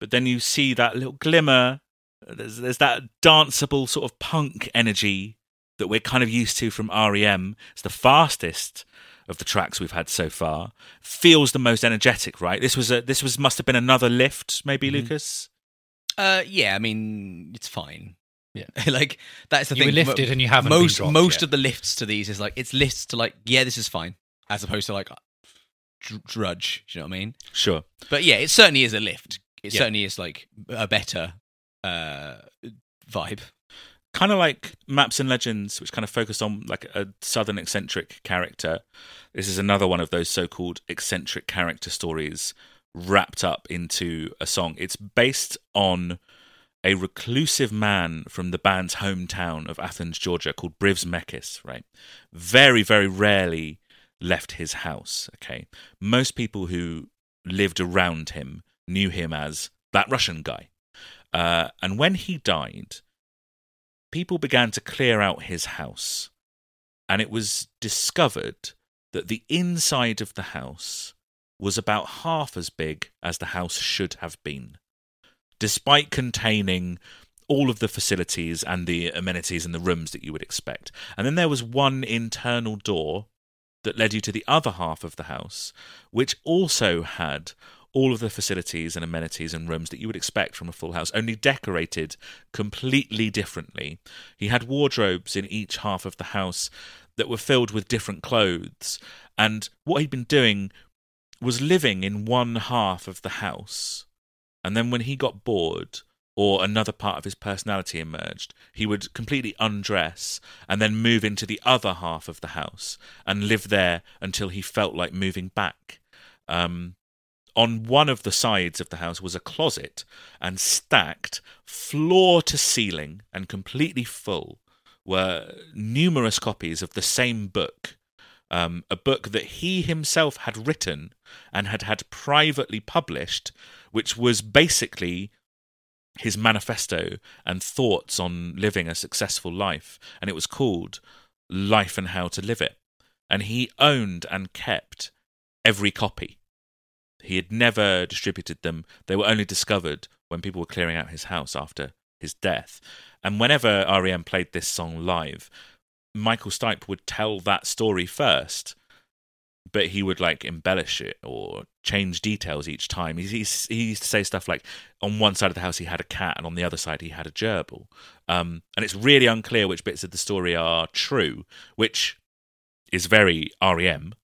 Speaker 2: but then you see that little glimmer. There's, there's that danceable sort of punk energy that we're kind of used to from REM. It's the fastest of the tracks we've had so far. Feels the most energetic, right? This was a this was must have been another lift, maybe
Speaker 3: Mhm.
Speaker 2: Lucas.
Speaker 1: Uh, yeah, I mean, it's fine.
Speaker 3: Yeah.
Speaker 1: like that's the
Speaker 3: You
Speaker 1: thing.
Speaker 3: were lifted and you haven't been
Speaker 1: most
Speaker 3: dropped
Speaker 1: most
Speaker 3: yet.
Speaker 1: of the lifts to these is like it's lifts to like yeah, this is fine, as opposed to like drudge. Do you know what I mean?
Speaker 2: Sure.
Speaker 1: But yeah, it certainly is a lift. It
Speaker 3: Yeah.
Speaker 1: certainly is like a better uh vibe.
Speaker 2: kind of like Maps and Legends, which kind of focused on like a southern eccentric character. This is another one of those so-called eccentric character stories wrapped up into a song. It's based on a reclusive man from the band's hometown of Athens, Georgia, called Brivs Mekis. Right, very, very rarely left his house. Okay, most people who lived around him knew him as that Russian guy. Uh, and when he died, people began to clear out his house, and it was discovered that the inside of the house was about half as big as the house should have been, despite containing all of the facilities and the amenities and the rooms that you would expect. And then there was one internal door that led you to the other half of the house, which also had all of the facilities and amenities and rooms that you would expect from a full house, only decorated completely differently. He had wardrobes in each half of the house that were filled with different clothes, and what he'd been doing was living in one half of the house, and then when he got bored, or another part of his personality emerged, he would completely undress and then move into the other half of the house and live there until he felt like moving back. Um, on one of the sides of the house was a closet, and stacked floor to ceiling and completely full were numerous copies of the same book. Um, a book that he himself had written and had had privately published, which was basically his manifesto and thoughts on living a successful life. And it was called Life and How to Live It. And he owned and kept every copy. He had never distributed them. They were only discovered when people were clearing out his house after his death. And whenever REM played this song live, Michael Stipe would tell that story first, but he would like embellish it or change details each time. He, he, he used to say stuff like, on one side of the house he had a cat, and on the other side he had a gerbil. Um, and it's really unclear which bits of the story are true, which is very REM,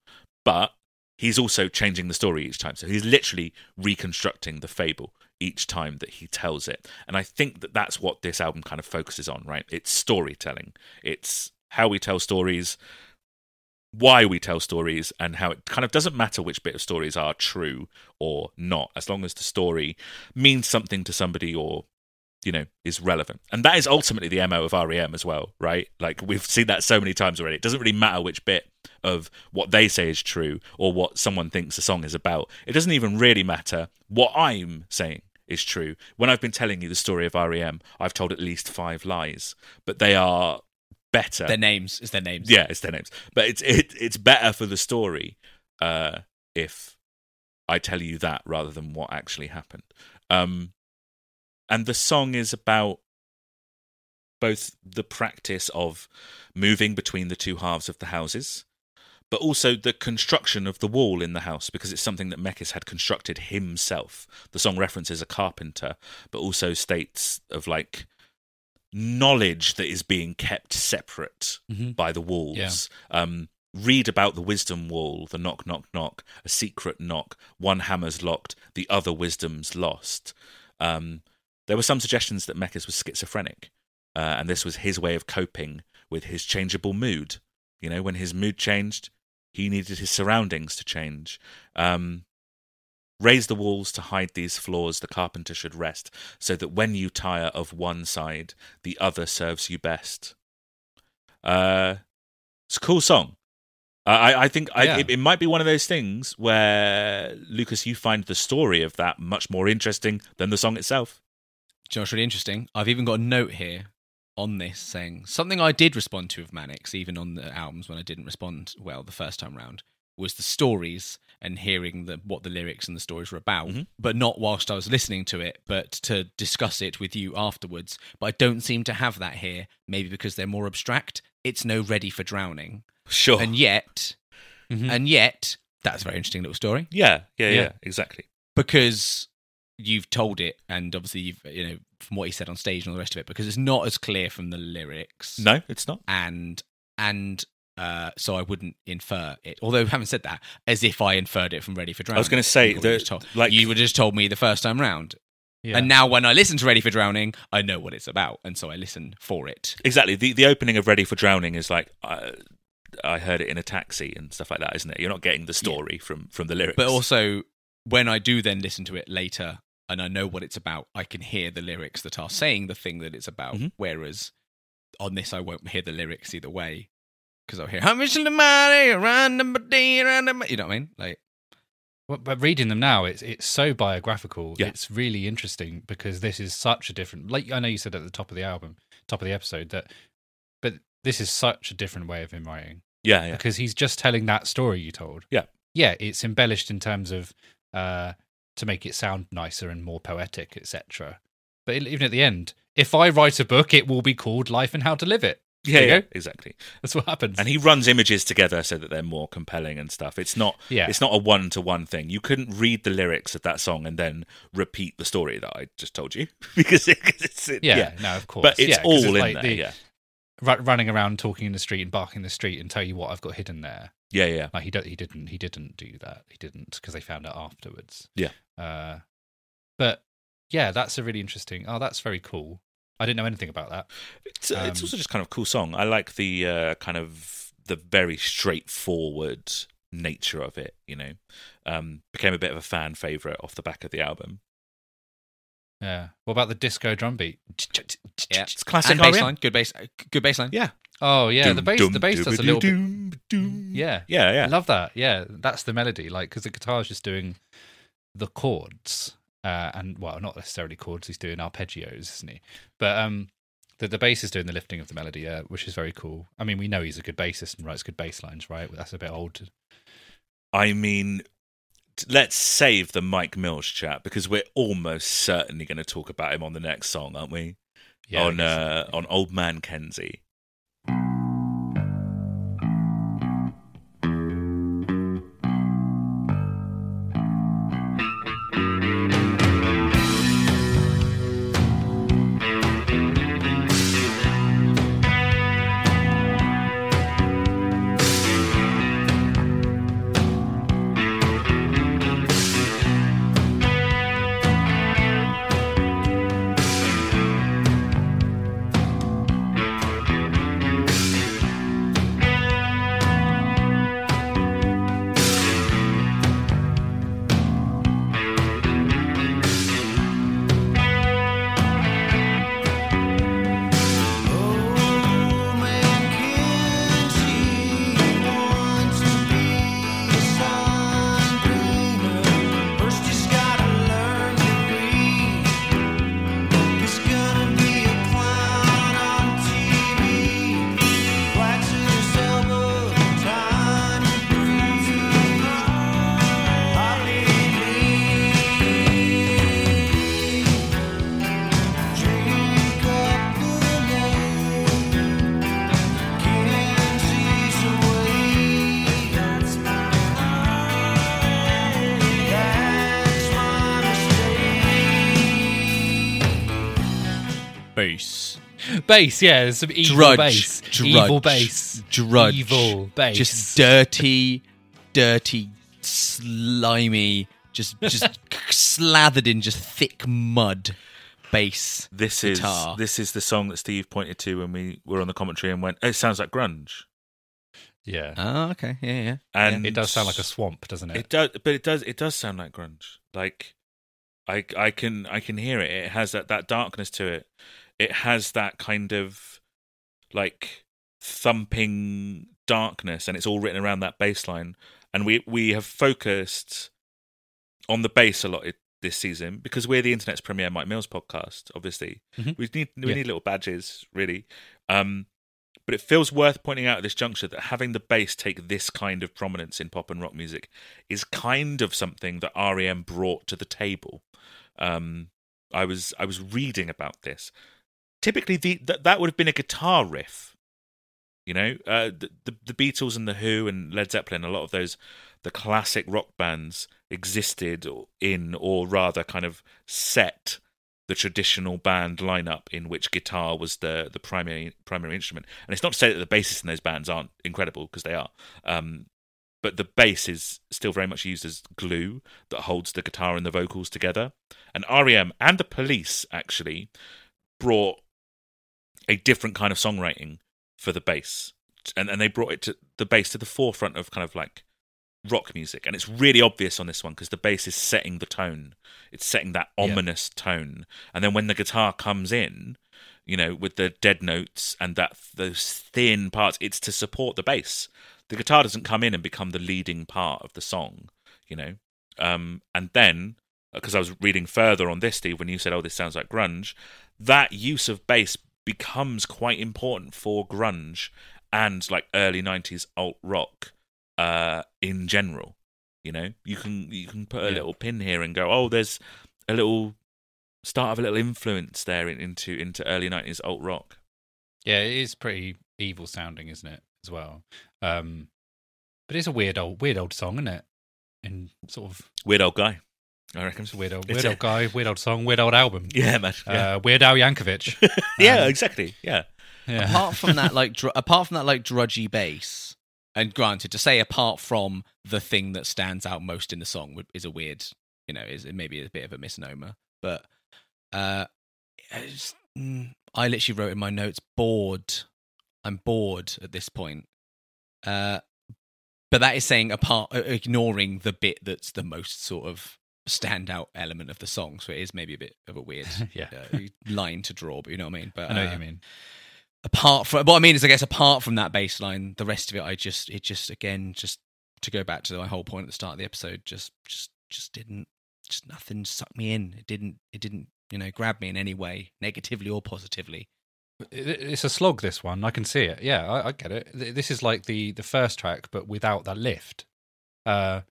Speaker 2: but he's also changing the story each time. So he's literally reconstructing the fable each time that he tells it. And I think that that's what this album kind of focuses on, right? It's storytelling. It's how we tell stories, why we tell stories, and how it kind of doesn't matter which bit of stories are true or not, as long as the story means something to somebody or you know is relevant. And that is ultimately the mo of rem as well right? Like we've seen that so many times already. It doesn't really matter which bit of what they say is true or what someone thinks a song is about. It doesn't even really matter what i'm saying is true. When i've been telling you the story of rem i've told at least five lies but they are better
Speaker 1: Their names is their names.
Speaker 2: yeah, it's their names. But it's it, it's better for the story uh, if I tell you that rather than what actually happened. Um, and the song is about both the practice of moving between the two halves of the houses, but also the construction of the wall in the house because it's something that Mekis had constructed himself. The song references a carpenter, but also states of like knowledge that is being kept separate
Speaker 1: Mhm.
Speaker 2: by the walls. Um, read about the wisdom wall, the knock, knock, knock, a secret knock. One hammer's locked, the other wisdom's lost. Um, there were some suggestions that Mekis was schizophrenic, uh, and this was his way of coping with his changeable mood. You know, when his mood changed, he needed his surroundings to change. Um, Raise the walls to hide these flaws, the carpenter should rest, so that when you tire of one side, the other serves you best. Uh, it's a cool song. Uh, I, I think I, it, it might be one of those things where, Lucas, you find the story of that much more interesting than the song itself.
Speaker 1: Do you know what's really interesting? I've even got a note here on this saying something I did respond to of Manics, even on the albums when I didn't respond well the first time round, was the stories and hearing the what the lyrics and the stories were about,
Speaker 2: Mhm.
Speaker 1: but not whilst I was listening to it, but to discuss it with you afterwards. But I don't seem to have that here, maybe because they're more abstract. It's no ready for drowning.
Speaker 2: Sure.
Speaker 1: And yet,
Speaker 3: Mhm.
Speaker 1: and yet, that's a very interesting little story
Speaker 2: yeah, yeah, yeah,
Speaker 3: Yeah.
Speaker 2: exactly.
Speaker 1: because you've told it, and obviously you've you know from what he said on stage and all the rest of it, because it's not as clear from the lyrics.
Speaker 2: No, it's not.
Speaker 1: and and uh, so I wouldn't infer it. Although having said that, as if I inferred it from Ready for Drowning.
Speaker 2: I was going to say
Speaker 1: You would have just told-
Speaker 2: like,
Speaker 1: you would have just told me the first time round,
Speaker 3: Yeah.
Speaker 1: and now when I listen to Ready for Drowning, I know what it's about, and so I listen for it.
Speaker 2: exactly the the opening of Ready for Drowning is like. Uh, I heard it in a taxi and stuff like that, isn't it? You're not getting the story from from the lyrics,
Speaker 1: But also, when I do then listen to it later and I know what it's about, I can hear the lyrics that are saying the thing that it's about.
Speaker 2: Mhm.
Speaker 1: Whereas on this, I won't hear the lyrics either way because I'll hear "How much the money around the day around the," you know what I mean? Like,
Speaker 3: Well, but reading them now, it's it's so biographical.
Speaker 2: Yeah.
Speaker 3: It's really interesting because this is such a different. Like I know you said at the top of the album, top of the episode that, but this is such a different way of him writing
Speaker 2: yeah, yeah,
Speaker 3: because he's just telling that story you told.
Speaker 2: Yeah.
Speaker 3: yeah, it's embellished in terms of uh to make it sound nicer and more poetic, etc. But even at the end, if I write a book, it will be called Life and How to Live It.
Speaker 2: Yeah, yeah, exactly.
Speaker 3: That's what happens.
Speaker 2: And he runs images together so that they're more compelling and stuff. It's not
Speaker 3: yeah,
Speaker 2: it's not a one to one thing. You couldn't read the lyrics of that song and then repeat the story that I just told you because it, it's it,
Speaker 3: yeah,
Speaker 2: yeah.
Speaker 3: no, of course.
Speaker 2: But it's
Speaker 3: yeah,
Speaker 2: all in
Speaker 3: like
Speaker 2: there.
Speaker 3: the-
Speaker 2: yeah,
Speaker 3: ru- running around talking in the street and barking in the street and tell you what I've got hidden there.
Speaker 2: yeah, yeah.
Speaker 3: Like he, do- he didn't he didn't do that. He didn't because they found out afterwards.
Speaker 2: Yeah.
Speaker 3: Uh, but yeah, that's a really interesting. Oh, that's very cool. I didn't know anything about that.
Speaker 2: It's, uh, it's
Speaker 3: Um,
Speaker 2: also just kind of a cool song. I like the uh, kind of the very straightforward nature of it. You know, um, became a bit of a fan favorite off the back of the album.
Speaker 3: Yeah. What about the disco drum beat?
Speaker 1: yeah.
Speaker 2: It's classic
Speaker 1: and
Speaker 2: REM.
Speaker 1: baseline, good bass, good bassline.
Speaker 2: Yeah,
Speaker 3: Oh yeah, the bass
Speaker 2: doom,
Speaker 3: the bass does a little bit.
Speaker 2: doom, doom.
Speaker 3: Yeah.
Speaker 2: yeah,
Speaker 3: I
Speaker 2: yeah.
Speaker 3: love that. Yeah, that's the melody. Like because the guitar's just doing the chords, uh, and well, not necessarily chords. He's doing arpeggios, isn't he? But um, the the bass is doing the lifting of the melody, uh, which is very cool. I mean, we know he's a good bassist and writes good bass lines, right? That's a bit old.
Speaker 2: I mean, let's save the Mike Mills chat because we're almost certainly going to talk about him on the next song, aren't we?
Speaker 3: Yeah,
Speaker 2: on uh, on Old Man
Speaker 4: Kensey.
Speaker 1: Bass.
Speaker 3: Yeah, there's some evil
Speaker 1: drudge,
Speaker 3: bass,
Speaker 1: drudge,
Speaker 3: evil bass,
Speaker 1: drudge,
Speaker 3: evil bass.
Speaker 1: just dirty, dirty, slimy, just just slathered in just thick mud. Bass.
Speaker 2: This
Speaker 1: Guitar.
Speaker 2: is this is the song that Steve pointed to when we were on the commentary and went, "It sounds like grunge."
Speaker 3: yeah.
Speaker 1: Oh, okay, yeah, yeah.
Speaker 2: And
Speaker 3: it does sound like a swamp, doesn't it?
Speaker 2: It does, but it does. It does sound like grunge. Like, I, I can, I can hear it. It has that that darkness to it. It has that kind of like thumping darkness, and it's all written around that bass line. And we we have focused on the bass a lot this season because we're the internet's premier Mike Mills podcast. Obviously,
Speaker 1: Mhm.
Speaker 2: we need we
Speaker 3: Yeah.
Speaker 2: need little badges, really. Um, but it feels worth pointing out at this juncture that having the bass take this kind of prominence in pop and rock music is kind of something that REM brought to the table. Um, I was I was reading about this. Typically, the that that would have been a guitar riff. You know, uh, the, the the Beatles and the Who and Led Zeppelin, a lot of those the classic rock bands existed in, or rather, kind of set the traditional band lineup in which guitar was the the primary primary instrument. And it's not to say that the bassists in those bands aren't incredible because they are. Um, but the bass is still very much used as glue that holds the guitar and the vocals together. And REM and the Police actually brought a different kind of songwriting for the bass, and and they brought it to the bass to the forefront of kind of like rock music, and it's really obvious on this one because the bass is setting the tone. It's setting that
Speaker 1: Yeah.
Speaker 2: ominous tone, and then when the guitar comes in, you know, with the dead notes and that those thin parts, it's to support the bass. The guitar doesn't come in and become the leading part of the song, you know. Um, and then, because I was reading further on this, Steve, when you said, "Oh, this sounds like grunge," that use of bass becomes quite important for grunge and like early '90s alt rock uh, in general. You know, you can you can put a
Speaker 3: Yeah.
Speaker 2: little pin here and go, "Oh, there's a little start of a little influence there in, into into early '90s alt rock."
Speaker 3: Yeah, it is pretty evil sounding, isn't it? As well. Um, but it's a weird old weird old song, isn't it? And sort of
Speaker 2: Weird old guy, I reckon.
Speaker 3: it's a weird old
Speaker 2: It's
Speaker 3: weird
Speaker 2: a-
Speaker 3: old guy, weird old song, weird old album.
Speaker 2: Yeah, man. Yeah,
Speaker 3: Uh, Weird Al Yankovic.
Speaker 2: yeah
Speaker 3: um,
Speaker 2: exactly. Yeah.
Speaker 3: Yeah.
Speaker 1: apart from that like dr- apart from that like drudgy bass and granted to say apart from the thing that stands out most in the song is a weird you know is maybe a bit of a misnomer but uh it's- mm, i literally wrote in my notes bored i'm bored at this point uh but that is saying apart uh, ignoring the bit that's the most sort of standout element of the song so it is maybe a bit of a weird
Speaker 3: yeah.
Speaker 1: uh, line to draw but you know what i mean but
Speaker 3: I know
Speaker 1: uh,
Speaker 3: what you mean.
Speaker 1: apart from what I mean is I guess apart from that baseline, the rest of it I just it just again just to go back to my whole point at the start of the episode, just just just didn't just nothing sucked me in. It didn't it didn't, you know, grab me in any way, negatively or positively.
Speaker 3: It's a slog. This one, I can see it. Yeah, I, I get it. This is like the the first track, but without that lift. Uh,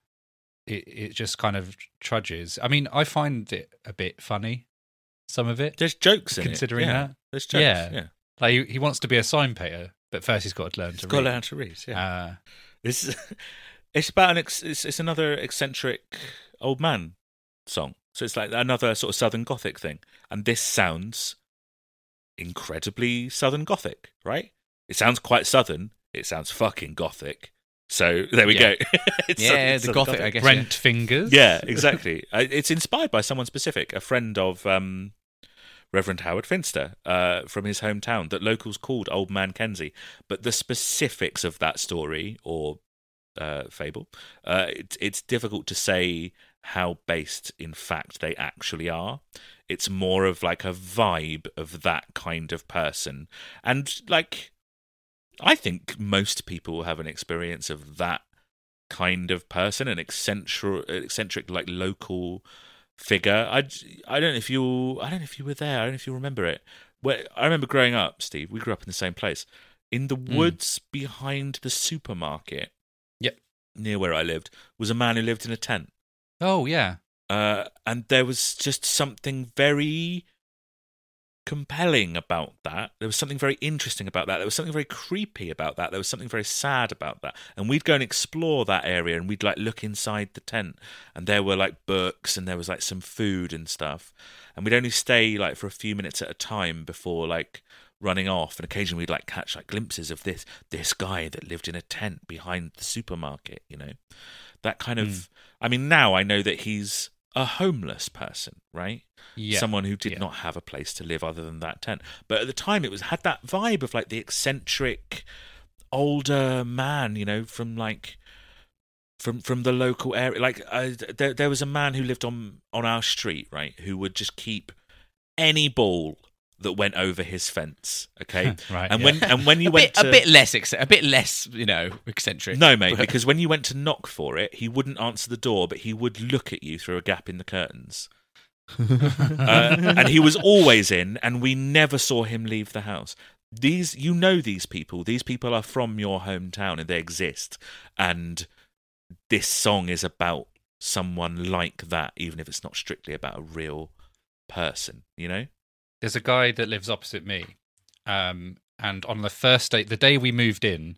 Speaker 3: it it just kind of trudges. I mean, I find it a bit funny. Some of it,
Speaker 2: There's jokes in
Speaker 3: considering
Speaker 2: it. Yeah.
Speaker 3: that.
Speaker 2: There's jokes.
Speaker 3: Yeah.
Speaker 2: Yeah.
Speaker 3: like he, he wants to be a sign painter, but first he's got to learn
Speaker 2: It's
Speaker 3: to
Speaker 2: got to
Speaker 3: read.
Speaker 2: learn to read. Yeah.
Speaker 3: Uh,
Speaker 2: It's it's about an ex- it's, it's another eccentric old man song. So it's like another sort of southern gothic thing, and this sounds incredibly southern gothic, right? It sounds quite southern. It sounds fucking gothic. So there we
Speaker 1: Yeah.
Speaker 2: go. It's
Speaker 1: yeah,
Speaker 2: southern-
Speaker 1: the
Speaker 2: southern
Speaker 1: gothic, I guess.
Speaker 3: Brent fingers.
Speaker 2: Yeah, exactly. Uh, it's inspired by someone specific, a friend of um, Reverend Howard Finster uh, from his hometown that locals called Old Man Kensey. But the specifics of that story or uh, fable, uh, it, it's difficult to say how based, in fact, they actually are. It's more of like a vibe of that kind of person. And like, I think most people have an experience of that kind of person, an eccentric, eccentric like local figure. I, I don't know if you I don't know if you were there. I don't know if you remember it. Where I remember growing up, Steve. We grew up in the same place, in the woods behind the supermarket.
Speaker 3: Yep.
Speaker 2: near where I lived was a man who lived in a tent.
Speaker 3: Oh yeah.
Speaker 2: Uh, and there was just something very compelling about that. There was something very interesting about that. There was something very creepy about that. There was something very sad about that. And we'd go and explore that area and we'd like look inside the tent and there were like books and there was like some food and stuff. And we'd only stay like for a few minutes at a time before like running off and occasionally we'd like catch like glimpses of this this guy that lived in a tent behind the supermarket, you know. That kind of hmm. I mean now I know that he's a homeless person, right?
Speaker 3: Yeah.
Speaker 2: Someone who did
Speaker 3: Yeah.
Speaker 2: not have a place to live other than that tent. But at the time, it was had that vibe of like the eccentric older man, you know, from like from from the local area. Like uh, there there was a man who lived on on our street, right, who would just keep any ball that went over his fence. Okay,
Speaker 3: Right,
Speaker 2: And
Speaker 3: yeah.
Speaker 2: when and when you
Speaker 1: a
Speaker 2: went
Speaker 1: bit
Speaker 2: to,
Speaker 1: a bit less ex- a bit less, you know, eccentric.
Speaker 2: no, mate, because when you went to knock for it, he wouldn't answer the door, but he would look at you through a gap in the curtains. uh, and he was always in, and we never saw him leave the house. These, you know, these people. These people are from your hometown, and they exist. And this song is about someone like that, even if it's not strictly about a real person. You know?
Speaker 3: There's a guy that lives opposite me, um, and on the first day, the day we moved in,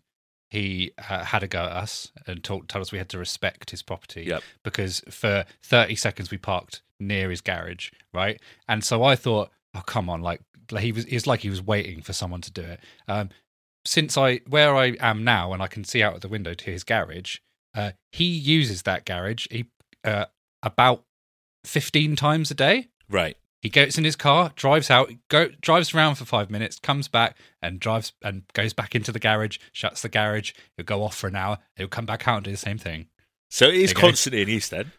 Speaker 3: he uh, had a go at us and told, told us we had to respect his property
Speaker 2: Yep.
Speaker 3: because for 30 seconds we parked near his garage, right? And so I thought, oh come on, like he was, it's like he was waiting for someone to do it. Um, since I where I am now and I can see out of the window to his garage, uh, he uses that garage he uh, about 15 times a day.
Speaker 2: Right.
Speaker 3: He gets in his car, drives out, go drives around for five minutes, comes back and drives and goes back into the garage, shuts the garage. He'll go off for an hour. He'll come back out and do the same thing.
Speaker 2: So it is
Speaker 3: There
Speaker 2: constantly in use then.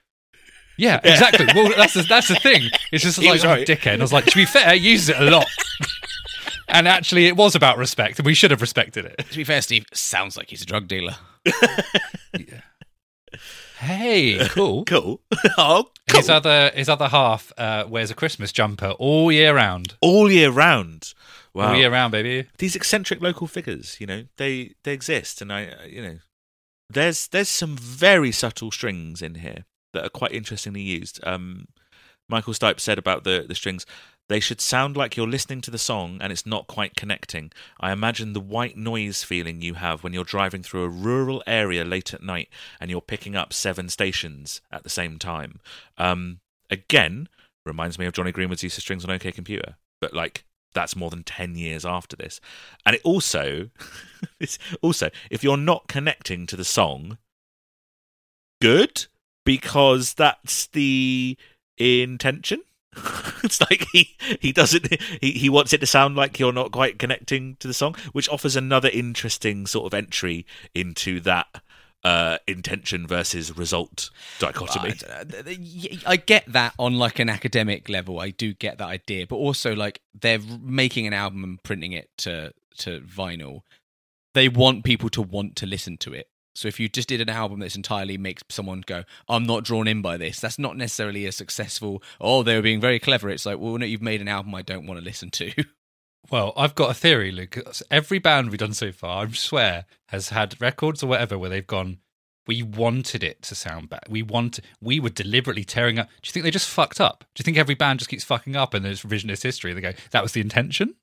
Speaker 3: Yeah, exactly. well, that's the, that's the thing. It's just
Speaker 2: He
Speaker 3: like
Speaker 2: was
Speaker 3: oh, dickhead. I was like, to be fair, he uses it a lot. and actually, it was about respect, and we should have respected it.
Speaker 1: To be fair, Steve, sounds like he's a drug dealer.
Speaker 3: Hey, cool.
Speaker 2: Cool. oh, cool.
Speaker 3: His other his other half uh, wears a Christmas jumper all year round.
Speaker 2: All year round. Wow.
Speaker 3: All year round, baby.
Speaker 2: these eccentric local figures, you know, they they exist, and I, uh, you know, there's there's some very subtle strings in here that are quite interestingly used. Um, Michael Stipe said about the the strings, they should sound like you're listening to the song and it's not quite connecting. I imagine the white noise feeling you have when you're driving through a rural area late at night and you're picking up seven stations at the same time. Um, again, reminds me of Jonny Greenwood's use of strings on OK Computer, but like that's more than 10 years after this. And it also, also, if you're not connecting to the song, good, because that's the intention. it's like he, he doesn't he, he wants it to sound like you're not quite connecting to the song which offers another interesting sort of entry into that uh intention versus result dichotomy
Speaker 1: I, I get that on like an academic level. I do get that idea, but also like they're making an album and printing it to to vinyl. They want people to want to listen to it. So if you just did an album that's entirely makes someone go, "I'm not drawn in by this," that's not necessarily a successful. Oh, they were being very clever. It's like, well, no, you've made an album I don't want to listen to.
Speaker 3: Well, I've got a theory, Luke. Every band we've done so far, I swear, has had records or whatever where they've gone. We wanted it to sound bad. We want. We were deliberately tearing up. Do you think they just fucked up? Do you think every band just keeps fucking up and there's revisionist history? They go, "That was the intention."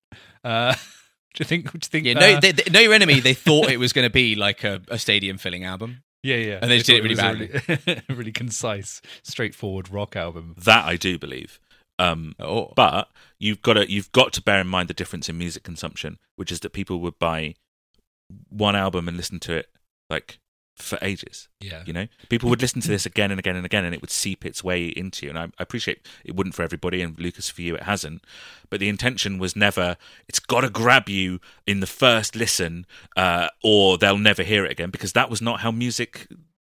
Speaker 3: Uh, do you think? Do you think?
Speaker 1: yeah,
Speaker 3: uh,
Speaker 1: no, they, they, know your enemy. They thought it was going to be like a, a stadium filling album.
Speaker 3: yeah, yeah.
Speaker 1: and they just did it
Speaker 3: thought
Speaker 1: really
Speaker 3: was a really, really concise, straightforward rock album.
Speaker 2: that i do believe um
Speaker 1: Oh,
Speaker 2: But you've got to you've got to bear in mind the difference in music consumption, which is that people would buy one album and listen to it like for ages.
Speaker 3: Yeah,
Speaker 2: You know, people would listen to this again and again and again, and it would seep its way into you. And I, I appreciate it wouldn't for everybody, and Lucas, for you, it hasn't. But the intention was never it's got to grab you in the first listen, uh, or they'll never hear it again, because that was not how music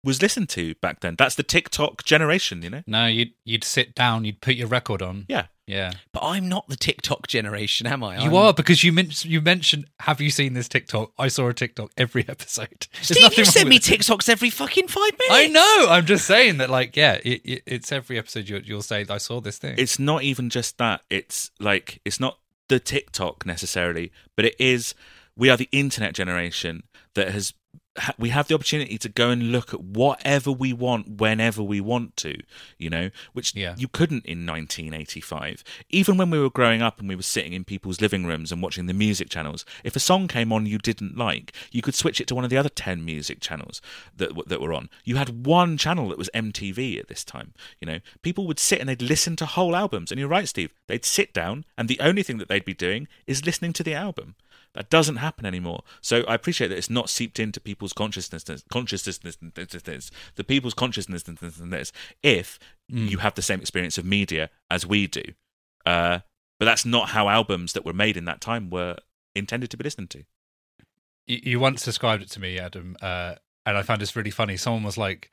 Speaker 2: was listened to back then. That's the TikTok generation, you know.
Speaker 3: No, you'd you'd sit down, you'd put your record on.
Speaker 2: Yeah,
Speaker 3: Yeah,
Speaker 1: but I'm not the TikTok generation, am I?
Speaker 3: you
Speaker 1: I'm-
Speaker 3: are because you mentioned you mentioned. Have you seen this TikTok? I saw a TikTok every episode. There's
Speaker 1: Steve, you send me. TikToks every fucking five minutes.
Speaker 3: I know. I'm just saying that, like, yeah, it, it, it's every episode you, you'll say, "I saw this thing."
Speaker 2: it's not even just that. It's like it's not the TikTok necessarily, but it is. We are the internet generation that has. We have the opportunity to go and look at whatever we want whenever we want to, you know, which
Speaker 3: Yeah.
Speaker 2: you couldn't in 1985. Even when we were growing up and we were sitting in people's living rooms and watching the music channels, if a song came on you didn't like, you could switch it to one of the other 10 music channels that that were on. You had one channel that was MTV at this time, you know. People would sit and they'd listen to whole albums. And you're right, Steve. They'd sit down and the only thing that they'd be doing is listening to the album. That doesn't happen anymore. So I appreciate that it's not seeped into people's consciousness, consciousness, this, the people's consciousness, this, if you have the same experience of media as we do. Uh, but that's not how albums that were made in that time were intended to be listened to.
Speaker 3: you, you once described it to me, Adam, uh, and I found this really funny. Someone was like,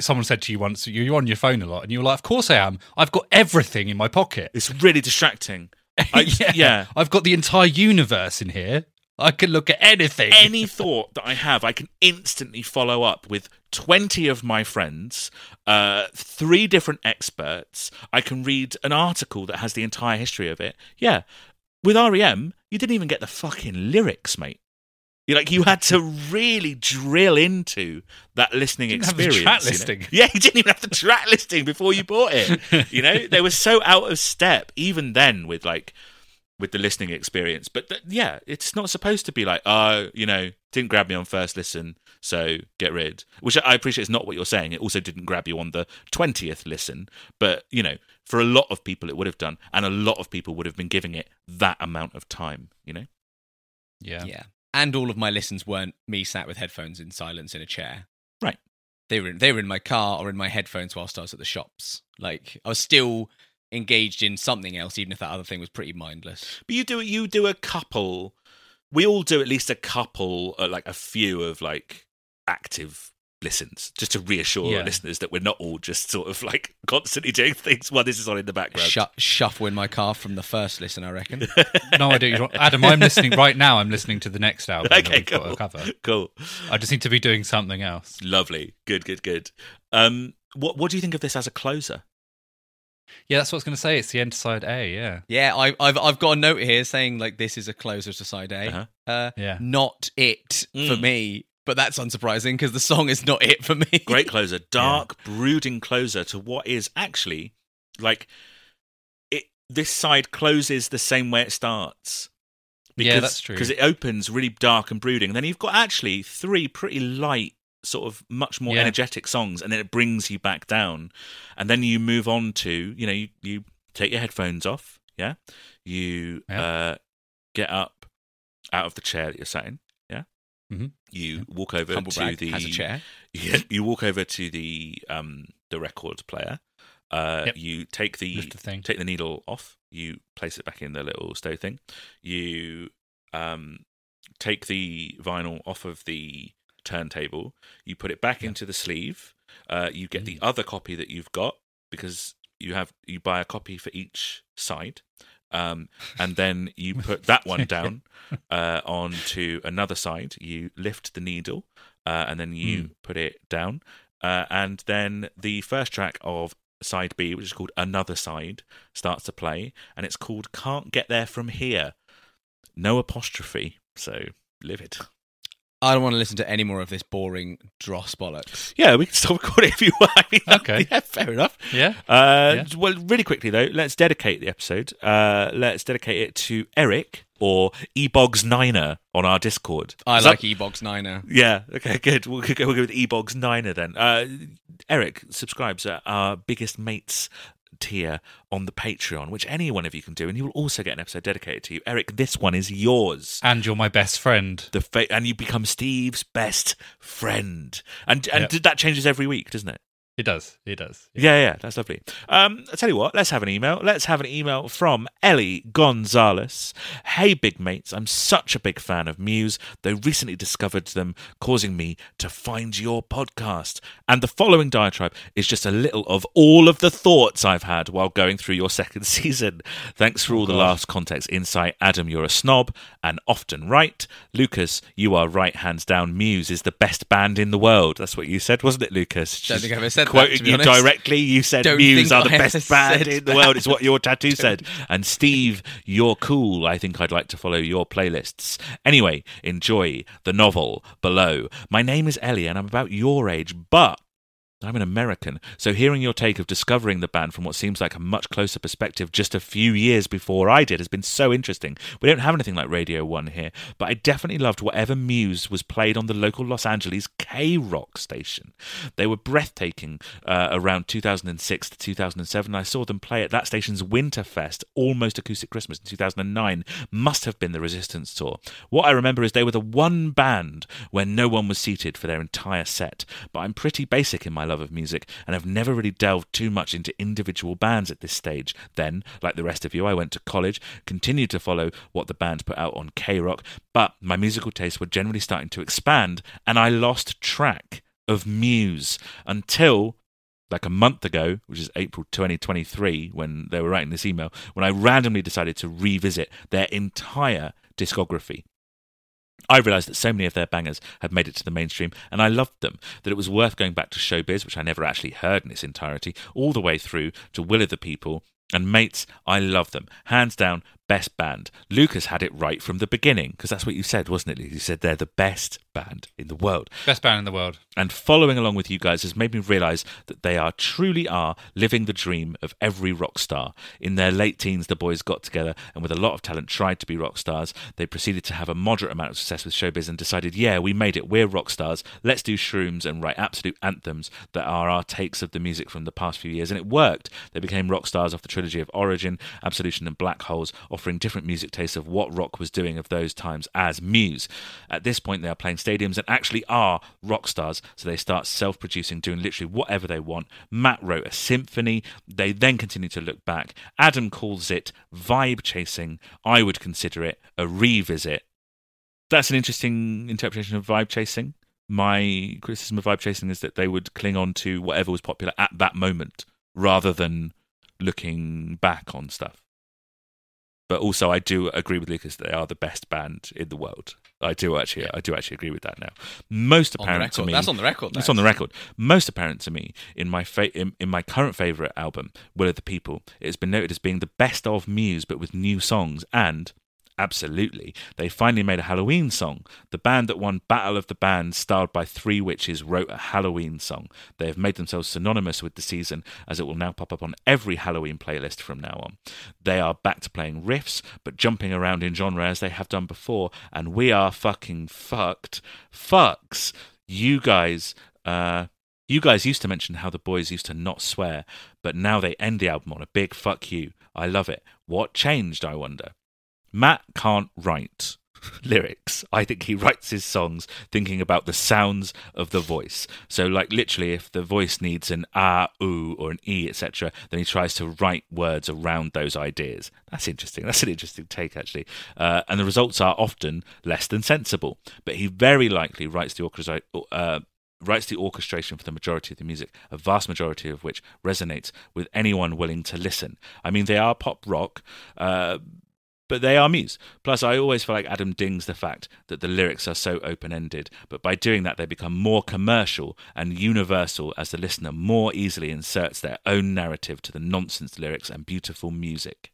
Speaker 3: someone said to you once, "You- "You're on your phone a lot," and you were like, "Of course I am. I've got everything in my pocket."
Speaker 2: It's really distracting. I- yeah.
Speaker 3: I've got the entire universe in here. I can look at anything.
Speaker 2: Any thought that I have, I can instantly follow up with 20 of my friends, uh, three different experts. I can read an article that has the entire history of it. Yeah. With REM, you didn't even get the fucking lyrics, mate. You like you had to really drill into that listening
Speaker 3: Didn't have the
Speaker 2: experience.
Speaker 3: track
Speaker 2: you know?
Speaker 3: listing.
Speaker 2: Yeah, you didn't even have the track listing before you bought it. You know, they were so out of step even then with like with the listening experience. But th- yeah, it's not supposed to be like, oh, you know, didn't grab me on first listen, so get rid. Which I appreciate is not what you're saying. It also didn't grab you on the twentieth listen, but you know, for a lot of people it would have done, and a lot of people would have been giving it that amount of time. You know,
Speaker 3: Yeah.
Speaker 1: Yeah. And all of my listens weren't me sat with headphones in silence in a chair.
Speaker 2: Right.
Speaker 1: They were in, they were in my car or in my headphones whilst I was at the shops. Like I was still engaged in something else, even if that other thing was pretty mindless.
Speaker 2: but you do you do a couple. We all do at least a couple, uh, like a few of like active listens, just to reassure
Speaker 3: Yeah.
Speaker 2: listeners that we're not all just sort of like constantly doing things while this is on in the background.
Speaker 1: Shu- shuffle in my car from the first listen, I reckon.
Speaker 3: No idea. Adam, I'm listening right now. I'm listening to the next album
Speaker 2: Okay,
Speaker 3: we've got
Speaker 2: cool.
Speaker 3: cover.
Speaker 2: Cool.
Speaker 3: I just need to be doing something else.
Speaker 2: Lovely. Good, good, good. Um, what what do you think of this as a closer?
Speaker 3: Yeah, that's what I was going to say. It's the end side A. Yeah.
Speaker 1: yeah, I, I've I've got a note here saying like this is a closer to side A.
Speaker 2: Uh-huh.
Speaker 1: Uh,
Speaker 3: Yeah.
Speaker 1: Not it for
Speaker 2: Mm.
Speaker 1: me, but that's unsurprising because the song is not it for me.
Speaker 2: Great closer, dark, brooding closer to what is actually like it. This side closes the same way it starts.
Speaker 3: Yeah, that's true.
Speaker 2: Because it opens really dark and brooding, and then you've got actually three pretty light, sort of much more
Speaker 3: Yeah.
Speaker 2: energetic songs, and then it brings you back down, and then you move on to you know you you take your headphones off, yeah, you
Speaker 3: Yeah.
Speaker 2: uh get up out of the chair that you're sat in, yeah,
Speaker 3: Mhm.
Speaker 2: you walk over to the
Speaker 1: has a chair.
Speaker 2: you, you walk over to the um the record player. Uh,
Speaker 3: Yep.
Speaker 2: You take the
Speaker 3: the thing.
Speaker 2: take the needle off. You place it back in the little stow thing. You um take the vinyl off of the turntable. You put it back
Speaker 3: Yeah.
Speaker 2: into the sleeve. Uh, you get
Speaker 3: Mm.
Speaker 2: the other copy that you've got because you have you buy a copy for each side. Um, and then you put that one down uh, onto another side. You lift the needle, uh, and then you
Speaker 3: Hmm.
Speaker 2: put it down. Uh, and then the first track of side B, which is called Another Side, starts to play, and it's called Can't Get There From Here. No apostrophe, so livid.
Speaker 1: I don't want to listen to any more of this boring dross bollocks.
Speaker 2: Yeah, we can stop recording if you want. I mean,
Speaker 3: Okay.
Speaker 2: yeah, fair enough.
Speaker 3: Yeah.
Speaker 2: Uh,
Speaker 3: Yeah.
Speaker 2: Well, really quickly though, let's dedicate the episode. Uh, let's dedicate it to Eric or Ebogs Niner on our Discord.
Speaker 1: I
Speaker 2: Is that-
Speaker 1: like Ebox Niner.
Speaker 2: Yeah. Okay. Good. We'll go, we'll go with Ebogs Niner then. Uh, Eric subscribes at our biggest mates tier on the Patreon, which any one of you can do, and you will also get an episode dedicated to you. Eric, this one is yours.
Speaker 3: And you're my best friend.
Speaker 2: The fa- and you become Steve's best friend, and and
Speaker 3: Yep.
Speaker 2: that changes every week, doesn't it?
Speaker 3: It does. It does.
Speaker 2: Yeah, yeah, that's lovely. Um, I tell you what, let's have an email. Let's have an email from Ellie Gonzalez. Hey, big mates, I'm such a big fan of Muse, though recently discovered them, causing me to find your podcast. And the following diatribe is just a little of all of the thoughts I've had while going through your second season. Thanks for all the last context insight. Adam, you're a snob and often right. Lucas, you are right, hands down. Muse is the best band in the world. That's what you said, wasn't it, Lucas?
Speaker 1: Don't think I've ever said that,
Speaker 2: quoting
Speaker 1: to be
Speaker 2: you
Speaker 1: honest.
Speaker 2: directly. You said
Speaker 1: Don't
Speaker 2: Muse are the
Speaker 1: I
Speaker 2: best band
Speaker 1: said
Speaker 2: in the
Speaker 1: that.
Speaker 2: world. Is what your tattoo said. And Steve, you're cool. I think I'd like to follow your playlists. Anyway, enjoy the novel below. My name is Ellie, and I'm about your age, but. I'm an American, so hearing your take of discovering the band from what seems like a much closer perspective just a few years before I did has been so interesting. We don't have anything like Radio 1 here, but I definitely loved whatever Muse was played on the local Los Angeles KROQ station. They were breathtaking uh, around 2006 to 2007. I saw them play at that station's Winterfest, almost acoustic Christmas in 2009. Must have been the Resistance tour. What I remember is they were the one band where no one was seated for their entire set. But I'm pretty basic in my love of music and have never really delved too much into individual bands at this stage. Then, like the rest of you, I went to college, continued to follow what the band put out on KROQ, but my musical tastes were generally starting to expand and I lost track of Muse until like a month ago, which is April 2023, when they were writing this email, when I randomly decided to revisit their entire discography. I realised that so many of their bangers had made it to the mainstream, and I loved them, that it was worth going back to Showbiz, which I never actually heard in its entirety, all the way through to Will of the People. And mates, I love them. Hands down, best band. Lucas had it right from the beginning, because that's what you said, wasn't it? You said they're the best band in the world.
Speaker 3: Best band in the world.
Speaker 2: And following along with you guys has made me realise that they are truly are living the dream of every rock star. In their late teens, the boys got together and with a lot of talent tried to be rock stars. They proceeded to have a moderate amount of success with showbiz and decided, yeah, we made it. We're rock stars. Let's do shrooms and write absolute anthems that are our takes of the music from the past few years. And it worked. They became rock stars off the trilogy of Origin, Absolution, and Black Holes, offering different music tastes of what rock was doing of those times as Muse. At this point, they are playing stadiums and actually are rock stars, so they start self producing, doing literally whatever they want. Matt wrote a symphony. They then continue to look back. Adam calls it vibe chasing. I would consider it a revisit. That's an interesting interpretation of vibe chasing. My criticism of vibe chasing is that they would cling on to whatever was popular at that moment rather than looking back on stuff. But also, I do agree with Lucas that they are the best band in the world. I do actually, I do actually agree with that now. Most apparent to me,
Speaker 1: That's on the record. That's
Speaker 2: on the record. Most apparent to me in my fa- in, in my current favorite album, Will of the People, it has been noted as being the best of Muse, but with new songs. And absolutely, they finally made a Halloween song. The band that won Battle of the Bands, starred by three witches, wrote a Halloween song. They have made themselves synonymous with the season, as it will now pop up on every Halloween playlist from now on. They are back to playing riffs, but jumping around in genre as they have done before, and we are fucking fucked. Fucks. You guys, uh, you guys used to mention how the boys used to not swear, but now they end the album on a big fuck you. I love it. What changed, I wonder? Matt can't write lyrics. I think he writes his songs thinking about the sounds of the voice. So, like, literally, if the voice needs an ah, ooh, or an e, etc., then he tries to write words around those ideas. That's interesting. That's an interesting take, actually. Uh, and the results are often less than sensible. But he very likely writes the orchestra. Uh, writes the orchestration for the majority of the music, a vast majority of which resonates with anyone willing to listen. I mean, they are pop rock, uh, but they are Muse. Plus, I always feel like Adam dings the fact that the lyrics are so open ended, but by doing that, they become more commercial and universal as the listener more easily inserts their own narrative to the nonsense lyrics and beautiful music.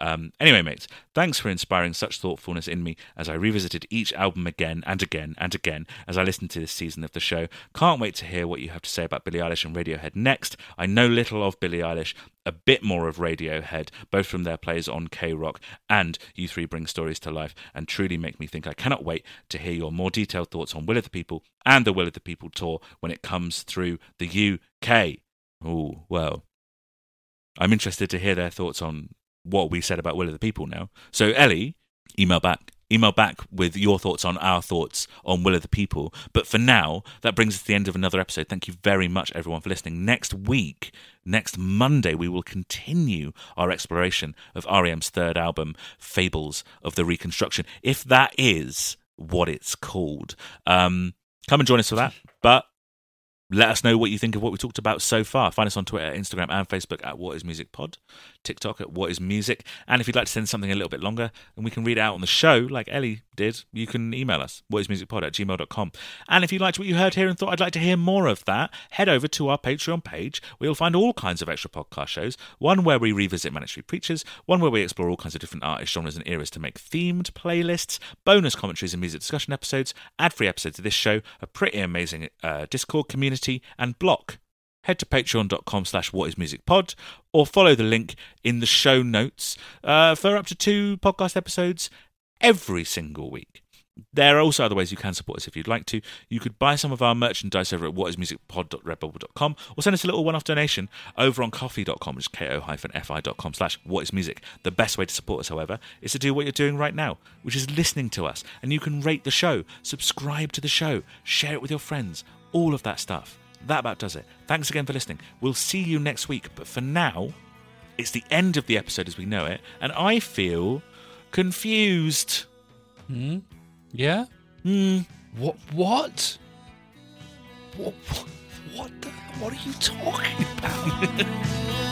Speaker 2: Um, anyway, mates, thanks for inspiring such thoughtfulness in me as I revisited each album again and again and again as I listened to this season of the show. Can't wait to hear what you have to say about Billie Eilish and Radiohead next. I know little of Billie Eilish, a bit more of Radiohead, both from their plays on KROQ and You Three Bring Stories to Life, and truly make me think I cannot wait to hear your more detailed thoughts on Will of the People and the Will of the People tour when it comes through the UK. Oh, well. I'm interested to hear their thoughts on what we said about Will of the People now. So, Ellie, email back. Email back with your thoughts on our thoughts on Will of the People. But for now, that brings us to the end of another episode. Thank you very much, everyone, for listening. Next week, next Monday, we will continue our exploration of REM's third album, Fables of the Reconstruction, if that is what it's called. Um, come and join us for that. But let us know what you think of what we talked about so far. Find us on Twitter, Instagram, and Facebook at What Is Music Pod, TikTok at What Is Music. And if you'd like to send something a little bit longer and we can read it out on the show, like Ellie did, you can email us, whatismusicpod at gmail.com. And if you liked what you heard here and thought I'd like to hear more of that, head over to our Patreon page where you'll find all kinds of extra podcast shows. One where we revisit Manic Preachers, one where we explore all kinds of different artists, genres, and eras to make themed playlists, bonus commentaries and music discussion episodes, ad free episodes of this show, a pretty amazing uh, Discord community, and block. Head to patreon.com slash whatismusicpod or follow the link in the show notes uh, for up to two podcast episodes every single week. There are also other ways you can support us if you'd like to. You could buy some of our merchandise over at whatismusicpod.redbubble.com or send us a little one-off donation over on coffee.com, which is ko-fi.com slash whatismusic. The best way to support us, however, is to do what you're doing right now, which is listening to us. And you can rate the show, subscribe to the show, share it with your friends, all of that stuff. That about does it. Thanks again for listening. We'll see you next week, but for now, it's the end of the episode as we know it, and I feel confused. Hmm.
Speaker 3: Yeah?
Speaker 2: Hmm.
Speaker 3: What? What? What? What? What, the, what are you talking about?